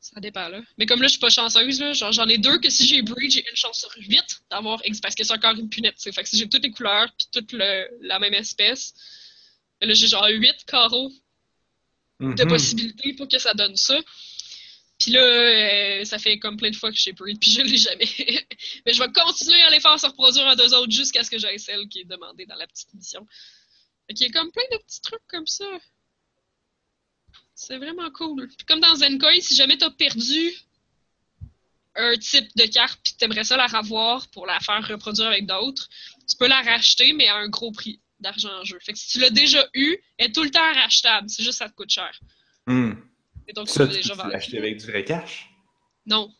Ça dépend, là. Mais comme là, je suis pas chanceuse, là. Genre, j'en ai deux que si j'ai breed, j'ai une chance sur huit d'avoir X parce que c'est encore une punette, tu. Fait que si j'ai toutes les couleurs puis toute le- la même espèce, ben là, j'ai genre huit carreaux de Mhm. possibilités pour que ça donne ça. Puis là, euh, ça fait comme plein de fois que j'ai breed, puis je l'ai jamais. [laughs] Mais je vais continuer à les faire se reproduire en deux autres jusqu'à ce que j'aie celle qui est demandée dans la petite mission. Fait qu'il y a comme plein de petits trucs comme ça. C'est vraiment cool. Puis comme dans Zenkoi, si jamais t'as perdu un type de carte puis t'aimerais ça la revoir pour la faire reproduire avec d'autres, tu peux la racheter, mais à un gros prix d'argent en jeu. Fait que si tu l'as déjà eu, elle est tout le temps rachetable. C'est juste que ça te coûte cher. Hmm. Et donc, tu Ça, tu déjà peux vendu. l'acheter avec du vrai cash? Non.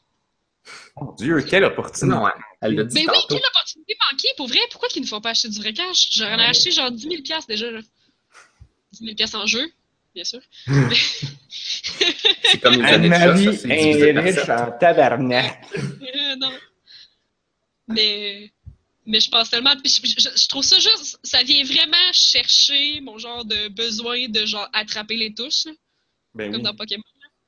Mon Dieu, quelle opportunité. Non, elle l'a dit Mais oui, tantôt. quelle opportunité manquée, pour vrai. Pourquoi qu'ils ne font pas acheter du vrai cash? J'en ai Ouais. acheté genre 10 000 piastres déjà. Là. 10 000 piastres en jeu, bien sûr. [laughs] [laughs] C'est comme chat, Anne-Marie est riche en tabarnak. Euh, non. Mais, mais je pense tellement. Je, je- je trouve ça juste. Ça vient vraiment chercher mon genre de besoin de genre attraper les touches, là, Ben comme oui. dans Pokémon.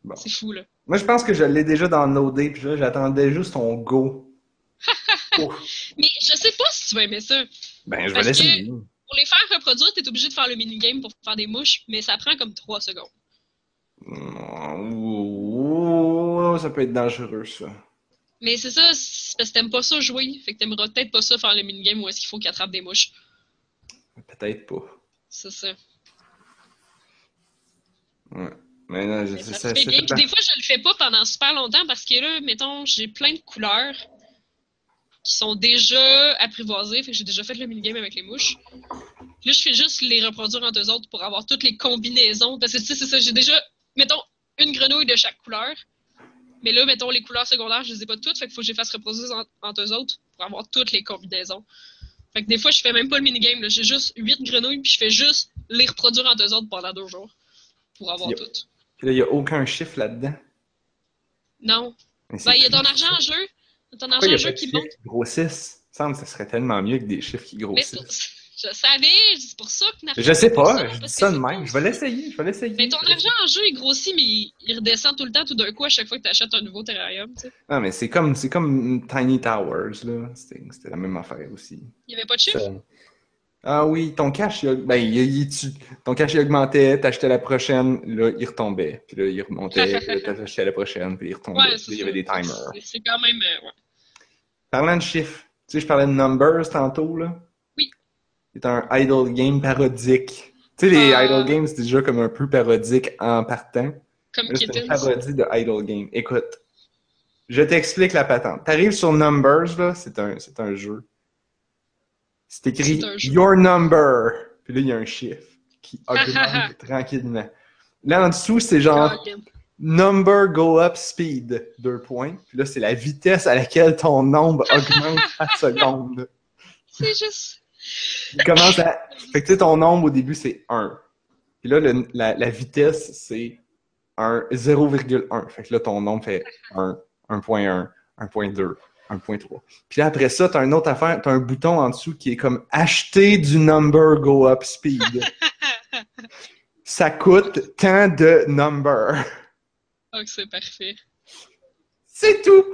Bon. C'est fou, là. Moi, je pense que je l'ai déjà dans No Day, puis là, j'attendais juste ton go. [laughs] Mais je sais pas si tu vas aimer ça. Ben, je vais l'essayer. Pour les faire reproduire, t'es obligé de faire le minigame pour faire des mouches, mais ça prend comme 3 secondes. Ça peut être dangereux, ça. Mais c'est ça, c'est parce que t'aimes pas ça jouer. Fait que t'aimeras peut-être pas ça faire le minigame où est-ce qu'il faut qu'il attrape des mouches. Peut-être pas. C'est ça. Ouais. Mais non, je ça ça. fait bien. des fois, je le fais pas pendant super longtemps parce que là, mettons, j'ai plein de couleurs qui sont déjà apprivoisées. Fait que j'ai déjà fait le minigame avec les mouches. Là, je fais juste les reproduire entre eux autres pour avoir toutes les combinaisons. Parce que tu sais, c'est ça, j'ai déjà, mettons, une grenouille de chaque couleur. Mais là, mettons, les couleurs secondaires, je les ai pas toutes. Fait qu'il faut que je les fasse reproduire en- entre eux autres pour avoir toutes les combinaisons. Fait que des fois, je fais même pas le minigame. là. J'ai juste 8 grenouilles, puis je fais juste les reproduire entre eux autres pendant deux jours pour avoir Yep. toutes. Puis là, il n'y a aucun chiffre là-dedans. Non. Ben, il y a ton argent en jeu. Ton argent il y en a jeu qui chiffres monte. qui grossissent? Il me semble que ça serait tellement mieux que des chiffres qui grossissent. [laughs] je savais, c'est pour ça que Je sais pas, ça, je dis ça de même. pas- Je vais l'essayer, je vais l'essayer. Mais ton argent en jeu, il grossit, mais il, il redescend tout le temps, tout d'un coup, à chaque fois que tu achètes un nouveau terrarium. tu sais. Non, mais c'est comme, c'est comme Tiny Towers, là. C'était c'était la même affaire aussi. Il n'y avait pas de chiffre. Ah oui, ton cash, il, a- ben, il, il- tu- ton cash, il augmentait, t'achetais la prochaine, là, il retombait. Puis là, il remontait, puis là, t'achetais la prochaine, puis il retombait. Ouais, Puis là, il y avait des timers. C'est- quand même. euh, ouais. Parlant de chiffres, tu sais, je parlais de numbers tantôt, là. Oui. C'est un idle game parodique. Tu sais, les Ah. idle games, c'est déjà comme un peu parodique en partant. Comme c'est une parodie de Idle Game. Écoute, je t'explique la patente. T'arrives sur Numbers, là, c'est un, c'est un jeu. C'est écrit. Your Number. Puis là, il y a un chiffre qui augmente [laughs] tranquillement. Là, en dessous, c'est genre. Number go up speed, deux points. Puis là, c'est la vitesse à laquelle ton nombre [laughs] augmente chaque seconde. C'est juste. Il commence à. Fait que tu sais, ton nombre au début, c'est 1. Puis là, le- la, la vitesse, c'est un 0,1. Fait que là, ton nombre fait 1, 1.1, 1.2, 1.3. Puis là, après ça, t'as une autre affaire, t'as un bouton en dessous qui est comme acheter du number go up speed. [laughs] Ça coûte tant de number. Oh, que c'est parfait. C'est tout!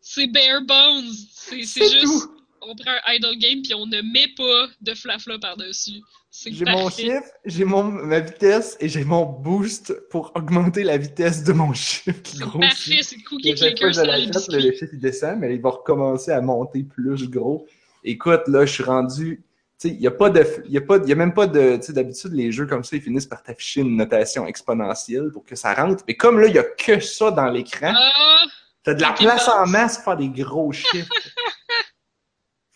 C'est bare bones. C'est juste. tout! On prend un idle game puis on ne met pas de flafla par-dessus. J'ai mon chiffre, j'ai mon ma vitesse et j'ai mon boost pour augmenter la vitesse de mon chiffre qui C'est grossit. parfait. C'est cookie clicker sur biscuits. le chiffre il descend, mais il va recommencer à monter plus gros. Écoute, là, je suis rendu. Tu sais, il n'y a pas de. Il y a, pas, il y a même pas de. Tu sais, d'habitude, les jeux comme ça, ils finissent par t'afficher une notation exponentielle pour que ça rentre. Mais comme là, il n'y a que ça dans l'écran, Ah! t'as de la place bon. en masse pour faire des gros chiffres. [laughs]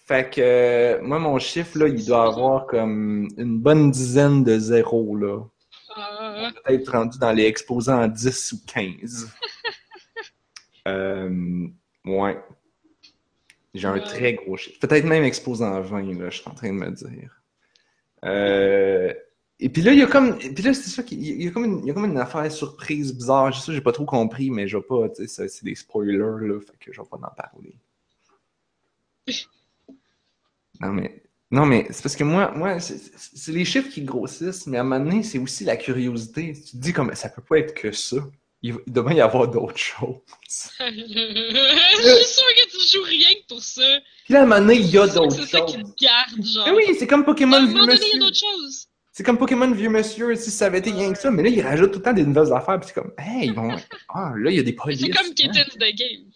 fait que, euh, moi, mon chiffre, là, il doit avoir comme une bonne dizaine de zéros, là. ah. Peut-être rendu dans les exposants en 10 ou 15. [laughs] euh, ouais. J'ai un très gros chiffre. Peut-être même exposant en 20, là, je suis en train de me dire. Euh, et puis là, il y a comme. Et puis là, c'est ça qu'il il y a comme une, il y a comme une affaire surprise bizarre. Je sais j'ai pas trop compris, mais je vais pas. Tu sais, c'est des spoilers, là. Fait que je vais pas en parler. [laughs] Non, mais. Non, mais c'est parce que moi, moi c'est les chiffres qui grossissent, mais à un moment donné, c'est aussi la curiosité. Tu te dis comme ça peut pas être que ça. Il, doit y avoir d'autres choses. [laughs] Je suis sûre que tu joues rien que pour ça. Puis là, à un moment donné, il y a d'autres C'est ça qui choses. te garde, genre. Mais oui, c'est comme À Pokémon un Vieux moment donné, il y a Monsieur. d'autres choses. C'est comme Pokémon Vieux Monsieur, si ça avait été rien que ça. Mais là, ils rajoutent tout le temps des nouvelles affaires. Puis c'est comme, hey, ils vont. [laughs] Ah, là, il y a des polices. C'est comme hein. Kittens the Game.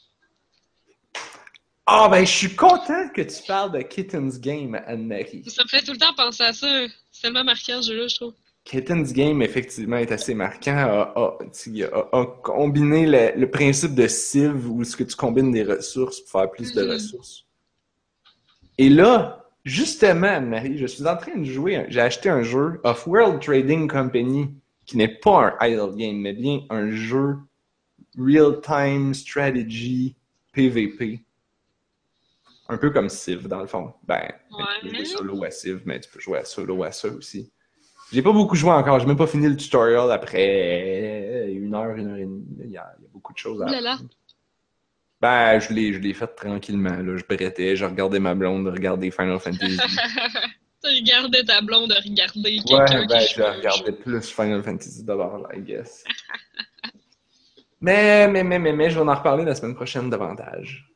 Ah, ben, je suis content que tu parles de Kitten's Game, Anne-Marie. Ça me fait tout le temps penser à ça. C'est tellement marquant, ce jeu-là, je trouve. Kitten's Game, effectivement, est assez marquant. A, a- tu sais, a- a combiné le, le principe de Civ où ce que tu combines des ressources pour faire plus de Mhm. ressources. Et là, justement, Anne-Marie, je suis en train de jouer. J'ai acheté un jeu Off-World Trading Company qui n'est pas un idle game, mais bien un jeu real-time strategy PVP. Un peu comme Civ, dans le fond. Ben, tu peux jouer solo à Civ, mais tu peux jouer à solo à ça aussi. J'ai pas beaucoup joué encore, j'ai même pas fini le tutorial après une heure, une heure et demie. Il y a, il y a beaucoup de choses à là. Ben, je l'ai, je l'ai fait tranquillement. Là. Je brettais, je regardais ma blonde regarder Final Fantasy. [laughs] Tu regardais ta blonde regarder quelqu'un ouais, ben, qui je regardais plus Final Fantasy d'abord, là, I guess. [laughs] mais, mais, mais, mais, mais, je vais en reparler la semaine prochaine davantage.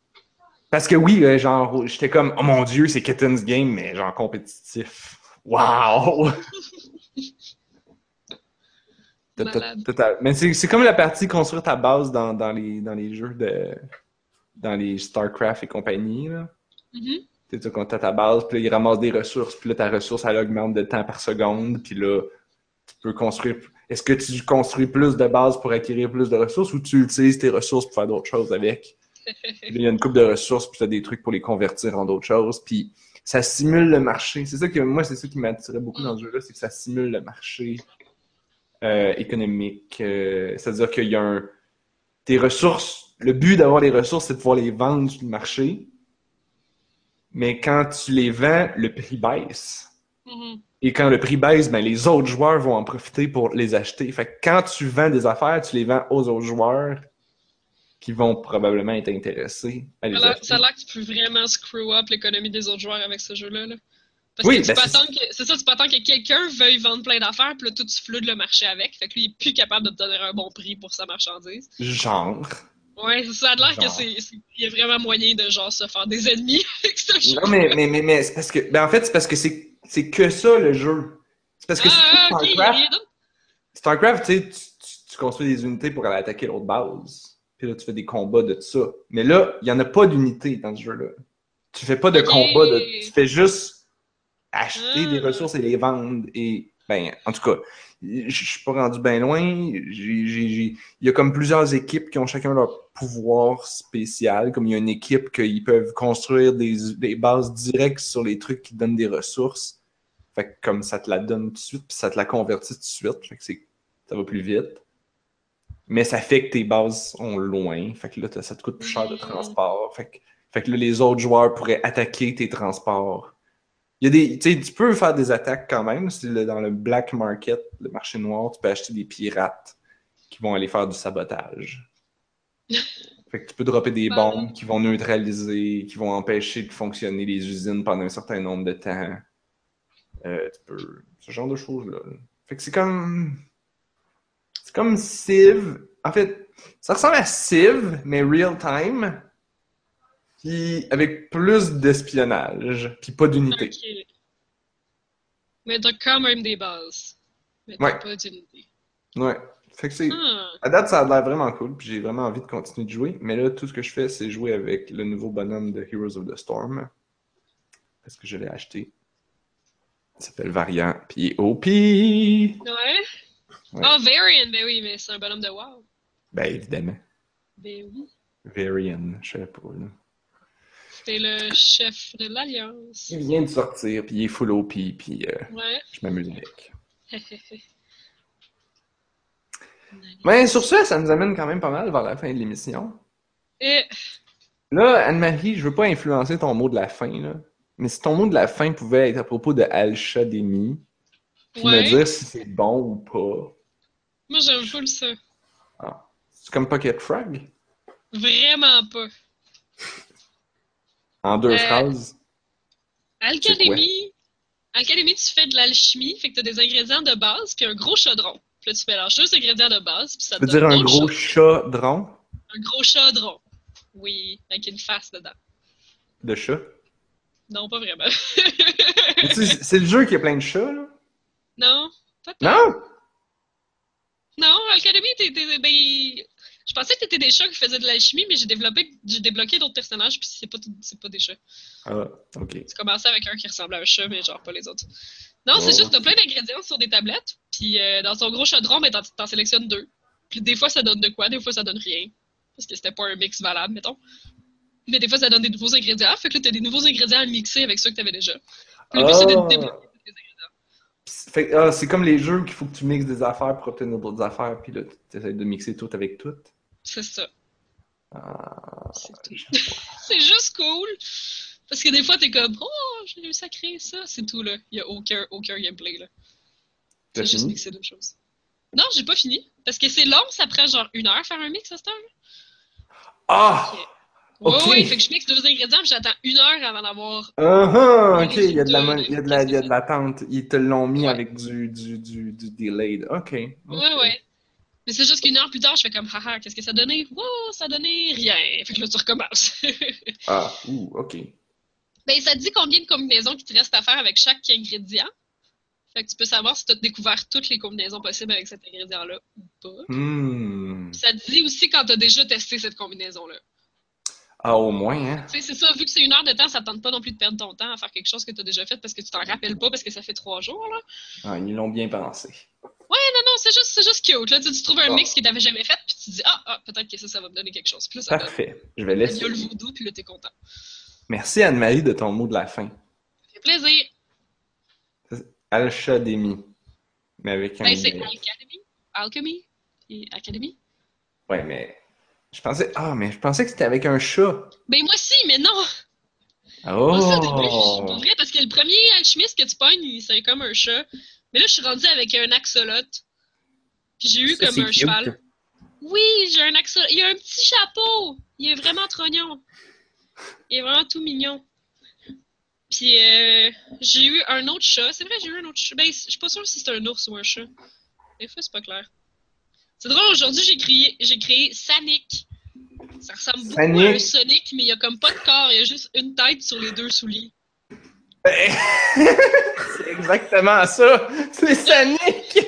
Parce que oui, euh, genre, j'étais comme, oh mon dieu, c'est Kitten's Game, mais genre compétitif. Wow! [laughs] Mais c'est comme la partie construire ta base dans, dans, les, dans les jeux de. dans les StarCraft et compagnie. Là. Mhm. Tu sais, quand t'as ta base, puis là, il ramasse des ressources, puis là, ta ressource, elle augmente de temps par seconde, puis là, tu peux construire. Est-ce que tu construis plus de bases pour acquérir plus de ressources ou tu utilises tes ressources pour faire d'autres choses avec? Il y a une coupe de ressources, puis tu as des trucs pour les convertir en d'autres choses, puis ça simule le marché. C'est ça que moi, c'est ça qui m'attirait beaucoup dans ce jeu-là, c'est que ça simule le marché euh, économique. Euh, C'est-à-dire qu'il y a un. Tes ressources, le but d'avoir les ressources, c'est de pouvoir les vendre sur le marché. Mais quand tu les vends, le prix baisse. Mhm. Et quand le prix baisse, ben, les autres joueurs vont en profiter pour les acheter. Fait que quand tu vends des affaires, tu les vends aux autres joueurs qui vont probablement être intéressés à les Ça a l'air- acheter. Ça a l'air que tu peux vraiment screw up l'économie des autres joueurs avec ce jeu-là. là. Parce Oui, que tu ben, peux c'est- attendre que. C'est ça, tu peux attendre que quelqu'un veuille vendre plein d'affaires, puis là, tout tu floutes le marché avec. Fait que lui, il est plus capable de te donner un bon prix pour sa marchandise. Genre. Ouais, ça a l'air que Genre. c'est. c'est- Il y a vraiment moyen de genre se faire des ennemis [laughs] avec ce jeu. Non, mais, mais, mais, mais c'est parce que. Ben, en fait, c'est parce que c'est que ça le jeu. C'est parce que Ah, c'est ok, il y a StarCraft. StarCraft, tu sais, tu, tu- tu construis des unités pour aller attaquer l'autre base. Puis là, tu fais des combats de ça. Mais là, il n'y en a pas d'unité dans ce jeu-là. Tu fais pas de combat, de, tu fais juste acheter des ressources et les vendre. Et, ben, en tout cas, je suis pas rendu bien loin. Il y a comme plusieurs équipes qui ont chacun leur pouvoir spécial. Comme il y a une équipe qu'ils peuvent construire des, des bases directes sur les trucs qui donnent des ressources. Fait que comme ça te la donne tout de suite, puis ça te la convertit tout de suite. Fait que ça va plus vite. Mais ça fait que tes bases sont loin. Fait que là, ça te coûte plus cher de Mm. transport. Fait que, fait que là, les autres joueurs pourraient attaquer tes transports. Il y a des, tu peux faire des attaques quand même. Le- dans le black market, le marché noir, tu peux acheter des pirates qui vont aller faire du sabotage. [laughs] Fait que tu peux dropper des bombes qui vont neutraliser, qui vont empêcher de fonctionner les usines pendant un certain nombre de temps. Euh, tu peux, ce genre de choses-là. Fait que c'est comme, c'est comme Civ. En fait, ça ressemble à Civ, mais real time. Puis avec plus d'espionnage, puis pas d'unité. Mais t'as quand même des bases. Mais Ouais. pas d'unité. Ouais. Fait que c'est. Ah. À date, ça a l'air vraiment cool, puis j'ai vraiment envie de continuer de jouer. Mais là, tout ce que je fais, c'est jouer avec le nouveau bonhomme de Heroes of the Storm. Parce que je l'ai acheté. Il s'appelle Variant, puis OP! Ouais. Ouais. Ah, Varian, ben oui, mais c'est un bonhomme de WoW. Ben, évidemment. Ben oui. Varian, je sais pas, là. C'était le chef de l'Alliance. Il vient de sortir, puis il est full OP, puis euh, Ouais. je m'amuse avec. Mais [laughs] sur ce, ça nous amène quand même pas mal vers la fin de l'émission. Et Là, Anne-Marie, je veux pas influencer ton mot de la fin, là. Mais si ton mot de la fin pouvait être à propos de Al-Shademi, puis me dire si c'est bon ou pas. Moi, j'aime full ça. Ah. C'est comme Pocket Frog? Vraiment pas. En deux Euh, phrases. Alcalémie. Alcalémie, tu fais de l'alchimie, fait que t'as des ingrédients de base, puis un gros chaudron. Puis là, tu mélanges deux ingrédients de base, puis ça Tu veux te dire donne un d'autres gros chaudron Un gros chaudron. Oui, avec une face dedans. de chat? Non, pas vraiment. C'est le jeu qui a plein de chats, là? non, pas tant. Non? Non, Alcalémie, t'es, ben, je pensais que t'étais des chats qui faisaient de l'alchimie, mais j'ai développé, j'ai débloqué d'autres personnages, puis c'est pas, tout- c'est pas des chats. Ah, ok. Tu commençais avec un qui ressemblait à un chat, mais genre pas les autres. Non, c'est juste, t'as plein d'ingrédients sur des tablettes, puis euh, dans ton gros chaudron, ben, t'en, t'en sélectionnes deux. Puis des fois, ça donne de quoi, des fois, ça donne rien. Parce que c'était pas un mix valable, mettons. Mais des fois, ça donne des nouveaux ingrédients. Fait que là, t'as des nouveaux ingrédients à mixer avec ceux que t'avais déjà. Puis le but, c'est de Ah. débloquer tous les ingrédients. Fait, ah, c'est comme les jeux qu'il faut que tu mixes des affaires pour obtenir d'autres affaires, puis là, tu essaies de mixer tout avec tout. C'est ça. Ah, [laughs] C'est juste cool. Parce que des fois, t'es comme, oh, j'ai réussi à créer ça. C'est tout, là. Il y a aucun, aucun gameplay, là. T'as C'est juste fini? mixer deux choses. Non, j'ai pas fini. Parce que c'est long, ça prend genre une heure faire un mix à cette heure. Ah! Ouais, Ok. ouais, fait que je mixe deux ingrédients, puis j'attends une heure avant d'avoir. Uh-huh, ok, Ouais, il y a de la, de- mon- il y a de la, il y a de l'attente. Ils te l'ont mis Ouais. avec du, du, du, du delayed. Ok. Ouais, ok. ouais. Mais c'est juste qu'une heure plus tard, je fais comme, haha, qu'est-ce que ça donnait? Wow, ça donnait rien. [laughs] Fait que là, tu recommences. [laughs] Ah, ouh, ok. ben, ça te dit combien de combinaisons qu'il te reste à faire avec chaque ingrédient? Fait que tu peux savoir si tu as découvert toutes les combinaisons possibles avec cet ingrédient-là ou pas. Hmm. Ça te dit aussi quand tu as déjà testé cette combinaison-là. Ah, au moins, hein. Tu sais, c'est ça, vu que c'est une heure de temps, ça te tente pas non plus de perdre ton temps à faire quelque chose que tu as déjà fait parce que tu t'en rappelles pas parce que ça fait trois jours, là. Ah, ils l'ont bien pensé. Non, non, c'est juste, juste cute, là. Tu, tu trouves un Ah. mix que t'avais jamais fait, puis tu te dis, ah, ah, peut-être que ça, ça va me donner quelque chose. Puis là, ça donne. Parfait. Je vais Il y a laisser. le voodoo, puis là, t'es content. Merci Anne-Marie de ton mot de la fin. Ça fait plaisir. Alchadémie. Mais avec un. Ben, c'est Alchemy. Alchemy? Et Academy. Ouais, mais. Je pensais. Ah, mais je pensais que c'était avec un chat. Ben, moi aussi, mais non. Oh! Moi début, pour vrai, parce que le premier alchimiste que tu pognes, c'est comme un chat. Mais là, je suis rendue avec un axolote. Puis j'ai eu Ça, comme un cute. cheval. Oui, j'ai un axolote. Il a un petit chapeau. Il est vraiment trognon. Il est vraiment tout mignon. Puis euh, j'ai eu un autre chat. C'est vrai, j'ai eu un autre chat. Ben, je suis pas sûre si c'est un ours ou un chat. Des fois, c'est pas clair. C'est drôle, aujourd'hui, j'ai créé, j'ai créé Sanic. Ça ressemble beaucoup à un? Sonic, mais il y a comme pas de corps. Il y a juste une tête sur les deux souliers. [laughs] c'est exactement ça! C'est Sonic!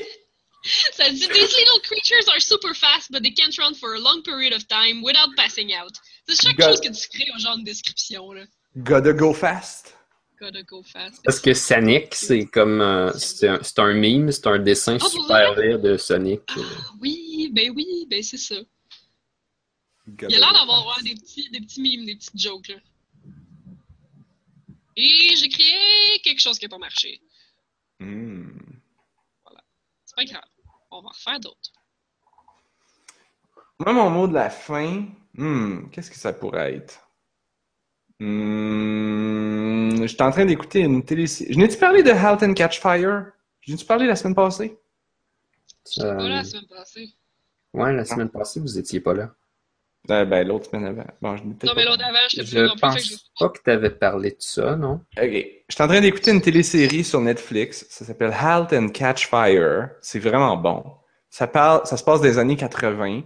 [laughs] Ça dit These little creatures are super fast, but they can't run for a long period of time without passing out. C'est chaque God. chose que tu crées au genre de description, là. Gotta go fast. Gotta go fast. Parce que Sonic, c'est comme. euh, c'est un, meme, c'est un dessin pour super laid de Sonic. euh. Oui, ben oui, ben c'est ça. Il a l'air d'avoir ouais, des, petits, des petits mimes, des petites jokes, là. Et j'ai créé quelque chose qui n'a pas marché. Hmm. C'est pas grave. On va en refaire d'autres. Moi, mon mot de la fin, hmm, qu'est-ce que ça pourrait être? Hmm, j'étais en train d'écouter une télé... Je n'ai-tu parlé de Halt and Catch Fire? Je n'ai-tu parlé la semaine passée? J'étais pas là la Euh, semaine passée. ouais, la semaine passée, vous étiez pas là. Euh, ben, l'autre semaine avant. Bon, je Non, mais pas l'autre avant, Je plus non plus. je- pense pas que tu avais parlé de ça, non? Ok. J'étais en train d'écouter une télésérie sur Netflix. Ça s'appelle Halt and Catch Fire. C'est vraiment bon. Ça parle, ça se passe des années 80.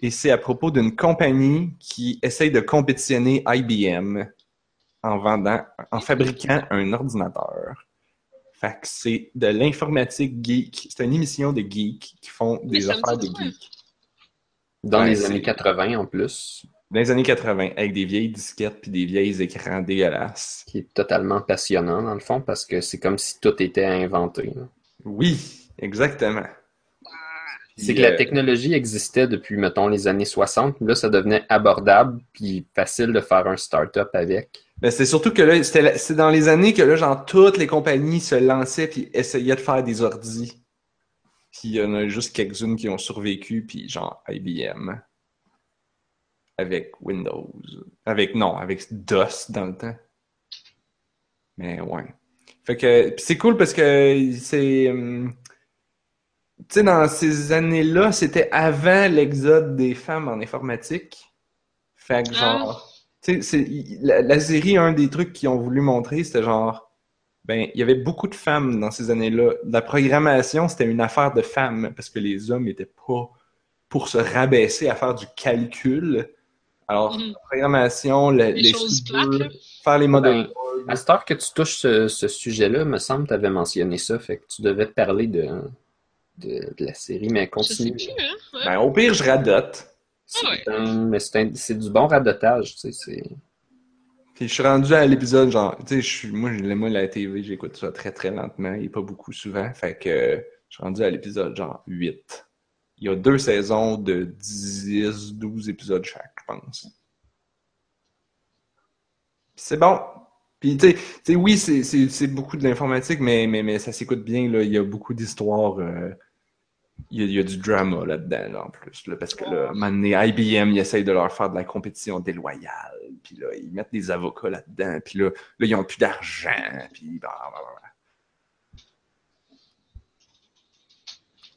Et c'est à propos d'une compagnie qui essaye de compétitionner IBM en vendant, en fabriquant un ordinateur. Fait que c'est de l'informatique geek. C'est une émission de geeks qui font des affaires de geeks. Dans Ouais, les années 80 en plus, Dans les années 80, avec des vieilles disquettes puis des vieilles écrans dégueulasses. qui est totalement passionnant dans le fond, parce que c'est comme si tout était inventé. là. Oui, exactement. C'est que la euh, technologie existait depuis, mettons, les années 60. Là, ça devenait abordable puis facile de faire un start-up avec. Ben, c'est surtout que là, c'est dans les années que là, genre, toutes les compagnies se lançaient puis essayaient de faire des ordis. Puis il y en a juste quelques-unes qui ont survécu, puis genre IBM. Avec Windows. Avec, non, avec DOS dans le temps. Mais ouais. Fait que, puis c'est cool parce que c'est, hum, tu sais, dans ces années-là, c'était avant l'exode des femmes en informatique. Fait que Ah. genre, tu sais, la, la série, un des trucs qu'ils ont voulu montrer, c'était genre, ben, il y avait beaucoup de femmes dans ces années-là. La programmation, c'était une affaire de femmes parce que les hommes étaient pas pour se rabaisser à faire du calcul. Alors, Mhm. la programmation, le- Les les choses faire les modèles. Ben, À cette heure que tu touches ce, ce sujet-là, me semble que tu avais mentionné ça, fait que tu devais te parler de, de, de la série, mais continue. plus, hein. Ouais. Ben, au pire, je radote. C'est Ah ouais. un- mais c'est c'est du bon radotage, tu sais. c'est- Puis je suis rendu à l'épisode, genre, tu sais, je suis, moi, la TV, j'écoute ça très, très lentement et pas beaucoup souvent. Fait que euh, je suis rendu à l'épisode, genre, 8. Il y a deux saisons de 10, 12 épisodes chaque, je pense. Puis c'est bon. Puis, tu sais- tu sais, oui, c'est- c'est c'est beaucoup de l'informatique, mais, mais, mais ça s'écoute bien, là. Il y a beaucoup d'histoires. euh, il y, a, il y a du drama là-dedans, là, en plus. Là, parce que là, à un moment donné, IBM, ils essayent de leur faire de la compétition déloyale. Puis là, ils mettent des avocats là-dedans. Puis là, là ils n'ont plus d'argent. Puis bah, bah, bah.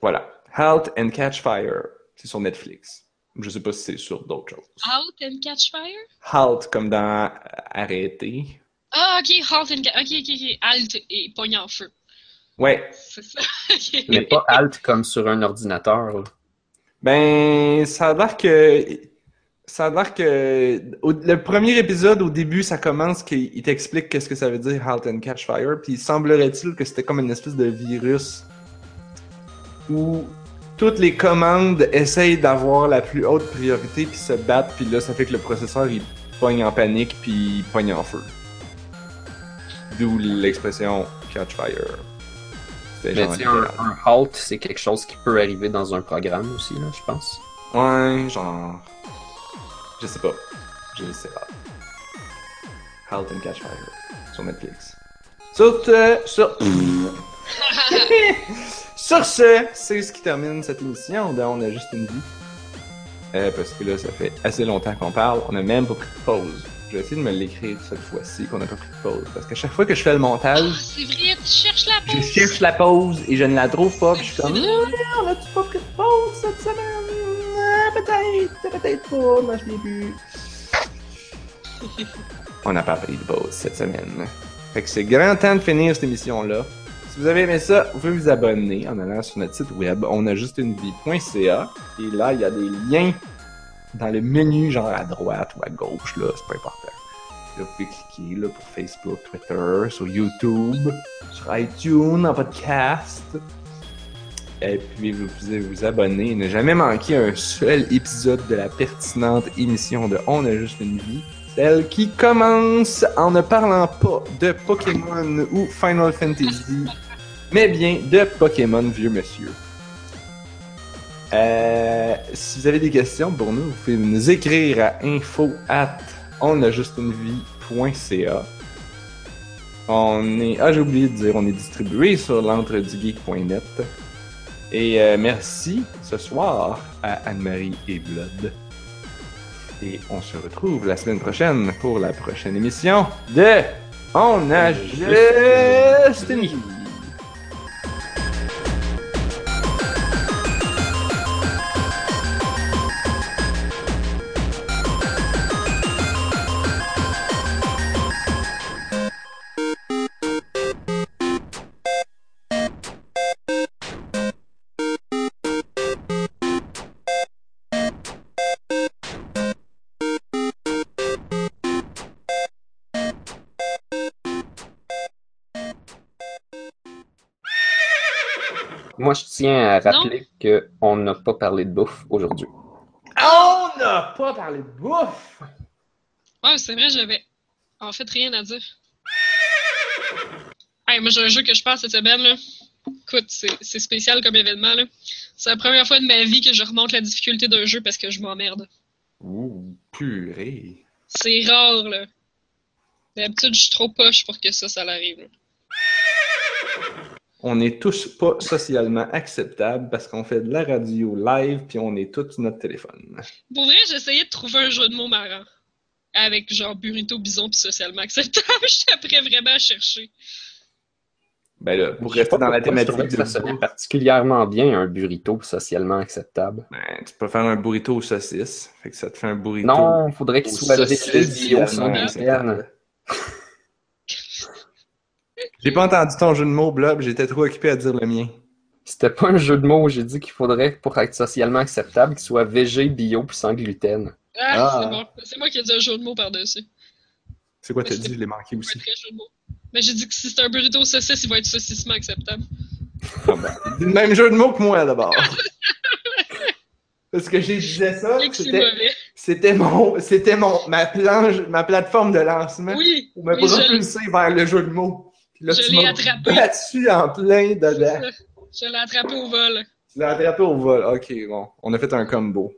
Voilà. Halt and Catch Fire. C'est sur Netflix. Je sais pas si c'est sur d'autres choses. Out and catch fire? Halt comme dans euh, arrêter. Ah, ok, halt and catch. Ok, ok, ok. Halt et pogne en feu. Ouais. C'est ça. [laughs] Ok. Mais pas alt comme sur un ordinateur. là. Ben, ça a l'air que. Ça a l'air que. au- le premier épisode, au début, ça commence qu'il il t'explique qu'est-ce que ça veut dire Halt and Catch Fire. Puis semblerait-il que c'était comme une espèce de virus où toutes les commandes essayent d'avoir la plus haute priorité puis se battent. Puis là, ça fait que le processeur il pogne en panique puis il pogne en feu. D'où l'expression Catch Fire. C'était Mais genre tu sais, un, un halt, c'est quelque chose qui peut arriver dans un programme aussi, là, je pense. Ouais, genre. Je sais pas. Je sais pas. Halt and Catch Fire sur Netflix. Sur ce. Sur, [laughs] sur ce, c'est ce qui termine cette émission de On a juste une vie. Euh, parce que là, ça fait assez longtemps qu'on parle. On a même pas pris de pause. Je vais essayer de me l'écrire cette fois-ci qu'on a pas pris de pause. Parce que chaque fois que je fais le Ah, montage, c'est vrai, tu cherches la je pause. cherche la pause et je ne la trouve pas. Puis je suis comme, Ah, on a-tu pas pris de pause cette semaine? Ah, peut-être, peut-être pas, moi je l'ai vu. [laughs] on n'a pas pris de pause cette semaine. Fait que c'est grand temps de finir cette émission-là. Si vous avez aimé ça, vous pouvez vous abonner en allant sur notre site web onajustunevie.ca et là, il y a des liens dans le menu, genre à droite ou à gauche, là, c'est pas important. Vous pouvez cliquer là, pour Facebook, Twitter, sur YouTube, sur iTunes, en podcast. Et puis vous pouvez vous abonner ne jamais manquer un seul épisode de la pertinente émission de On a juste une vie. Celle qui commence en ne parlant pas de Pokémon ou Final Fantasy, mais bien de Pokémon Vieux Monsieur. Euh, si vous avez des questions pour nous, vous pouvez nous écrire à info at onajustunevie.ca. On est. Ah, j'ai oublié de dire, on est distribué sur l'entredugeek.net. Et euh, merci ce soir à Anne-Marie et Blood. Et on se retrouve la semaine prochaine pour la prochaine émission de On a juste une vie. Tiens à rappeler qu'on n'a pas parlé de bouffe aujourd'hui. On n'a pas parlé de bouffe! Ouais, c'est vrai, j'avais en fait rien à dire. Hey, moi, j'ai un jeu que je passe cette semaine, là. Écoute, c'est c'est spécial comme événement, là. C'est la première fois de ma vie que je remonte la difficulté d'un jeu parce que je m'emmerde. Ouh, purée. C'est rare, là. D'habitude, je suis trop poche pour que ça, ça l'arrive. On est tous pas socialement acceptables parce qu'on fait de la radio live puis on est tous sur notre téléphone. Pour vrai, j'essayais de trouver un jeu de mots marrant. Avec genre burrito, bison puis socialement acceptable. [laughs] Après vraiment à chercher. Ben là, pour rester dans la thématique de ça sonnait particulièrement bien un burrito socialement acceptable. Ben, tu peux faire un burrito aux saucisses. Fait que ça te fait un burrito. Non, il faudrait qu'il soit bio gluten. acceptables. J'ai pas entendu ton jeu de mots, Blob. J'étais trop occupé à dire le mien. C'était pas un jeu de mots, j'ai dit qu'il faudrait, pour être socialement acceptable, qu'il soit végé, bio puis sans gluten. Ah, Ah. c'est bon. C'est moi qui ai dit un jeu de mots par-dessus. C'est quoi t'as dit? Je l'ai manqué Un aussi. très jeu de mots. Mais j'ai dit que si c'est un burrito aux saucisses, il va être saucissement acceptable. Ah ben, [laughs] le même jeu de mots que moi d'abord. [laughs] Parce que j'ai disais ça, Et que c'est c'était mon c'était mon ma planche, ma plateforme de lancement Oui, pour me oui, je propulser vers le jeu de mots. Là, Je l'ai attrapé. battu en plein dedans. je l'ai attrapé au vol. Tu l'as attrapé au vol. Ok, bon, on a fait un combo.